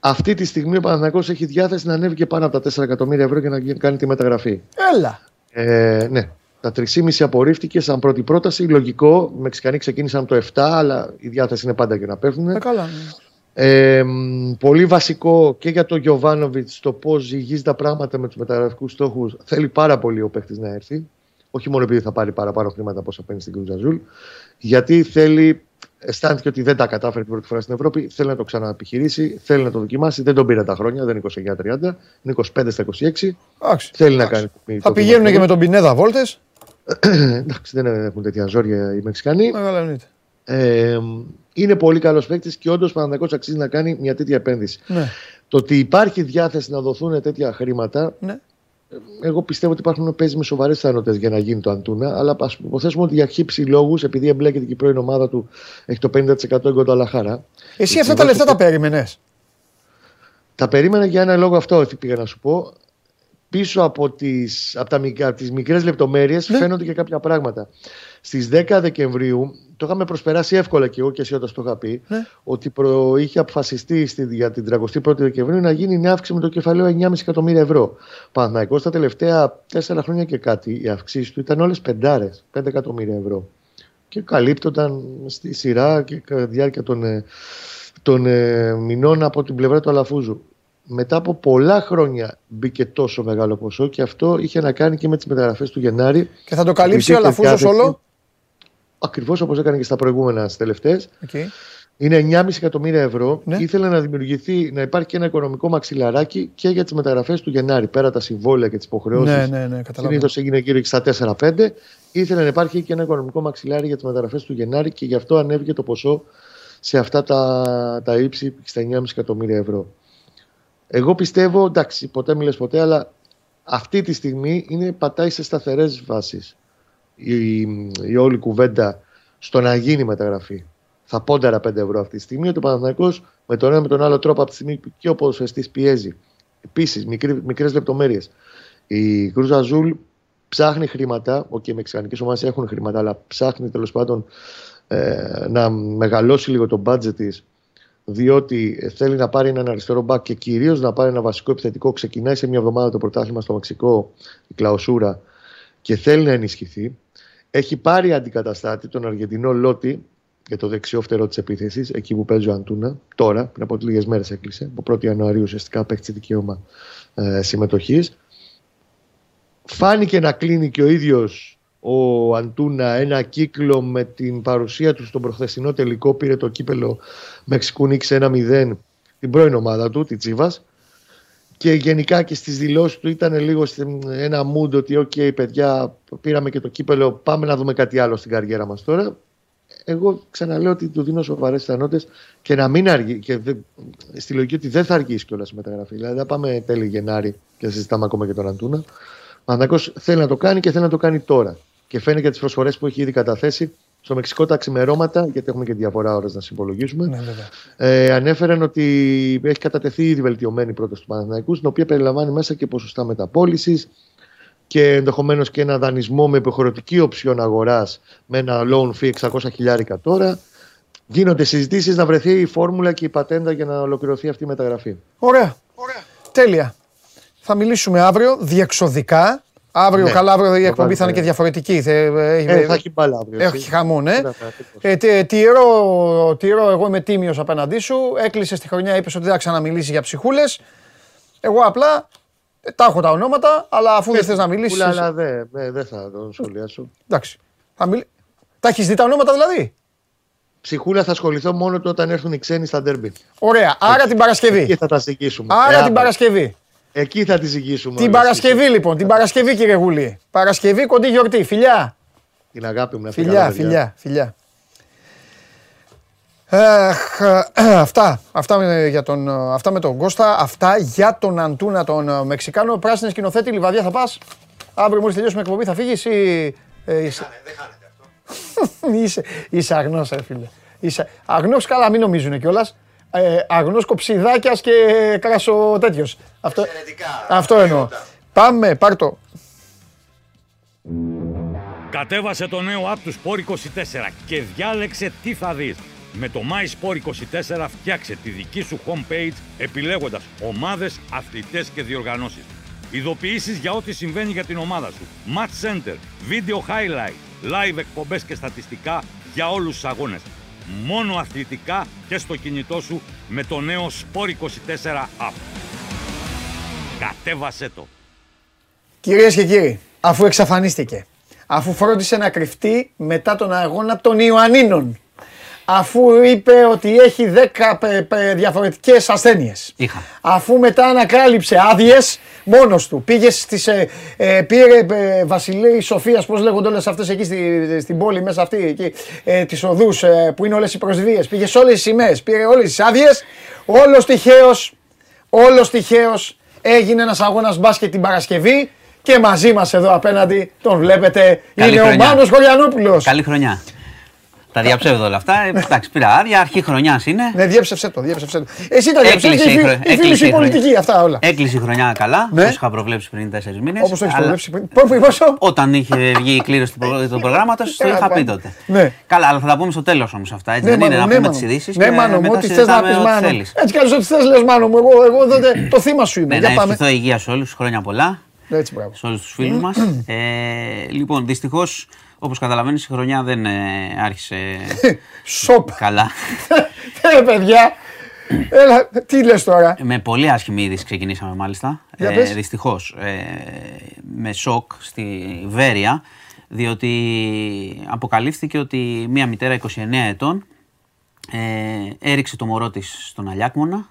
Αυτή τη στιγμή ο Παναθηναϊκός έχει διάθεση να ανέβει και πάνω από τα 4 εκατομμύρια ευρώ για να γι- κάνει τη μεταγραφή. Έλα. Ε, ναι. Τα 3,5 απορρίφθηκε σαν πρώτη πρόταση. Λογικό. Οι Μεξικανοί ξεκίνησαν από το 7, αλλά η διάθεση είναι πάντα και να πέφτουν. Ε, καλά. Ε, μ, πολύ βασικό και για τον Γιωβάνοβιτς το πώς ζυγίζει τα πράγματα με τους μεταγραφικούς στόχους. Θέλει πάρα πολύ ο παίχτη να έρθει. Όχι μόνο επειδή θα πάρει παραπάνω χρήματα από όσα παίρνει στην Κρουζαζούλ, γιατί θέλει, αισθάνθηκε ότι δεν τα κατάφερε την πρώτη φορά στην Ευρώπη, θέλει να το ξαναεπιχειρήσει, θέλει να το δοκιμάσει. Δεν τον πήρε τα χρόνια, δεν είναι 29-30, είναι 25 στα 26. Εντάξει. Θέλει να κάνει. το Θα πηγαίνουν και με τον Πινέδα βόλτες. Εντάξει, δεν έχουν τέτοια ζόρια οι Μεξικανοί. Μεγάλα εννοείται. Ε, είναι πολύ καλός παίκτης και όντως ο Παναθηναϊκός αξίζει να κάνει μια τέτοια επένδυση. Ναι. Το ότι υπάρχει διάθεση να δοθούν τέτοια χρήματα Ναι. Εγώ πιστεύω ότι υπάρχουν παίζεις με σοβαρές πιθανότητες για να γίνει το Αντούνα. Αλλά ας υποθέσουμε ότι για χύψη λόγους, επειδή εμπλέκεται και η πρώην ομάδα του, έχει το 50% εγώ το Αλαχάρα. Εσύ αυτά τα λεφτά τα περίμενε. Τα περίμενα για ένα λόγο αυτό, πήγα να σου πω. Πίσω από τις, από τα, από τις μικρές λεπτομέρειες ναι. φαίνονται και κάποια πράγματα. Στις 10 Δεκεμβρίου, το είχαμε προσπεράσει εύκολα και εγώ και εσύ όταν το είχα πει, ναι. ότι προ, είχε αποφασιστεί στη, για την 31η Δεκεμβρίου να γίνει μια αύξηση με το κεφαλαίο 9,5 εκατομμύρια ευρώ. Παναθηναϊκός τα τελευταία 4 χρόνια και κάτι, οι αυξήσεις του ήταν όλες πεντάρες, 5 εκατομμύρια ευρώ. Και καλύπτονταν στη σειρά και κατά τη διάρκεια των, ε, των ε, μηνών από την πλευρά του Αλαφούζου μετά από πολλά χρόνια μπήκε τόσο μεγάλο ποσό και αυτό είχε να κάνει και με τις μεταγραφές του Γενάρη. Και θα το καλύψει ο Αλαφούζος όλο; Ακριβώς όπως έκανε και στα προηγούμενα τελευταίες. Okay. Είναι 9,5 εκατομμύρια ευρώ. Ναι. Ήθελε να δημιουργηθεί, να υπάρχει και ένα οικονομικό μαξιλαράκι και για τις μεταγραφές του Γενάρη. Πέρα τα συμβόλαια και τις υποχρεώσεις. Ναι, ναι, ναι, Συνήθως έγινε γύρω στα 4-5. Ήθελε να υπάρχει και ένα οικονομικό μαξιλάρι για τις μεταγραφές του Γενάρη και γι' αυτό ανέβηκε το ποσό σε αυτά τα, τα ύψη στα 9,5 εκατομμύρια ευρώ. Εγώ πιστεύω, εντάξει, ποτέ μιλες ποτέ, αλλά αυτή τη στιγμή είναι, πατάει σε σταθερές βάσεις η, η, όλη κουβέντα στο να γίνει μεταγραφή. Θα πόνταρα 5 ευρώ αυτή τη στιγμή. Ο Παναθηναϊκός με τον ένα με τον άλλο τρόπο από τη στιγμή που και ο ποδοσφαιριστής πιέζει. Επίσης, μικρές λεπτομέρειες. Η Κρουζ Αζούλ ψάχνει χρήματα. Okay, οι μεξικανικές ομάδες έχουν χρήματα, αλλά ψάχνει τέλος πάντων ε, να μεγαλώσει λίγο το budget της διότι θέλει να πάρει έναν αριστερό μπακ και κυρίως να πάρει ένα βασικό επιθετικό. Ξεκινάει σε μια εβδομάδα το πρωτάθλημα στο Μεξικό, η Κλαοσούρα, και θέλει να ενισχυθεί. Έχει πάρει αντικαταστάτη τον Αργεντινό Λότι για το δεξιό φτερό της επίθεσης, εκεί που παίζει ο Αντούνα. Τώρα, πριν από λίγες μέρες έκλεισε. Από 1η Ιανουαρίου ουσιαστικά απέκτησε δικαίωμα ε, συμμετοχής. Φάνηκε να κλείνει και ο ίδιος ο Αντούνα ένα κύκλο με την παρουσία του στον προχθεσινό τελικό. Πήρε το κύπελο Μεξικού νίκησε 1-0 την πρώην ομάδα του, τη Τσίβα. Και γενικά και στις δηλώσεις του ήταν λίγο ένα mood ότι OK okay, παιδιά πήραμε και το κύπελο πάμε να δούμε κάτι άλλο στην καριέρα μας τώρα. Εγώ ξαναλέω ότι του δίνω σοβαρές πιθανότητες και να μην αργεί. Και δε, στη λογική ότι δεν θα αργήσει κιόλας η μεταγραφή. Δηλαδή, θα πάμε τέλη Γενάρη και συζητάμε ακόμα για τον Αντούνα. Ο θέλει να το κάνει και θέλει να το κάνει τώρα και φαίνεται για τις προσφορές που έχει ήδη καταθέσει. Στο Μεξικό τα ξημερώματα, γιατί έχουμε και διαφορά ώρας να συνυπολογίσουμε, ναι, ε, ανέφεραν ότι έχει κατατεθεί ήδη βελτιωμένη πρόταση του Παναθηναϊκού, στην οποία περιλαμβάνει μέσα και ποσοστά μεταπόλησης και ενδεχομένως και ένα δανεισμό με υποχρεωτική οψιόν αγοράς με ένα loan fee 600 χιλιάρικα τώρα. Γίνονται συζητήσεις να βρεθεί η φόρμουλα και η πατέντα για να ολοκληρωθεί αυτή η μεταγραφή. Ωραία. Ωραία. Τέλεια. Θα μιλήσουμε αύριο διεξοδικά Αύριο, ναι. καλά, αύριο η εκπομπή θα είναι και διαφορετική. Ε, ε, θα έχει μπάλα αύριο. Έχει χαμό, ναι. Ε, τηρώ, τηρώ, εγώ είμαι τίμιος απέναντί σου. Έκλεισε τη χρονιά, είπες ότι δεν θα ξαναμιλήσει για ψυχούλες. Εγώ απλά τα έχω τα ονόματα, αλλά αφού δεν θες να μιλήσει. Αλλά δεν δε θα το σχολιάσω. Εντάξει. Θα μιλ... Τα έχεις δει τα ονόματα δηλαδή; Ψυχούλα θα ασχοληθώ μόνο όταν έρθουν οι ξένοι στα ντέρμπι. Ωραία, άρα την Παρασκευή. Και θα τα ζυγίσουμε. Άρα την Παρασκευή. Εκεί θα τη ζυγίσουμε. Την Παρασκευή λοιπόν, την Παρασκευή κύριε Γουλή. Παρασκευή κοντή γιορτή, φιλιά. Την αγάπη μου να Φιλιά, φιλιά, φιλιά. αυτά, αυτά, με, για τον, αυτά με τον Κώστα, αυτά για τον Αντούνα τον ε, Μεξικάνο. Πράσινη σκηνοθέτη, Λιβαδιά θα πας. Αύριο μόλις τελειώσουμε εκπομπή θα φύγεις ή... Ε, είσαι... Δεν χάνεται αυτό. είσαι, είσαι αγνός, ρε φίλε. Είσαι αγνός, καλά μην νομίζουν κιόλας ε, αγνός κοψιδάκιας και κράσο τέτοιος. Αυτό, αυτό εννοώ. Πάμε, πάρ' το. Κατέβασε το νέο app του Sport 24 και διάλεξε τι θα δεις. Με το MySport24 φτιάξε τη δική σου homepage επιλέγοντας ομάδες, αθλητές και διοργανώσεις. Ειδοποιήσεις για ό,τι συμβαίνει για την ομάδα σου. Match Center, Video Highlight, Live εκπομπές και στατιστικά για όλους τους αγώνες μόνο αθλητικά και στο κινητό σου με το νέο Sport 24 App. Κατέβασέ το. Κυρίες και κύριοι, αφού εξαφανίστηκε, αφού φρόντισε να κρυφτεί μετά τον αγώνα των Ιωαννίνων, αφού είπε ότι έχει 10 διαφορετικές ασθένειες, αφού μετά ανακάλυψε άδειες μόνος του, πήγε στις, ε, ε, πήρε ε, Βασιλή Σοφίας, πώς λέγονται όλες αυτές εκεί στη, στην πόλη μέσα αυτή, εκεί, ε, τις οδούς ε, που είναι όλες οι προσδίες, πήγε σε όλες τις σημαίες, πήρε όλες τις άδειες, όλος τυχαίως, όλος τυχαίως έγινε ένας αγώνας μπάσκετ την Παρασκευή Και μαζί μας εδώ απέναντι τον βλέπετε. Καλή είναι χρονιά. ο Μάνος Χωριανόπουλος. Καλή χρονιά. Τα διαψεύδω όλα αυτά. Ε, Εντάξει, πήρα άδεια, αρχή χρονιάς είναι. Ναι, διέψευσέ το, διέψευσέ το. Εσύ τα Έκλεισε διέψευσες, η οι χρονιά. φίλοι- οι φίλοι σου οι πολιτικοί, αυτά όλα. Έκλεισε η χρονιά καλά, Ναι. όπως είχα προβλέψει πριν 4 μήνες. Όπως το έχεις προβλέψει πριν. Πού πόσο. Όταν είχε βγει η κλήρωση του προ- του προγράμματος, το Ε, είχα πει πάλι. τότε. Ναι. Καλά, αλλά θα τα πούμε στο τέλος όμως αυτά. Έτσι Ναι, δεν είναι μάνο, να ναι, πούμε μάνο. τις ειδήσεις. Ναι, μάνο μου, ό,τι θες να πεις, μάνο. Έτσι κι αλλιώς ό,τι θες, λες, μάνο μου. Εγώ, εγώ τότε το θύμα σου είμαι. Ναι, Για να πάμε. ευχηθώ υγεία σε όλους, χρόνια πολλά. Έτσι, μπράβο. σε όλους τους φίλους μας. Ε, λοιπόν, δυστυχώς, όπως καταλαβαίνεις, η χρονιά δεν ε, άρχισε Σοπ. καλά. Ε, παιδιά. Έλα, τι λες τώρα; Με πολύ άσχημη είδηση ξεκινήσαμε μάλιστα. Για πες. Δυστυχώς. Ε, με σοκ στη Βέρεια, διότι αποκαλύφθηκε ότι μία μητέρα 29 ετών ε, έριξε το μωρό της στον Αλιάκμονα,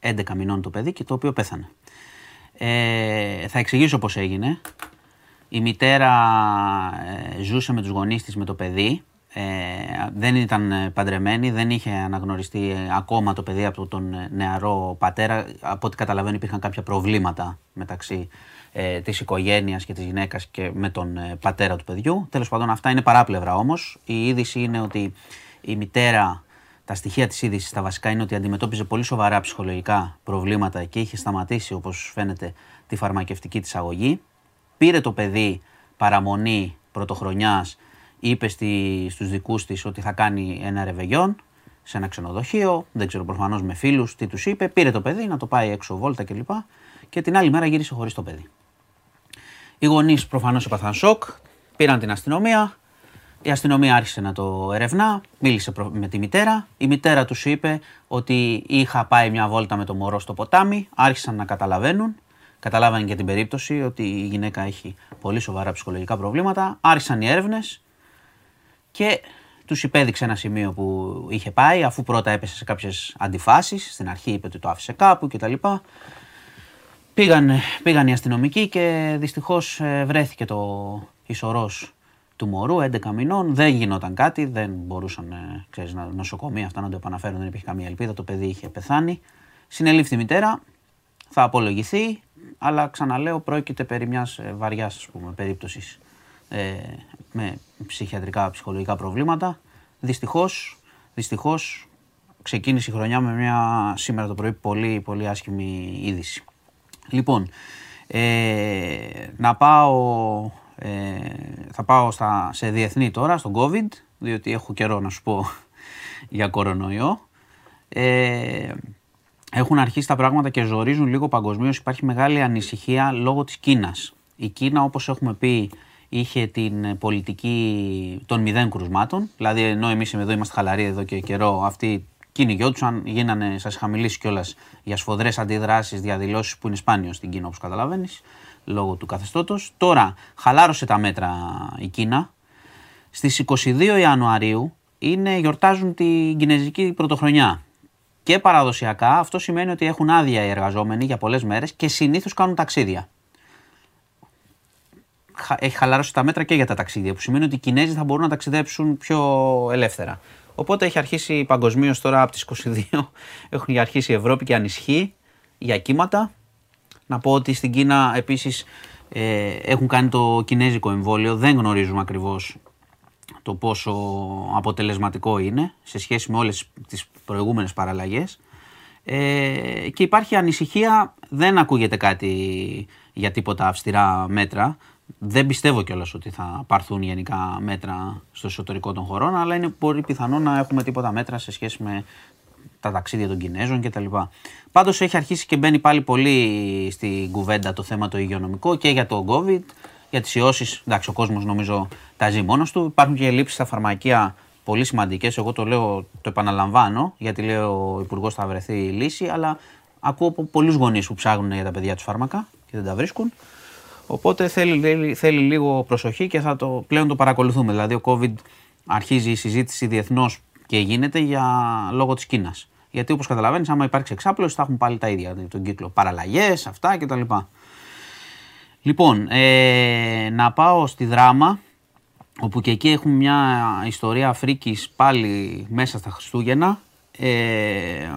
11 μηνών το παιδί και το οποίο πέθανε. Ε, θα εξηγήσω πώς έγινε. Η μητέρα ε, ζούσε με τους γονείς της με το παιδί. Ε, δεν ήταν ε, παντρεμένη, δεν είχε αναγνωριστεί ε, ακόμα το παιδί από τον ε, νεαρό πατέρα. Από ό,τι καταλαβαίνω υπήρχαν κάποια προβλήματα μεταξύ ε, της οικογένειας και της γυναίκας και με τον ε, πατέρα του παιδιού. Τέλος πάντων αυτά είναι παράπλευρα όμως. Η είδηση είναι ότι η μητέρα τα στοιχεία της είδησης τα βασικά είναι ότι αντιμετώπιζε πολύ σοβαρά ψυχολογικά προβλήματα και είχε σταματήσει όπως φαίνεται τη φαρμακευτική της αγωγή. Πήρε το παιδί παραμονή πρωτοχρονιάς, είπε στη, στους δικούς της ότι θα κάνει ένα ρεβεγιόν σε ένα ξενοδοχείο, δεν ξέρω προφανώς με φίλους τι τους είπε, πήρε το παιδί να το πάει έξω βόλτα κλπ. Και την άλλη μέρα γύρισε χωρίς το παιδί. Οι γονείς προφανώς έπαθαν σοκ, πήραν την αστυνομία, η αστυνομία άρχισε να το ερευνά, μίλησε προ- με τη μητέρα. Η μητέρα τους είπε ότι είχα πάει μια βόλτα με το μωρό στο ποτάμι, άρχισαν να καταλαβαίνουν. Καταλάβανε και την περίπτωση ότι η γυναίκα έχει πολύ σοβαρά ψυχολογικά προβλήματα. Άρχισαν οι έρευνες και τους υπέδειξε ένα σημείο που είχε πάει, αφού πρώτα έπεσε σε κάποιες αντιφάσεις. Στην αρχή είπε ότι το άφησε κάπου κτλ. Πήγαν, πήγαν οι αστυνομικοί και δυστυχώς ε, βρέθηκε το ισορρός του μωρού, 11 μηνών. Δεν γινόταν κάτι, δεν μπορούσαν ε, ξέρεις, να νοσοκομεία αυτά να το επαναφέρουν, δεν υπήρχε καμία ελπίδα. Το παιδί είχε πεθάνει. Συνελήφθη η μητέρα, θα απολογηθεί, αλλά ξαναλέω πρόκειται περί μιας ε, βαριάς ας πούμε, περίπτωσης ε, με ψυχιατρικά, ψυχολογικά προβλήματα. Δυστυχώς, δυστυχώς ξεκίνησε η χρονιά με μια σήμερα το πρωί πολύ πολύ άσχημη είδηση. Λοιπόν, ε, να πάω, ε, θα πάω στα, σε διεθνή τώρα, στον COVID, διότι έχω καιρό να σου πω για κορονοϊό. Ε, έχουν αρχίσει τα πράγματα και ζορίζουν λίγο παγκοσμίως. Υπάρχει μεγάλη ανησυχία λόγω της Κίνας. Η Κίνα, όπως έχουμε πει, είχε την πολιτική των μηδέν κρουσμάτων. Δηλαδή, ενώ εμείς εδώ είμαστε χαλαροί εδώ και καιρό, αυτοί κυνηγιόντουσαν, γίνανε, σας είχα μιλήσει κιόλας για σφοδρές αντιδράσεις, διαδηλώσεις που είναι σπάνιο στην Κίνα, όπως καταλαβαίνεις, λόγω του καθεστώτος. Τώρα, χαλάρωσε τα μέτρα η Κίνα. Στις 22 Ιανουαρίου είναι, γιορτάζουν την Κινέζικη Πρωτοχρονιά. Και παραδοσιακά αυτό σημαίνει ότι έχουν άδεια οι εργαζόμενοι για πολλές μέρες και συνήθως κάνουν ταξίδια. Χα- Έχει χαλαρώσει τα μέτρα και για τα ταξίδια, που σημαίνει ότι οι Κινέζοι θα μπορούν να ταξιδέψουν πιο ελεύθερα. Οπότε έχει αρχίσει παγκοσμίως τώρα από τις 22, έχουν αρχίσει η Ευρώπη και ανισχύει για κύματα. Να πω ότι στην Κίνα επίσης ε, έχουν κάνει το κινέζικο εμβόλιο, δεν γνωρίζουμε ακριβώς το πόσο αποτελεσματικό είναι σε σχέση με όλες τις προηγούμενες παραλλαγές. Ε, και υπάρχει ανησυχία, δεν ακούγεται κάτι για τίποτα αυστηρά μέτρα. Δεν πιστεύω κιόλας ότι θα πάρθουν γενικά μέτρα στο εσωτερικό των χωρών, αλλά είναι πολύ πιθανό να έχουμε τίποτα μέτρα σε σχέση με τα ταξίδια των Κινέζων κτλ. Πάντως έχει αρχίσει και μπαίνει πάλι πολύ στην κουβέντα το θέμα το υγειονομικό και για το COVID, για τις ιώσεις. Εντάξει, ο κόσμος νομίζω τα ζει μόνος του. Υπάρχουν και λήψει στα φαρμακεία πολύ σημαντικές. Εγώ το λέω, το επαναλαμβάνω, γιατί λέω ο Υπουργός θα βρεθεί η λύση, αλλά ακούω από πολλούς γονείς που ψάχνουν για τα παιδιά τους φάρμακα και δεν τα βρίσκουν. Οπότε θέλει, θέλει, θέλει λίγο προσοχή και θα το, πλέον το παρακολουθούμε. Δηλαδή, ο COVID αρχίζει η συζήτηση διεθνώς και γίνεται για λόγω της Κίνας. Γιατί όπως καταλαβαίνεις, άμα υπάρξει εξάπλωση, θα έχουν πάλι τα ίδια. Τον κύκλο παραλλαγές, αυτά κτλ. Λοιπόν, ε, να πάω στη δράμα, όπου και εκεί έχουμε μια ιστορία φρίκης πάλι μέσα στα Χριστούγεννα. Ε,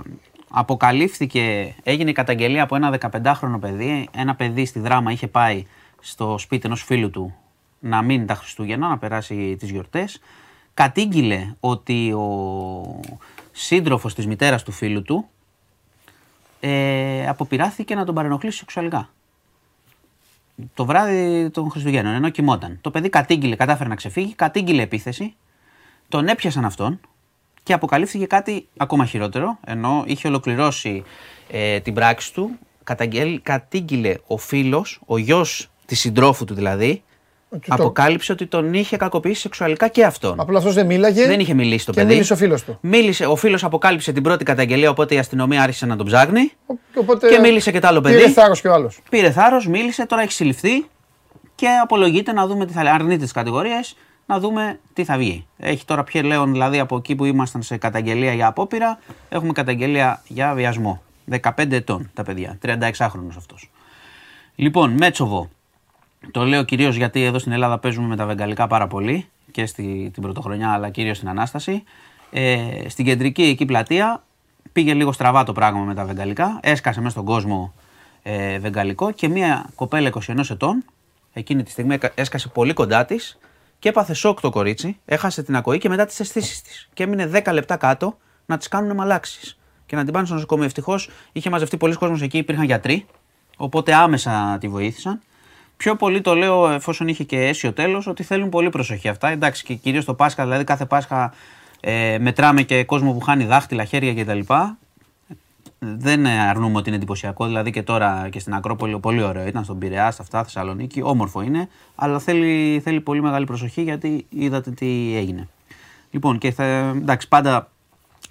αποκαλύφθηκε, έγινε η καταγγελία από ένα 15χρονο παιδί. Ένα παιδί στη δράμα είχε πάει στο σπίτι ενός φίλου του να μείνει τα Χριστούγεννα, να περάσει τις γιορτές. Κατήγγειλε ότι ο σύντροφος της μητέρας του φίλου του ε, αποπειράθηκε να τον παρενοχλήσει σεξουαλικά. Το βράδυ των Χριστουγέννων, ενώ κοιμόταν. Το παιδί κατήγγειλε, κατάφερε να ξεφύγει, κατήγγειλε επίθεση, τον έπιασαν αυτόν και αποκαλύφθηκε κάτι ακόμα χειρότερο, ενώ είχε ολοκληρώσει ε, την πράξη του, κατήγγειλε ο φίλος, ο γιος της συντρόφου του δηλαδή, αποκάλυψε ότι τον είχε κακοποιήσει σεξουαλικά και αυτόν. Απλά αυτός δεν μίλαγε. Δεν είχε μιλήσει το και παιδί. Μίλησε ο φίλος του. Μίλησε, ο φίλος αποκάλυψε την πρώτη καταγγελία, οπότε η αστυνομία άρχισε να τον ψάχνει. Οπότε και μίλησε και το άλλο παιδί. Πήρε θάρρος και ο άλλος. Πήρε θάρρος, μίλησε, τώρα έχει συλληφθεί και απολογείται να δούμε τι θα λέει. Αρνείται τις κατηγορίες, να δούμε τι θα βγει. Έχει τώρα πλέον, δηλαδή από εκεί που ήμασταν σε καταγγελία για απόπειρα, έχουμε καταγγελία για βιασμό. 15 ετών τα παιδιά, 36χρονο αυτός. Λοιπόν, Μέτσοβο, το λέω κυρίως γιατί εδώ στην Ελλάδα παίζουμε με τα βεγγαλικά πάρα πολύ και στη, την πρωτοχρονιά αλλά κυρίως στην Ανάσταση. Ε, στην κεντρική εκεί πλατεία πήγε λίγο στραβά το πράγμα με τα βεγγαλικά. Έσκασε μέσα στον κόσμο ε, βεγγαλικό και μια κοπέλα 21 ετών εκείνη τη στιγμή έσκασε πολύ κοντά της και έπαθε σοκ το κορίτσι, έχασε την ακοή και μετά τις αισθήσεις της. Και έμεινε 10 λεπτά κάτω να τη κάνουν μαλάξεις και να την πάνε στο νοσοκομείο. Ευτυχώς είχε μαζευτεί πολλοί κόσμος εκεί, υπήρχαν γιατροί, οπότε άμεσα τη βοήθησαν. Πιο πολύ το λέω εφόσον είχε και αίσιο τέλος ότι θέλουν πολύ προσοχή αυτά. Εντάξει, και κυρίως το Πάσχα, δηλαδή κάθε Πάσχα ε, μετράμε και κόσμο που χάνει δάχτυλα, χέρια κτλ. Δεν αρνούμε ότι είναι εντυπωσιακό, δηλαδή και τώρα και στην Ακρόπολη πολύ ωραίο ήταν, στον Πειραιά, στα αυτά, Θεσσαλονίκη, όμορφο είναι, αλλά θέλει, θέλει πολύ μεγάλη προσοχή γιατί είδατε τι έγινε. Λοιπόν, και θα, εντάξει, πάντα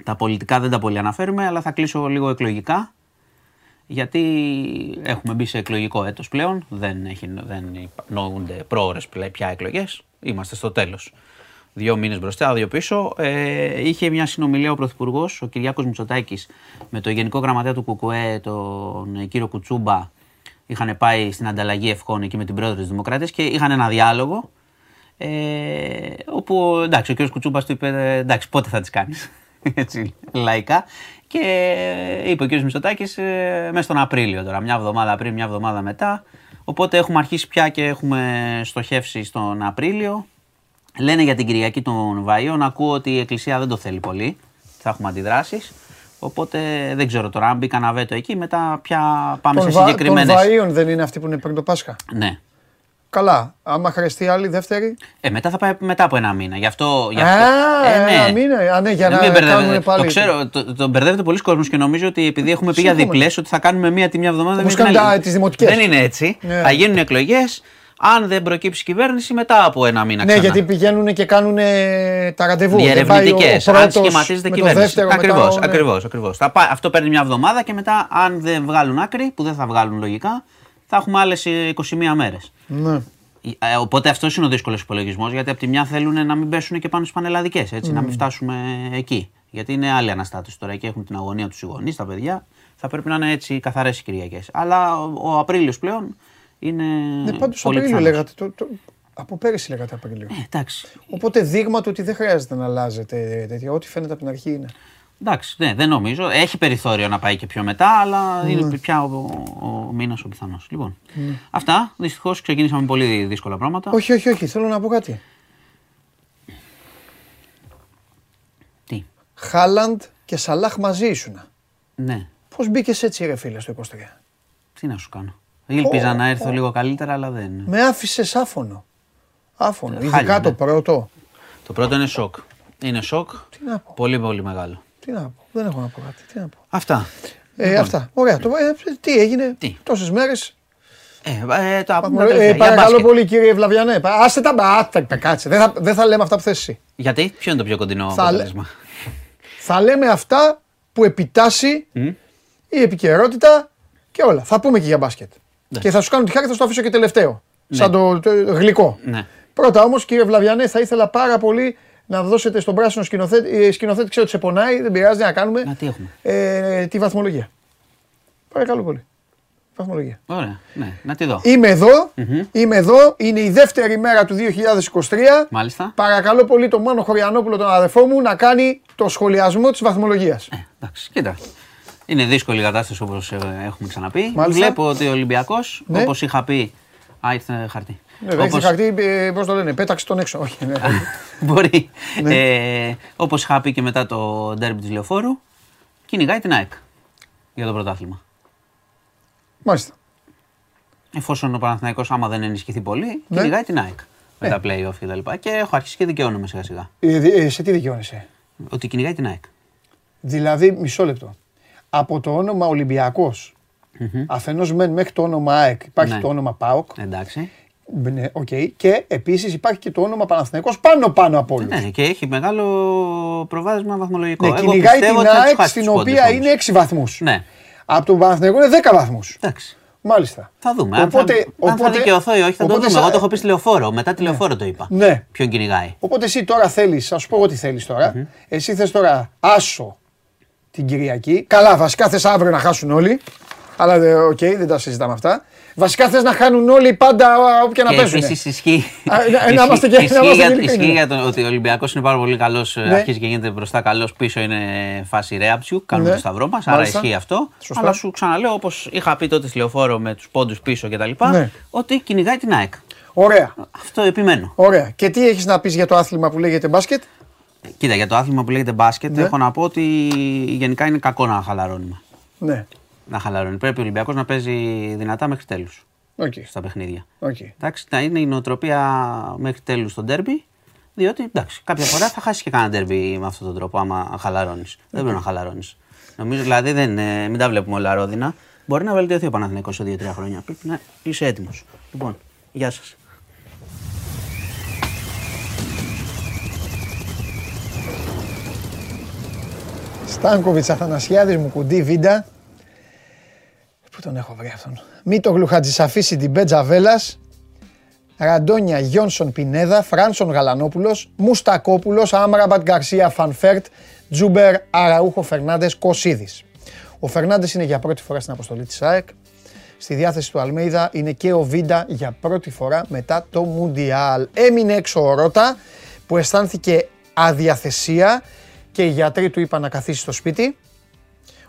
τα πολιτικά δεν τα πολύ αναφέρουμε, αλλά θα κλείσω λίγο εκλογικά γιατί έχουμε μπει σε εκλογικό έτος πλέον, δεν, έχει, δεν νοούνται πρόορες πια εκλογές, είμαστε στο τέλος. Δύο μήνες μπροστά, δύο πίσω. Ε, είχε μια συνομιλία ο Πρωθυπουργός, ο Κυριάκος Μητσοτάκης, με το Γενικό Γραμματέα του ΚΚΕ, τον κύριο Κουτσούμπα. Είχαν πάει στην ανταλλαγή ευχών εκεί με την πρόεδρο της Δημοκρατία και είχαν ένα διάλογο. Ε, όπου εντάξει, ο κύριος Κουτσούμπας του είπε: Εντάξει, πότε θα τις κάνεις. Έτσι, λαϊκά. Και είπε ο κ. Μητσοτάκης ε, μέσα στον Απρίλιο τώρα, μια εβδομάδα πριν, μια εβδομάδα μετά. Οπότε έχουμε αρχίσει πια και έχουμε στοχεύσει στον Απρίλιο. Λένε για την Κυριακή των Βαΐων, ακούω ότι η Εκκλησία δεν το θέλει πολύ. Θα έχουμε αντιδράσεις. Οπότε δεν ξέρω τώρα αν μπήκα να βέτο εκεί, μετά πια πάμε σε συγκεκριμένε. Των Βαΐων δεν είναι αυτή που είναι πριν το Πάσχα; Ναι. Καλά. Άμα χρειαστεί άλλη δεύτερη. Ε, μετά θα πάει μετά από ένα μήνα. Γι' αυτό. Γι αυτό Α, ε, ναι. ένα μήνα. Α, ναι, για να κάνουμε πάλι. Το ξέρω, το, το μπερδεύεται πολλοί κόσμος και νομίζω ότι επειδή έχουμε πει για διπλές, ότι θα κάνουμε μία τη μια εβδομάδα. Όπως κάνουν τις δημοτικές. Δεν είναι έτσι. Ναι. Θα γίνουν εκλογές. Αν δεν προκύψει κυβέρνηση, μετά από ένα μήνα Ναι, γιατί πηγαίνουν και κάνουν τα ραντεβού. Διερευνητικές. Αν σχηματίζεται κυβέρνηση. Ακριβώς. Ακριβώς, ακριβώς. Αυτό παίρνει μια εβδομάδα και μετά, αν δεν βγάλουν άκρη, που δεν θα βγάλουν λογικά, θα έχουμε άλλες 21 μέρες. Ναι. Ε, οπότε αυτός είναι ο δύσκολος υπολογισμός, γιατί από τη μια θέλουν να μην πέσουν και πάνω στις πανελλαδικές, έτσι, να μην φτάσουμε εκεί. Γιατί είναι άλλη αναστάτωση τώρα και έχουν την αγωνία τους οι γονείς, τα παιδιά. Θα πρέπει να είναι έτσι καθαρές οι Κυριακές. Αλλά ο, ο Απρίλιος πλέον είναι. Ναι, πάντως Απρίλιο λέγατε. Το, το, από πέρυσι λέγατε Απρίλιο. Ε, εντάξει. Οπότε δείγμα του ότι δεν χρειάζεται να αλλάζετε τέτοια. Ό,τι φαίνεται από την αρχή είναι. Εντάξει, ναι, δεν νομίζω. Έχει περιθώριο να πάει και πιο μετά, αλλά ναι. είναι πια ο, ο, ο μήνας ο πιθανός. Λοιπόν, ναι. αυτά. Δυστυχώς ξεκίνησαμε με πολύ δύσκολα πράγματα. Όχι, όχι, όχι. Θέλω να πω κάτι. Τι; Χάλαντ και Σαλάχ μαζί ήσουν. Ναι. Πώς μπήκες έτσι, ρε φίλε, στο 23. Τι να σου κάνω. Ήλπιζα oh, να έρθω oh. λίγο καλύτερα, αλλά δεν. Με άφησες άφωνο. Άφωνο. Ε, Ειδικά ναι. το πρώτο. Το πρώτο είναι σοκ. Είναι σοκ. Τι να πω. Πολύ, πολύ μεγάλο. Τι να πω. Δεν έχω να πω κάτι. Τι να πω. Αυτά. Ε, λοιπόν. Αυτά. Ωραία. Το, ε, τι έγινε τόσες μέρες. Ε, ε, το ε, παρακαλώ πολύ κύριε Βλαβιανέ. Άστε τα μπάτα, κάτσε. Δεν θα, δεν θα λέμε αυτά που θες εσύ. Γιατί, ποιο είναι το πιο κοντινό θα, αποτέλεσμα; Θα λέμε αυτά που επιτάσσει mm. η επικαιρότητα και όλα. Θα πούμε και για μπάσκετ. Ναι. Και θα σου κάνω τη χάρη, θα σου το αφήσω και τελευταίο. Ναι. Σαν το, το γλυκό. Ναι. Πρώτα όμως, κύριε Βλαβιανέ, θα ήθελα πάρα πολύ να δώσετε στον πράσινο σκηνοθέτη. Ε, σκηνοθέτη ξέρω ότι σε πονάει, δεν πειράζει να κάνουμε. Να, τι έχουμε. Ε, τη βαθμολογία. Παρακαλώ πολύ. Βαθμολογία. Ωραία. Ναι, να τη δω. Είμαι εδώ, mm-hmm. είμαι εδώ. Είναι η δεύτερη μέρα του 2023. Μάλιστα. Παρακαλώ πολύ τον Μάνο Χωριανόπουλο, τον αδερφό μου, να κάνει το σχολιασμό της βαθμολογίας. Ε, εντάξει, κοίτα. Είναι δύσκολη η κατάσταση όπως ε, έχουμε ξαναπεί. Μάλιστα. Βλέπω ότι ο Ολυμπιακός, ναι. όπως είχα πει Α, ήρθε χαρτί. Ναι, Όπως... χαρτί, ε, πώς το λένε, πέταξε τον έξω. Όχι, ναι. Μπορεί. ναι. ε, όπως είχα πει και μετά το ντέρμπι της Λεωφόρου, κυνηγάει την ΑΕΚ για το πρωτάθλημα. Μάλιστα. Εφόσον ο Παναθηναϊκός άμα δεν ενισχυθεί πολύ, ναι. κυνηγάει την ΑΕΚ με ναι. τα play-off και τα λοιπά. Και έχω αρχίσει και δικαιώνομαι σιγά σιγά. Ε, ε, σε τι δικαιώνεσαι; Ότι κυνηγάει την ΑΕΚ. Δηλαδή, μισό λεπτό. Από το όνομα Ολυμπιακός, mm-hmm. αφενός μεν μέχρι το όνομα ΑΕΚ υπάρχει ναι. το όνομα ΠΑΟΚ. Εντάξει. Ναι, okay. Και επίσης υπάρχει και το όνομα Παναθηναϊκός πάνω-πάνω από όλους. Ναι, και έχει μεγάλο προβάδισμα βαθμολογικό. Ναι, κυνηγάει την ΑΕΚ στην οποία είναι 6 βαθμούς. Ναι. Από τον Παναθηναϊκό είναι 10 βαθμούς. Εντάξει. Μάλιστα. Θα δούμε. Οπότε, αν, θα, οπότε, αν θα δικαιωθώ ή όχι, θα το δούμε. Εγώ το έχω πει στη λεωφόρο. Μετά τη ναι. λεωφόρο το είπα. Ναι. Ποιον κυνηγάει. Οπότε εσύ τώρα θέλει, α σου πω εγώ τι θέλεις τώρα. Mm-hmm. Εσύ θες τώρα άσο την Κυριακή. Καλά, βασικά θες αύριο να χάσουν όλοι. Αλλά OK, okay, δεν τα συζητάμε αυτά. Βασικά θες να χάνουν όλοι πάντα όποιοι να παίζουν. Επίσης ισχύει. Να είμαστε και Ισχύει για το ότι ο Ολυμπιακός είναι πάρα πολύ καλός. Ε, ναι. Αρχίζει και γίνεται μπροστά καλός. Πίσω είναι φάση ρέαψιου. Κάνουμε ναι. το σταυρό μας. Άρα ισχύει αυτό. Αλλά σου ξαναλέω όπως είχα πει τότε στη λεωφόρο με τους πόντους πίσω κτλ. Ναι. Ότι κυνηγάει την ΑΕΚ. Ωραία. Αυτό επιμένω. Ωραία. Και τι έχεις να πεις για το άθλημα που λέγεται μπάσκετ; Κοίτα, για το άθλημα που λέγεται μπάσκετ έχω να πω ότι γενικά είναι κακό να χαλαρώνουμε. Ναι να χαλαρώνει. Πρέπει ο Ολυμπιακός να παίζει δυνατά μέχρι τέλους. Okay. Στα παιχνίδια. Okay. Εντάξει, να είναι η νοοτροπία μέχρι τέλους στο ντέρμπι. Διότι εντάξει, κάποια φορά θα χάσεις και κανένα ντέρμπι με αυτόν τον τρόπο, άμα χαλαρώνεις. Okay. Δεν πρέπει να χαλαρώνεις. Νομίζω δηλαδή δεν, ε, μην τα βλέπουμε όλα ρόδινα. Μπορεί να βελτιωθεί ο Παναθηναϊκός σε 2-3 χρόνια. Πρέπει να είσαι έτοιμος. Λοιπόν, γεια σας. Στάνκοβιτς Αθανασιάδης μου κουντί βίντα Πού τον έχω βρει αυτόν; Μήτογλου Χατζησαφίση την Πέτζα Βέλλας. Ραντόνια Γιόνσον Πινέδα. Φράνσον Γαλανόπουλος. Μουστακόπουλος. Άμραμπατ Γκαρσία Φανφέρτ. Τζούμπερ Αραούχο Φερνάντες Κωσίδη. Ο Φερνάντες είναι για πρώτη φορά στην αποστολή της ΑΕΚ. Στη διάθεση του Αλμέιδα είναι και ο Βίντα για πρώτη φορά μετά το Μουντιάλ. Έμεινε έξω ο Ρώτα που αισθάνθηκε αδιαθεσία και οι γιατροί του είπαν να καθίσει στο σπίτι.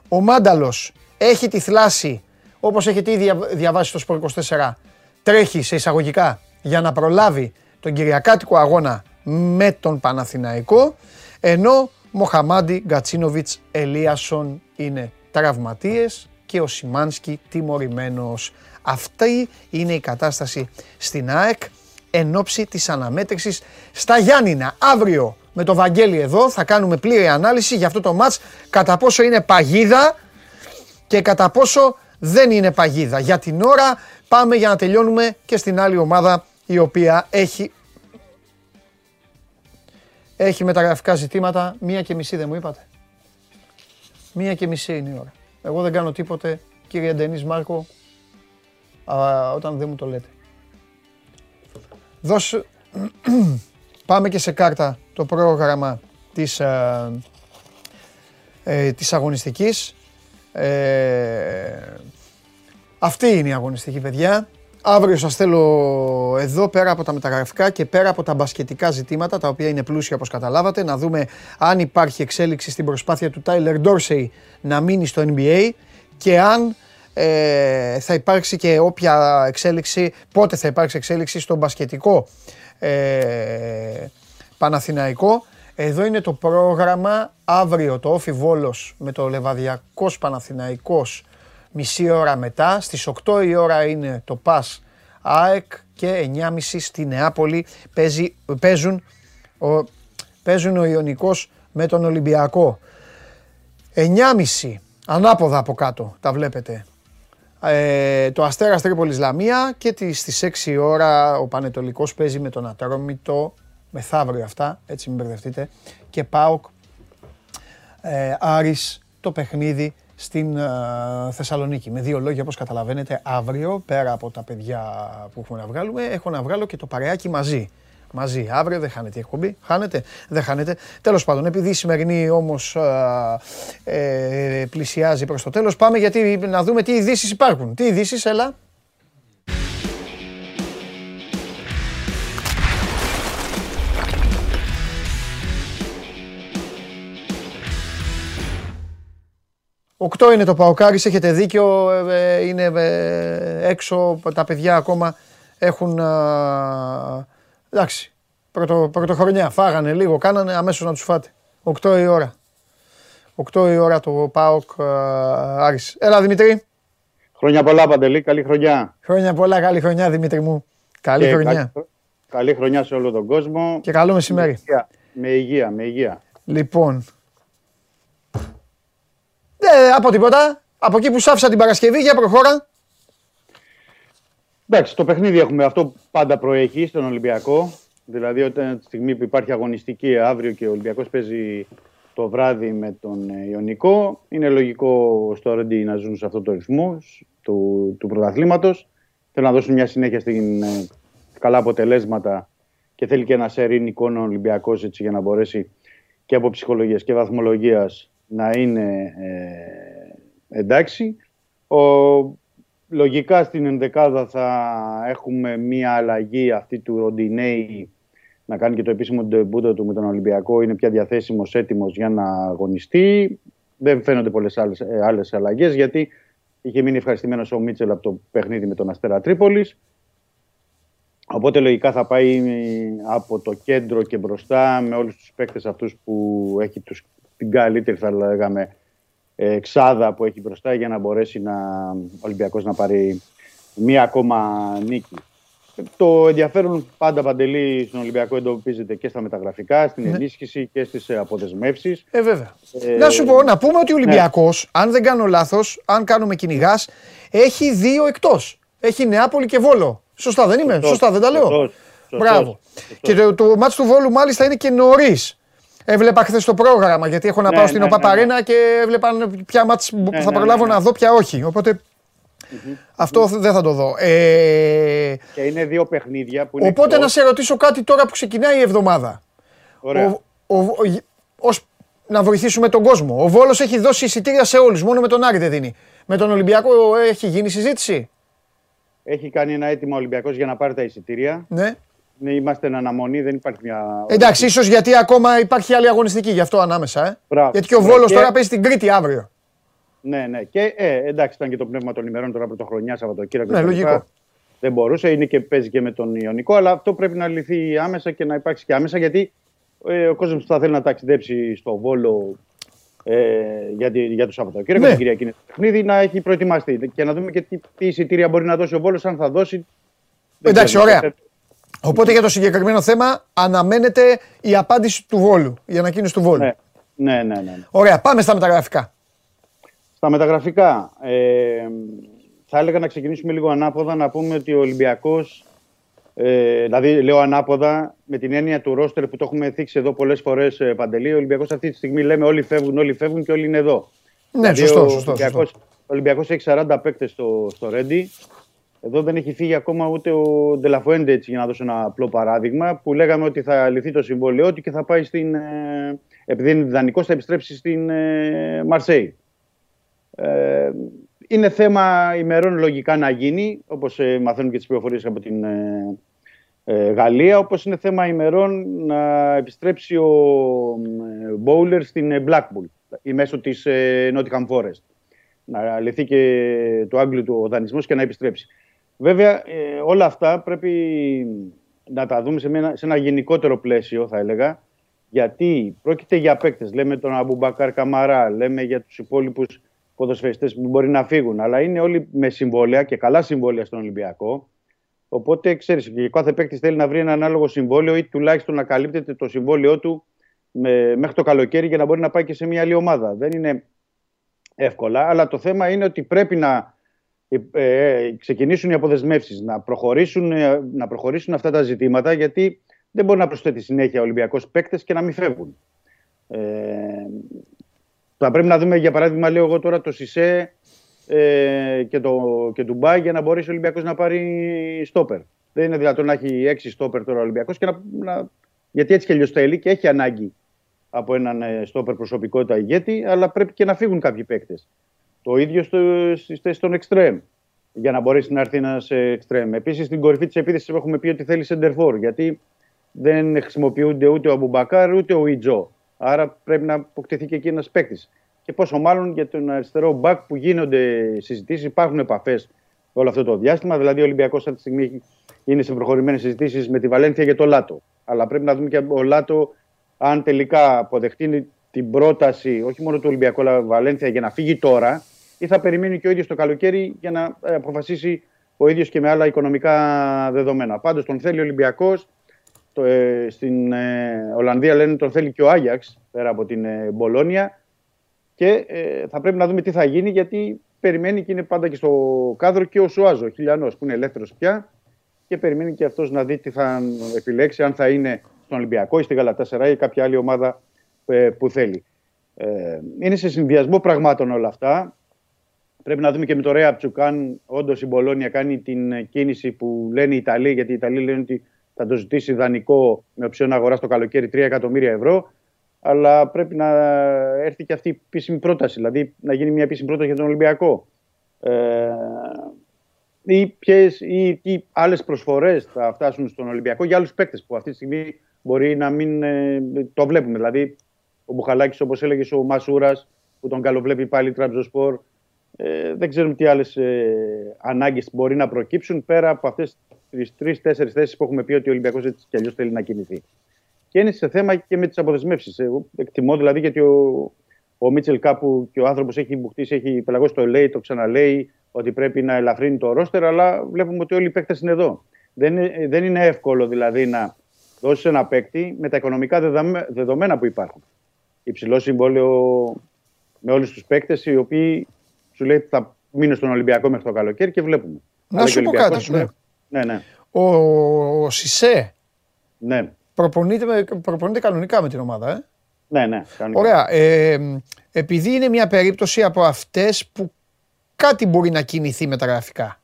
Ο Μάνταλος έχει τη θλάση όπως έχετε ήδη διαβάσει στο Σπορ 24, τρέχει σε εισαγωγικά για να προλάβει τον Κυριακάτικο αγώνα με τον Παναθηναϊκό, ενώ Μοχαμάντι, Γκατσίνοβιτς, Ελίασον είναι τραυματίες και ο Σιμάνσκι τιμωρημένος. Αυτή είναι η κατάσταση στην ΑΕΚ εν ώψη της αναμέτρησης στα Γιάννηνα. Αύριο με το Βαγγέλη εδώ θα κάνουμε πλήρη ανάλυση για αυτό το μάτς κατά πόσο είναι παγίδα και κατά πόσο δεν είναι παγίδα. Για την ώρα πάμε για να τελειώνουμε και στην άλλη ομάδα η οποία έχει έχει μεταγραφικά ζητήματα. Μία και μισή δεν μου είπατε. Μία και μισή είναι η ώρα. Εγώ δεν κάνω τίποτε, κύριε Ντενής Μάρκο, όταν δεν μου το λέτε. Δώσ... Πάμε και σε κάρτα το πρόγραμμα της, ε, ε, της αγωνιστικής. Ε, αυτή είναι η αγωνιστική παιδιά. Αύριο σας θέλω εδώ πέρα από τα μεταγραφικά και πέρα από τα μπασκετικά ζητήματα τα οποία είναι πλούσια όπως καταλάβατε να δούμε αν υπάρχει εξέλιξη στην προσπάθεια του Tyler Dorsey να μείνει στο NBA και αν ε, θα υπάρξει και όποια εξέλιξη, πότε θα υπάρξει εξέλιξη στο μπασκετικό ε, Παναθηναϊκό. Εδώ είναι το πρόγραμμα αύριο το Όφι Βόλος με το Λεβαδιακός Παναθηναϊκός μισή ώρα μετά. Στις 8 η ώρα είναι το ΠΑΣ ΑΕΚ και 9.30 στη Νεάπολη παίζει, παίζουν, ο, παίζουν ο Ιωνικός με τον Ολυμπιακό. 9.30 ανάποδα από κάτω τα βλέπετε. Ε, το Αστέρας Τρίπολης Λαμία και στις 6 ώρα ο Πανετολικός παίζει με τον Ατρόμητο μεθαύριο αυτά, έτσι μην μπερδευτείτε και ΠΑΟΚ ε, Άρης το παιχνίδι στην ε, Θεσσαλονίκη. Με δύο λόγια, όπως καταλαβαίνετε, αύριο, πέρα από τα παιδιά που έχουμε να βγάλουμε, έχω να βγάλω και το παρεάκι μαζί. Μαζί. Αύριο δεν χάνεται η εκπομπή. Χάνεται; Δεν χάνεται. Τέλος πάντων, επειδή η σημερινή όμως ε, ε, πλησιάζει προς το τέλος, πάμε γιατί να δούμε τι ειδήσεις υπάρχουν. Τι ειδήσεις, έλα. 8 είναι το Παοκάρις, έχετε δίκιο, ε, ε, είναι ε, έξω τα παιδιά ακόμα Έχουν. εντάξει. Πρωτο, πρωτοχρονιά. Φάγανε λίγο, κάνανε αμέσως να τους φάτε. 8 η ώρα. 8 η ώρα το ΠΑΟΚ Άρης. Έλα Δημητρή. Χρόνια πολλά Παντελή, καλή χρονιά. Χρόνια πολλά, καλή χρονιά Δημήτρη μου. Καλή χρονιά. Καλή, χρονιά σε όλο τον κόσμο. Και καλό μεσημέρι. Με υγεία, με υγεία. Λοιπόν. Δεν από τίποτα. Από εκεί που σ' άφησα την Παρασκευή, για προχώρα. Εντάξει, το παιχνίδι έχουμε αυτό πάντα προέχει στον Ολυμπιακό. Δηλαδή, όταν τη στιγμή που υπάρχει αγωνιστική αύριο και ο Ολυμπιακός παίζει το βράδυ με τον Ιωνικό, είναι λογικό στο Ρέντι να ζουν σε αυτό το ρυθμό του, του πρωταθλήματος. Θέλουν να δώσουν μια συνέχεια στην ε, καλά αποτελέσματα και θέλει και ένα σερήν εικόνα Ολυμπιακός έτσι για να μπορέσει και από ψυχολογίας και βαθμολογίας να είναι ε, εντάξει. Ο, λογικά στην ενδεκάδα θα έχουμε μία αλλαγή αυτή του Ροντινέη να κάνει και το επίσημο ντεμπούτο του με τον Ολυμπιακό. Είναι πια διαθέσιμος έτοιμος για να αγωνιστεί. Δεν φαίνονται πολλές άλλες αλλαγές γιατί είχε μείνει ευχαριστημένος ο Μίτσελ από το παιχνίδι με τον Αστέρα Τρίπολης. Οπότε λογικά θα πάει από το κέντρο και μπροστά με όλους τους παίκτες αυτούς που έχει τους, την καλύτερη θα λέγαμε εξάδα που έχει μπροστά για να μπορέσει να, ο Ολυμπιακός να πάρει μία ακόμα νίκη. Το ενδιαφέρον πάντα παντελή στον Ολυμπιακό εντοπίζεται και στα μεταγραφικά, στην ναι. ενίσχυση και στις αποδεσμεύσεις. Ε, βέβαια. Ε, να σου πω, να πούμε ότι ο Ολυμπιακός, ναι. αν δεν κάνω λάθος, αν κάνουμε κυνηγάς, έχει δύο εκτός. Έχει Νεάπολη και Βόλο. Σωστά, δεν είμαι; Σωστά, δεν τα λέω; Σωστός, Μπράβο. Και το, το μάτς του Βόλου μάλιστα είναι και νωρίς. Έβλεπα χθες το πρόγραμμα γιατί έχω να ναι, πάω στην ναι, ΟΠΑΠΑΡΕΝΑ ναι, και έβλεπα ποια μάτς ναι, θα προλάβω να δω, ποια όχι. Οπότε αυτό δεν θα το δω. Ε... Και είναι δύο παιχνίδια που είναι. Οπότε εκτός. να σε ρωτήσω κάτι τώρα που ξεκινάει η εβδομάδα. Ωραία. Ο, ο, ως, να βοηθήσουμε τον κόσμο. Ο Βόλος έχει δώσει εισιτήρια σε όλους, μόνο με τον Άρη δεν δίνει. Με τον Ολυμπιακό έχει γίνει συζήτηση; Έχει κάνει ένα έτοιμο Ολυμπιακός για να πάρει τα εισιτήρια. Ναι. Ναι, είμαστε εν αναμονή, δεν υπάρχει μια. Εντάξει, ίσως γιατί ακόμα υπάρχει άλλη αγωνιστική γι' αυτό ανάμεσα. Ε. Γιατί και ο Βόλος ναι, τώρα παίζει την Κρήτη αύριο. Ναι, ναι. Και ε, εντάξει, ήταν και το πνεύμα των ημερών τώρα πρωτοχρονιά, Σαββατοκύριακο. Ναι, λογικό. Δεν μπορούσε, είναι και παίζει και με τον Ιωνικό, αλλά αυτό πρέπει να λυθεί άμεσα και να υπάρξει και άμεσα γιατί ε, ο κόσμος θα θέλει να ταξιδέψει στο Βόλο ε, για, για το Σαββατοκύριακο, ναι. την Κυριακή είναι το παιχνίδι, να έχει προετοιμαστεί και να δούμε και τι, τι εισιτήρια μπορεί να δώσει ο Βόλος, αν θα δώσει. Εντάξει, ωραία. Οπότε για το συγκεκριμένο θέμα αναμένεται η απάντηση του Βόλου, η ανακοίνωση του Βόλου. Ναι, ναι, ναι. ναι. Ωραία, πάμε στα μεταγραφικά. Στα μεταγραφικά. Ε, θα έλεγα να ξεκινήσουμε λίγο ανάποδα, να πούμε ότι ο Ολυμπιακός, ε, δηλαδή λέω ανάποδα, με την έννοια του ρόστερ που το έχουμε θίξει εδώ πολλές φορές ε, Παντελή, ο Ολυμπιακός αυτή τη στιγμή λέμε όλοι φεύγουν, όλοι φεύγουν και όλοι είναι εδώ. Ναι, δηλαδή, σωστό, σωστό, σωστό. Ο Ολυμπιακός έχει 40 παίκτες στο, στο Ρέντι. Εδώ δεν έχει φύγει ακόμα ούτε ο Ντελαφουέντε, έτσι για να δώσω ένα απλό παράδειγμα, που λέγαμε ότι θα λυθεί το συμβόλαιό του και θα πάει στην. Ε, επειδή είναι δανεικό, θα επιστρέψει στην ε, Μαρσέη. Ε, είναι θέμα ημερών λογικά να γίνει, όπως ε, μαθαίνουν και τις πληροφορίες από την ε, ε, Γαλλία, όπως είναι θέμα ημερών να επιστρέψει ο Μπόουλερ στην Blackpool ή μέσω της Nottingham Forest. Να λυθεί και το Άγγλιο του ο δανεισμός και να επιστρέψει. Βέβαια, όλα αυτά πρέπει να τα δούμε σε, ένα, σε ένα γενικότερο πλαίσιο, θα έλεγα, γιατί πρόκειται για παίκτες. Λέμε τον Αμπουμπακάρ Καμαρά, λέμε για τους υπόλοιπους ποδοσφαιριστές που μπορεί να φύγουν. Αλλά είναι όλοι με συμβόλαια και καλά συμβόλαια στον Ολυμπιακό. Οπότε ξέρεις, και κάθε παίκτης θέλει να βρει ένα ανάλογο συμβόλαιο ή τουλάχιστον να καλύπτεται το συμβόλαιό του με, μέχρι το καλοκαίρι για να μπορεί να πάει και σε μια άλλη ομάδα. Δεν είναι εύκολα, αλλά το θέμα είναι ότι πρέπει να ε, ε ξεκινήσουν οι αποδεσμεύσεις, να, προχωρήσουν, ε, να προχωρήσουν αυτά τα ζητήματα, γιατί δεν μπορεί να προσθέτει συνέχεια ο Ολυμπιακός παίκτες και να μην φεύγουν. Ε, θα πρέπει να δούμε για παράδειγμα, λέω εγώ τώρα το Σισε ε, και, το, και του Μπάι για να μπορέσει ο Ολυμπιακός να πάρει στόπερ. Δεν είναι δυνατόν να έχει έξι στόπερ τώρα ο Ολυμπιακός να, να, γιατί έτσι και αλλιώς θέλει και έχει ανάγκη από έναν ε, στόπερ προσωπικότητα ηγέτη, αλλά πρέπει και να φύγουν κάποιοι παίκτες. Το ίδιο στι θέσει των εξτρέμ για να μπορέσει να έρθει ένας εξτρέμ. Επίσης στην κορυφή της επίθεσης έχουμε πει ότι θέλει σεντερφόρ γιατί δεν χρησιμοποιούνται ούτε ο Αμπουμπακάρ ούτε ο Ιτζό. Άρα πρέπει να αποκτηθεί και εκεί ένας παίκτης. Και πόσο μάλλον για τον αριστερό μπακ που γίνονται συζητήσεις, υπάρχουν επαφές όλο αυτό το διάστημα. Δηλαδή, ο Ολυμπιακός αυτή τη στιγμή έχει είναι σε προχωρημένες συζητήσεις με τη Βαλένθια για το Λάτο. Αλλά πρέπει να δούμε και ο Λάτο αν τελικά αποδεχτεί την πρόταση όχι μόνο του Ολυμπιακού αλλά Βαλένθια για να φύγει τώρα ή θα περιμένει και ο ίδιος το καλοκαίρι για να ε, αποφασίσει ο ίδιος και με άλλα οικονομικά δεδομένα. Πάντως τον θέλει ο Ολυμπιακός. Ε, στην ε, Ολλανδία λένε τον θέλει και ο Άγιαξ πέρα από την ε, Μπολόνια. Και ε, θα πρέπει να δούμε τι θα γίνει γιατί περιμένει και είναι πάντα και στο κάδρο και ο Σουάζο, ο Χιλιανός που είναι ελεύθερος πια. Και περιμένει και αυτός να δει τι θα επιλέξει, αν θα είναι στον Ολυμπιακό ή στη Γαλατάσσερα ή κάποια άλλη ομάδα που θέλει. Ε, είναι σε συνδυασμό πραγμάτων όλα αυτά. Πρέπει να δούμε και με το Ρέα αν όντως η Μπολόνια κάνει την κίνηση που λένε οι Ιταλοί, γιατί οι Ιταλοί λένε ότι θα το ζητήσει δανεικό με οψιόν αγορά το καλοκαίρι 3 εκατομμύρια ευρώ. Αλλά πρέπει να έρθει και αυτή η επίσημη πρόταση, δηλαδή να γίνει μια επίσημη πρόταση για τον Ολυμπιακό. Ε, ή ποιες ή τι άλλες προσφορές θα φτάσουν στον Ολυμπιακό για άλλους παίκτες που αυτή τη στιγμή μπορεί να μην ε, το βλέπουμε. Δηλαδή, ο Μπουχαλάκης, όπως έλεγες, ο Μασούρας, που τον καλοβλέπει πάλι η Τραμπζοσπορ, ε, δεν ξέρουμε τι άλλες ε, ανάγκες μπορεί να προκύψουν πέρα από αυτές τις τρει-τέσσερι θέσεις που έχουμε πει ότι ο Ολυμπιακός έτσι κι αλλιώς θέλει να κινηθεί. Και είναι σε θέμα και με τις αποδεσμεύσεις. Εγώ εκτιμώ δηλαδή γιατί ο, ο Μίτσελ κάπου και ο άνθρωπος έχει μπουχτίσει, έχει πελαγώσει το λέει, το ξαναλέει ότι πρέπει να ελαφρύνει το ρόστερ, αλλά βλέπουμε ότι όλοι οι παίκτες είναι εδώ. Δεν, δεν είναι εύκολο δηλαδή να δώσεις ένα παίκτη με τα οικονομικά δεδομένα που υπάρχουν. Υψηλό συμβόλαιο με όλους τους παίκτες οι οποίοι σου λέει θα μείνει στον Ολυμπιακό μέχρι το καλοκαίρι και βλέπουμε. Να σου πω κάτι. Ναι. ναι, ναι. Ο, ο Σισε ναι. προπονείται, προπονείται κανονικά με την ομάδα, ε. Ναι, ναι. Κανονικά. Ωραία. Ε, επειδή είναι μια περίπτωση από αυτές που κάτι μπορεί να κινηθεί με τα γραφικά.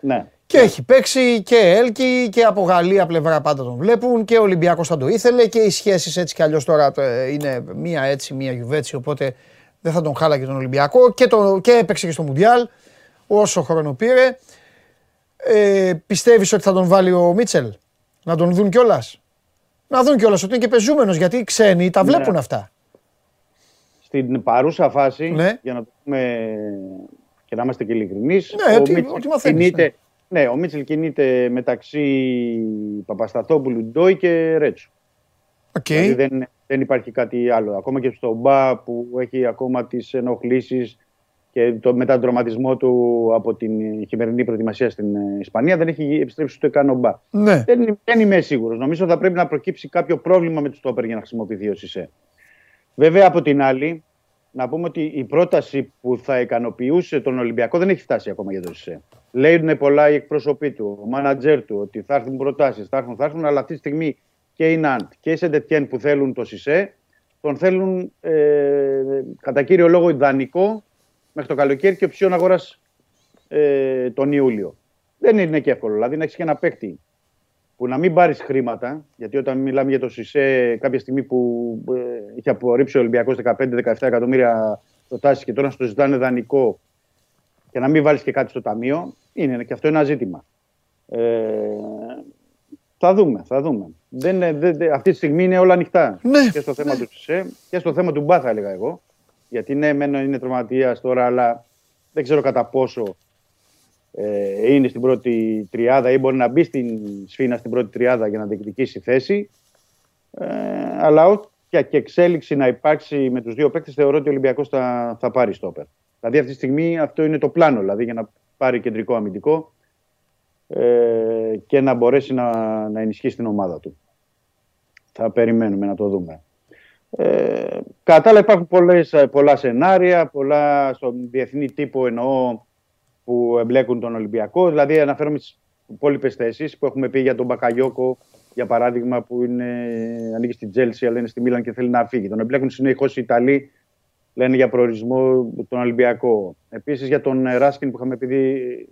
Ναι. Και έχει παίξει και Έλκη και από Γαλλία πλευρά πάντα τον βλέπουν και ο Ολυμπιακός θα το ήθελε και οι σχέσεις έτσι κι αλλιώς τώρα ε, είναι μία έτσι, μία γιουβέτσι. Οπότε δεν θα τον χάλαγε τον Ολυμπιακό και, το, και έπαιξε και στο Μουντιάλ όσο χρόνο πήρε. Ε, πιστεύεις ότι θα τον βάλει ο Μίτσελ, να τον δουν κιόλας; Να δουν κιόλας ότι είναι και πεζούμενος γιατί οι ξένοι τα ναι. βλέπουν ναι. αυτά. Στην παρούσα φάση, ναι. για να το πούμε και να είμαστε και ειλικρινείς, ναι, ο ότι, ότι ναι. ναι, ο Μίτσελ κινείται μεταξύ Παπασταθόπουλου, Ντόι και Ρέτσου. Okay. Δηλαδή δεν, δεν υπάρχει κάτι άλλο. Ακόμα και στο Μπα που έχει ακόμα τις ενοχλήσεις και το, μετά τον τροματισμό του από την χειμερινή προετοιμασία στην ε, Ισπανία δεν έχει επιστρέψει ούτε καν ο Μπα. Ναι. Δεν, δεν είμαι σίγουρος. Νομίζω θα πρέπει να προκύψει κάποιο πρόβλημα με τους Στόπερ για να χρησιμοποιηθεί ο Σισε. Βέβαια από την άλλη, να πούμε ότι η πρόταση που θα ικανοποιούσε τον Ολυμπιακό δεν έχει φτάσει ακόμα για τον Σισε. Λέουν πολλά οι εκπρόσωποι του, ο μάνατζερ του, ότι θα έρθουν προτάσεις, θα έρθουν, θα έρθουν, αλλά αυτή τη στιγμή και η Ναντ και η Σεντετιέν που θέλουν το Σισε, τον θέλουν ε, κατά κύριο λόγο ιδανικό μέχρι το καλοκαίρι και οψιόν αγοράς ε, τον Ιούλιο. Δεν είναι και εύκολο. Δηλαδή να έχεις και ένα παίκτη που να μην πάρεις χρήματα, γιατί όταν μιλάμε για το Σισε, κάποια στιγμή που ε, είχε απορρίψει ο Ολυμπιακός 15-17 εκατομμύρια προτάσεις και τώρα να το ζητάνε δανεικό και να μην βάλεις και κάτι στο ταμείο, είναι και αυτό ένα ζήτημα. Ε, θα δούμε, θα δούμε. Δεν, δεν, αυτή τη στιγμή είναι όλα ανοιχτά. Ναι. Και στο θέμα του Τσισέ και στο θέμα του Μπά, θα έλεγα εγώ. Γιατί ναι, μένω είναι τραυματίας τώρα, αλλά δεν ξέρω κατά πόσο ε, είναι στην πρώτη τριάδα ή μπορεί να μπει στην σφίνα στην πρώτη τριάδα για να διεκδικήσει θέση. Ε, αλλά όποια και εξέλιξη να υπάρξει με τους δύο παίκτες, θεωρώ ότι ο Ολυμπιακός θα, θα πάρει στόπερ. Δηλαδή αυτή τη στιγμή αυτό είναι το πλάνο, δηλαδή για να πάρει κεντρικό αμυντικό ε, και να μπορέσει να, να ενισχύσει την ομάδα του. Θα περιμένουμε να το δούμε. Ε, κατά άλλα υπάρχουν πολλές, πολλά σενάρια, πολλά στον διεθνή τύπο εννοώ που εμπλέκουν τον Ολυμπιακό. Δηλαδή αναφέρομαι στις υπόλοιπες θέσεις που έχουμε πει για τον Μπακαγιώκο, για παράδειγμα, που είναι, ανήκει στην Τζέλση, αλλά είναι στη Μίλαν και θέλει να φύγει. Τον εμπλέκουν συνεχώς οι Ιταλοί, λένε για προορισμό τον Ολυμπιακό. Επίσης για τον Ράσκιν που είχαμε πει,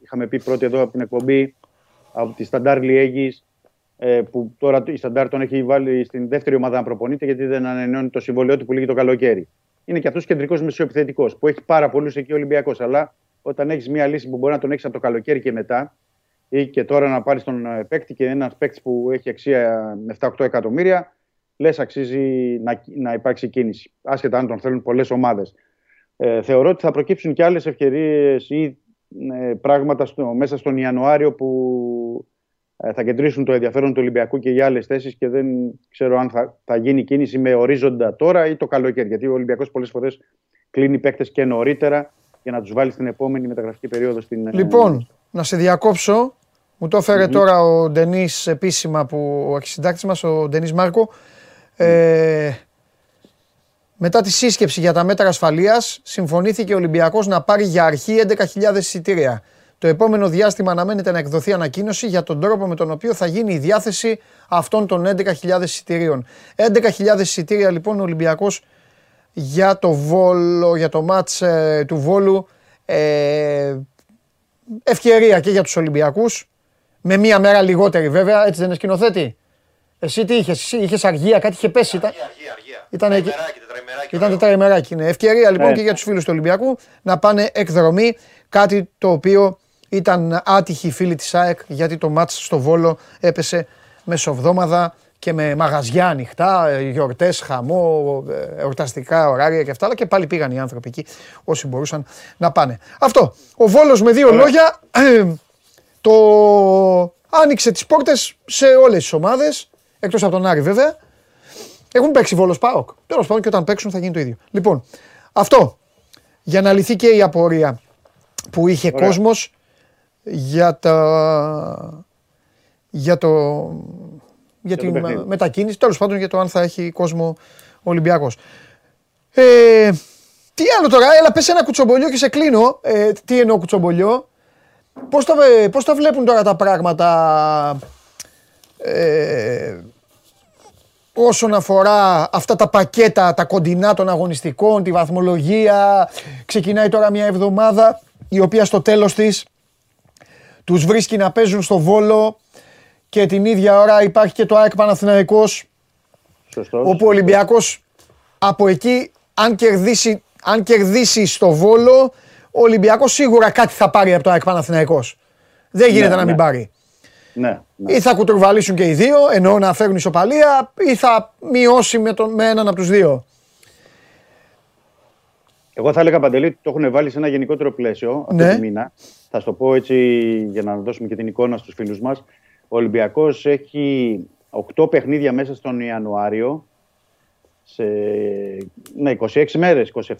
είχαμε πει πρώτη εδώ από την εκπομπή, από τη Σταντάρ Λιέγης, ε, που τώρα η Σταντάρ τον έχει βάλει στην δεύτερη ομάδα να προπονείται γιατί δεν ανανεώνει το συμβόλαιό του που λύγει το καλοκαίρι. Είναι και αυτός κεντρικός μεσοεπιθετικός που έχει πάρα πολλούς εκεί ο Ολυμπιακός. Αλλά όταν έχεις μια λύση που μπορεί να τον έχεις από το καλοκαίρι και μετά, ή και τώρα να πάρεις τον ε, παίκτη και ένα παίκτη που έχει αξία 7-8 εκατομμύρια, λες αξίζει να, να υπάρξει κίνηση. Άσχετα αν τον θέλουν πολλές ομάδες. Ε, θεωρώ ότι θα προκύψουν και άλλες ευκαιρίες ή ε, πράγματα στο, μέσα στον Ιανουάριο που ε, θα κεντρήσουν το ενδιαφέρον του Ολυμπιακού και για άλλες θέσεις και δεν ξέρω αν θα, θα γίνει κίνηση με ορίζοντα τώρα ή το καλοκαίρι. Γιατί ο Ολυμπιακός πολλές φορές κλείνει παίκτες και νωρίτερα για να τους βάλει στην επόμενη μεταγραφική περίοδο στην. Λοιπόν, να σε διακόψω. Μου το εφερε τώρα ο Ντενής επίσημα, που, ο αρχισυντάκτης μας, ο Ντενής Μάρκο. Ε, μετά τη σύσκεψη για τα μέτρα ασφαλείας, συμφωνήθηκε ο Ολυμπιακός να πάρει για αρχή 11.000 εισιτήρια. Το επόμενο διάστημα αναμένεται να εκδοθεί ανακοίνωση για τον τρόπο με τον οποίο θα γίνει η διάθεση αυτών των 11.000 εισιτηρίων. 11.000 εισιτήρια λοιπόν ο Ολυμπιακός για το Βόλο, για το μάτς ε, του Βόλου. Ε, ευκαιρία και για τους Ολυμπιακούς. Με μία μέρα λιγότερη βέβαια, έτσι δεν είναι σκηνοθέτη; Εσύ τι είχες, εσύ είχες αργία, κάτι είχε πέσει. Αργία, αργία, αργία. Ήταν, τετραημεράκι, τετραημεράκι, ήταν τετραημεράκι. Είναι ευκαιρία λοιπόν Ναι. και για τους φίλους του Ολυμπιακού να πάνε εκδρομή. Κάτι το οποίο ήταν άτυχοι οι φίλοι της ΑΕΚ γιατί το μάτς στο Βόλο έπεσε μεσοβδόμαδα και με μαγαζιά ανοιχτά, ε, γιορτές, χαμό, ε, εορταστικά ωράρια και αυτά, αλλά και πάλι πήγαν οι άνθρωποι εκεί όσοι μπορούσαν να πάνε. Αυτό. Ο Βόλος με δύο λόγια το άνοιξε τις πόρτες σε όλες τις ομάδες, εκτός από τον Άρη βέβαια. Έχουν παίξει Βόλος ΠΑΟΚ. Τέλος πάντων και όταν παίξουν θα γίνει το ίδιο. Λοιπόν, αυτό για να λυθεί και η απορία που είχε Ωραία. κόσμος για τα... για το... για το τη παιχνίδι. με- μετακίνηση, τέλος πάντων για το αν θα έχει κόσμο ο Ολυμπιακός. Ε, τι άλλο τώρα, έλα πες ένα κουτσομπολιό και σε κλείνω. Ε, τι εννοώ κουτσομπολιό; Πώς τα, ε, πώς τα βλέπουν τώρα τα πράγματα; Ε, όσον αφορά αυτά τα πακέτα, τα κοντινά των αγωνιστικών, τη βαθμολογία. Ξεκινάει τώρα μια εβδομάδα η οποία στο τέλος της τους βρίσκει να παίζουν στο Βόλο και την ίδια ώρα υπάρχει και το ΑΕΚ Παναθηναϊκός Σωστός. όπου ο Ολυμπιακός από εκεί αν κερδίσει, αν κερδίσει στο Βόλο ο Ολυμπιακός σίγουρα κάτι θα πάρει από το ΑΕΚ Παναθηναϊκός. Δεν γίνεται Ναι, να μην ναι. πάρει. Ναι, ναι. Ή θα κουτρουβαλήσουν και οι δύο, εννοώ να φέρουν ισοπαλία, ή θα μειώσει με, τον, με έναν από τους δύο. Εγώ θα έλεγα Παντελή ότι το έχουν βάλει σε ένα γενικότερο πλαίσιο αυτό Ναι. το μήνα. Θα σου το πω έτσι για να δώσουμε και την εικόνα στους φίλους μας. Ο Ολυμπιακός έχει 8 παιχνίδια μέσα στον Ιανουάριο σε ναι, 26 μέρες, 27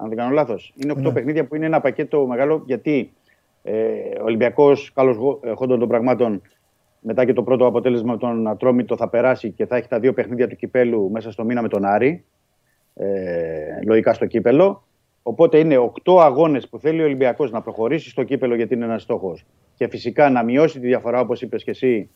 αν δεν κάνω λάθος. Είναι 8 Ναι. παιχνίδια που είναι ένα πακέτο μεγάλο γιατί ε, ο Ολυμπιακός καλώς γο- ε, χόντων των πραγμάτων μετά και το πρώτο αποτέλεσμα με τον Ατρόμητο θα περάσει και θα έχει τα δύο παιχνίδια του κυπέλου μέσα στο μήνα με τον Άρη ε, λογικά στο κύπελο. Οπότε είναι οκτώ αγώνες που θέλει ο Ολυμπιακός να προχωρήσει στο κύπελο γιατί είναι ένας στόχος. Και φυσικά να μειώσει τη διαφορά, όπως είπες και εσύ,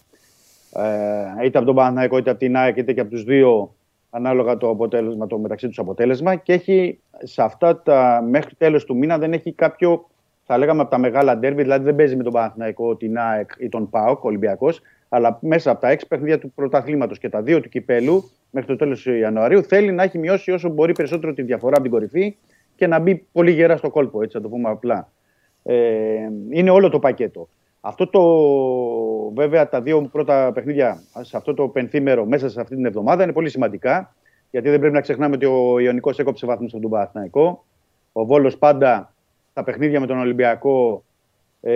ε, είτε από τον Παναθηναϊκό είτε από την ΑΕΚ είτε και από τους δύο, ανάλογα το, αποτέλεσμα, το μεταξύ τους αποτέλεσμα. Και έχει σε αυτά τα μέχρι τέλος του μήνα δεν έχει κάποιο, θα λέγαμε από τα μεγάλα ντέρμπι, δηλαδή δεν παίζει με τον Παναθηναϊκό, την ΑΕΚ ή τον ΠΑΟΚ, ο Ολυμπιακός, αλλά μέσα από τα έξι παιχνίδια του πρωταθλήματος και τα δύο του κυπέλου μέχρι το τέλος Ιανουαρίου θέλει να έχει μειώσει όσο μπορεί περισσότερο τη διαφορά από την κορυφή και να μπει πολύ γερά στο κόλπο, έτσι να το πούμε απλά. Ε, είναι όλο το πακέτο. Αυτό το, βέβαια, τα δύο πρώτα παιχνίδια σε αυτό το πενθήμερο μέσα σε αυτή την εβδομάδα είναι πολύ σημαντικά. Γιατί δεν πρέπει να ξεχνάμε ότι ο Ιωνικός έκοψε βαθμούς από τον Παναθηναϊκό. Ο Βόλος πάντα τα παιχνίδια με τον Ολυμπιακό ε,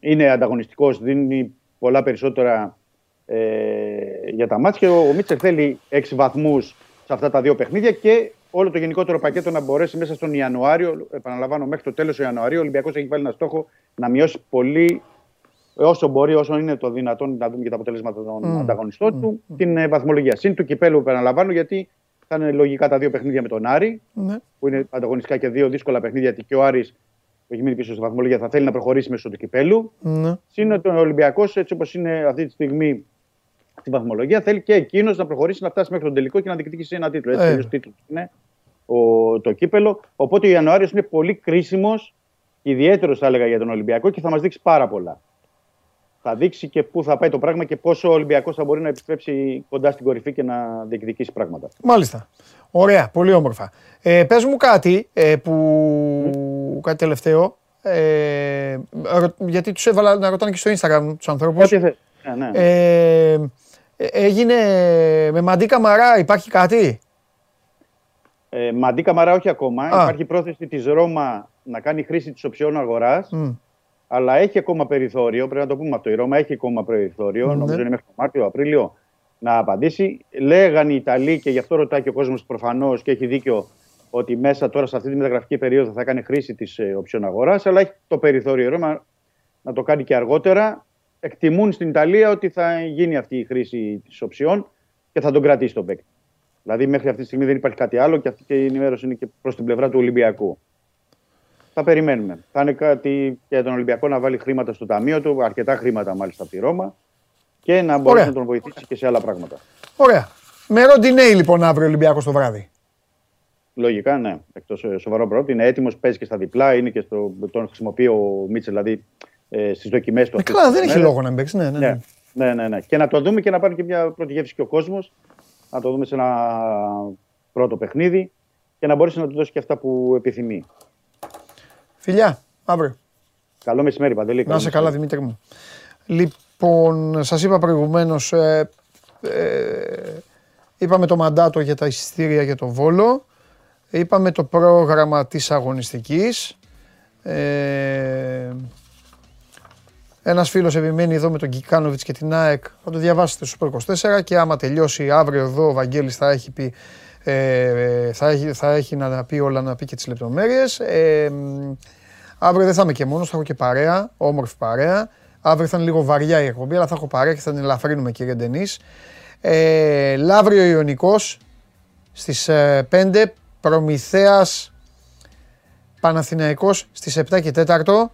είναι ανταγωνιστικός, δίνει πολλά περισσότερα ε, για τα μάτια. Και ο, ο Μίτσελ θέλει 6 βαθμούς σε αυτά τα δύο παιχνίδια και όλο το γενικότερο πακέτο να μπορέσει μέσα στον Ιανουάριο, επαναλαμβάνω μέχρι το τέλος του Ιανουαρίου, ο Ολυμπιακός έχει βάλει ένα στόχο να μειώσει πολύ όσο μπορεί, όσο είναι το δυνατόν, να δούμε και τα αποτελέσματα των ανταγωνιστών του, την ε, βαθμολογία. Συν του κυπέλου, επαναλαμβάνω, γιατί θα είναι λογικά τα δύο παιχνίδια με τον Άρη, Ναι. που είναι ανταγωνιστικά και δύο δύσκολα παιχνίδια, γιατί και ο Άρης που έχει μείνει πίσω στη βαθμολογία θα θέλει να προχωρήσει μέσω του κυπέλου. Ναι. Συν ότι ο Ολυμπιακός, έτσι όπως είναι αυτή τη στιγμή στη βαθμολογία, θέλει και εκείνος να προχωρήσει να φτάσει μέχρι τον τελικό και να διεκδικήσει ένα τίτλο. Έτσι, Ε. τελείως τίτλος είναι ο, το κύπελο. Οπότε ο Ιανουάριος είναι πολύ κρίσιμος, ιδιαίτερος θα έλεγα για τον Ολυμπιακό και θα μας δείξει πάρα πολλά. Θα δείξει και πού θα πάει το πράγμα και πόσο ο Ολυμπιακός θα μπορεί να επιστρέψει κοντά στην κορυφή και να διεκδικήσει πράγματα. Μάλιστα. Ωραία, πολύ όμορφα. Ε, πες μου κάτι ε, που... κάτι τελευταίο. Ε, ρω- γιατί τους έβαλα να ρωτάνε και στο Instagram τους ανθρώπους. Ό,τι θε- Ναι, ναι. Ε, ε, έγινε με μαντί καμαρά, υπάρχει κάτι; Ε, Μαντί Καμαρά όχι ακόμα. Α. Υπάρχει πρόθεση της Ρώμα να κάνει χρήση της οψιών αγοράς. Μμ. Αλλά έχει ακόμα περιθώριο, πρέπει να το πούμε αυτό. Η Ρώμα έχει ακόμα περιθώριο, Ναι. νομίζω είναι μέχρι τον Μάρτιο, Απρίλιο, να απαντήσει. Λέγαν οι Ιταλοί και γι' αυτό ρωτάει και ο κόσμος προφανώς και έχει δίκιο ότι μέσα τώρα σε αυτή τη μεταγραφική περίοδο θα κάνει χρήση της ε, οψιόν αγοράς. Αλλά έχει το περιθώριο η Ρώμα να το κάνει και αργότερα. Εκτιμούν στην Ιταλία ότι θα γίνει αυτή η χρήση της οψιόν και θα τον κρατήσει τον παίκτη. Δηλαδή μέχρι αυτή τη στιγμή δεν υπάρχει κάτι άλλο και αυτή και η ενημέρωση είναι και προς την πλευρά του Ολυμπιακού. Θα περιμένουμε. Θα είναι κάτι για τον Ολυμπιακό να βάλει χρήματα στο ταμείο του, αρκετά χρήματα μάλιστα από τη Ρώμα και να μπορέσει Ωραία. να τον βοηθήσει και σε άλλα πράγματα. Ωραία. Με Ροντινέη λοιπόν αύριο Ολυμπιακός το βράδυ. Λογικά, ναι. Εκτός σοβαρό πρόβλημα. Είναι έτοιμος, παίζει και στα διπλά, είναι και στο, τον χρησιμοποιεί ο Μίτσελ δηλαδή ε, στις δοκιμές του. Ε, αυτές καλά, τις δεν έχει μέρες. λόγο να μην παίξει. Ναι, ναι, ναι. Ναι, ναι, ναι, ναι. Και να το δούμε και να πάρει και μια πρώτη γεύση και ο κόσμος. Να το δούμε σε ένα πρώτο παιχνίδι και να μπορέσει να του δώσει και αυτά που επιθυμεί. Φιλιά, αύριο. Καλό μεσημέρι, Παντελή. Να Καλό είσαι καλά, μεσημέρι. Δημήτρη μου. Λοιπόν, σας είπα προηγουμένως. Ε, ε, είπαμε το μαντάτο για τα εισιτήρια για το Βόλο. Είπαμε το πρόγραμμα της αγωνιστικής. Ε, ένας φίλος επιμένει εδώ με τον Κικάνοβιτς και την ΑΕΚ. Θα το διαβάσετε στο Sport 24 και άμα τελειώσει αύριο εδώ ο Βαγγέλης θα έχει πει ε, θα, έχει, θα έχει να πει όλα, να πει και τις λεπτομέρειες. Ε, μ, αύριο δεν θα είμαι και μόνος, θα έχω και παρέα, όμορφη παρέα. Αύριο θα είναι λίγο βαριά η εκπομπή, αλλά θα έχω παρέα και θα την ελαφρύνουμε κύριε Ντενής. Ε, Λαύριο Ιωνικός στις ε, 5, Προμηθέας Παναθηναϊκός στις 7 και 4.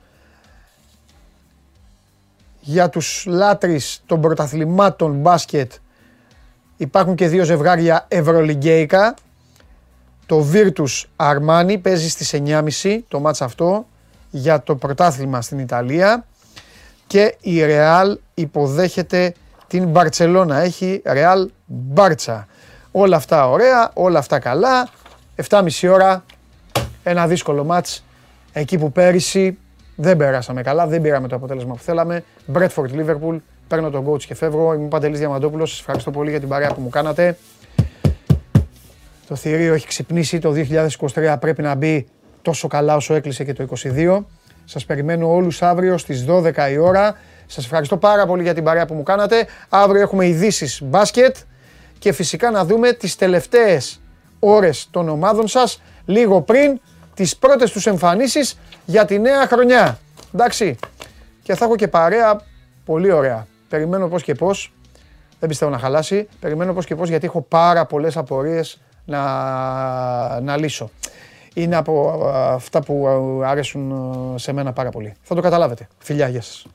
Για τους λάτρεις των πρωταθλημάτων μπάσκετ υπάρχουν και δύο ζευγάρια ευρωλιγκέικα. Το Virtus Armani παίζει στις 9.30 το μάτς αυτό για το πρωτάθλημα στην Ιταλία και η Real υποδέχεται την Μπαρτσελώνα. Έχει Real Μπάρτσα. Όλα αυτά ωραία, όλα αυτά καλά. 7.30 ώρα, ένα δύσκολο μάτς. Εκεί που πέρυσι δεν περάσαμε καλά, δεν πήραμε το αποτέλεσμα που θέλαμε. Bradford Liverpool, παίρνω τον coach και φεύγω. Είμαι ο Παντελής Διαμαντόπουλος, σας ευχαριστώ πολύ για την παρέα που μου κάνατε. Το θηρίο έχει ξυπνήσει, το 2023 πρέπει να μπει τόσο καλά όσο έκλεισε και το 2022. Σας περιμένω όλους αύριο στις 12 η ώρα. Σας ευχαριστώ πάρα πολύ για την παρέα που μου κάνατε. Αύριο έχουμε ειδήσεις μπάσκετ και φυσικά να δούμε τις τελευταίες ώρες των ομάδων σας λίγο πριν τις πρώτες τους εμφανίσεις για τη νέα χρονιά. Εντάξει. Και θα έχω και παρέα πολύ ωραία. Περιμένω πώς και πώς. Δεν πιστεύω να χαλάσει. Περιμένω πώς και πώς γιατί έχω πάρα πολλές απορίες να, να λύσω. Είναι από α, αυτά που α, αρέσουν α, σε μένα πάρα πολύ. Θα το καταλάβετε. Φιλιά, γεια σας.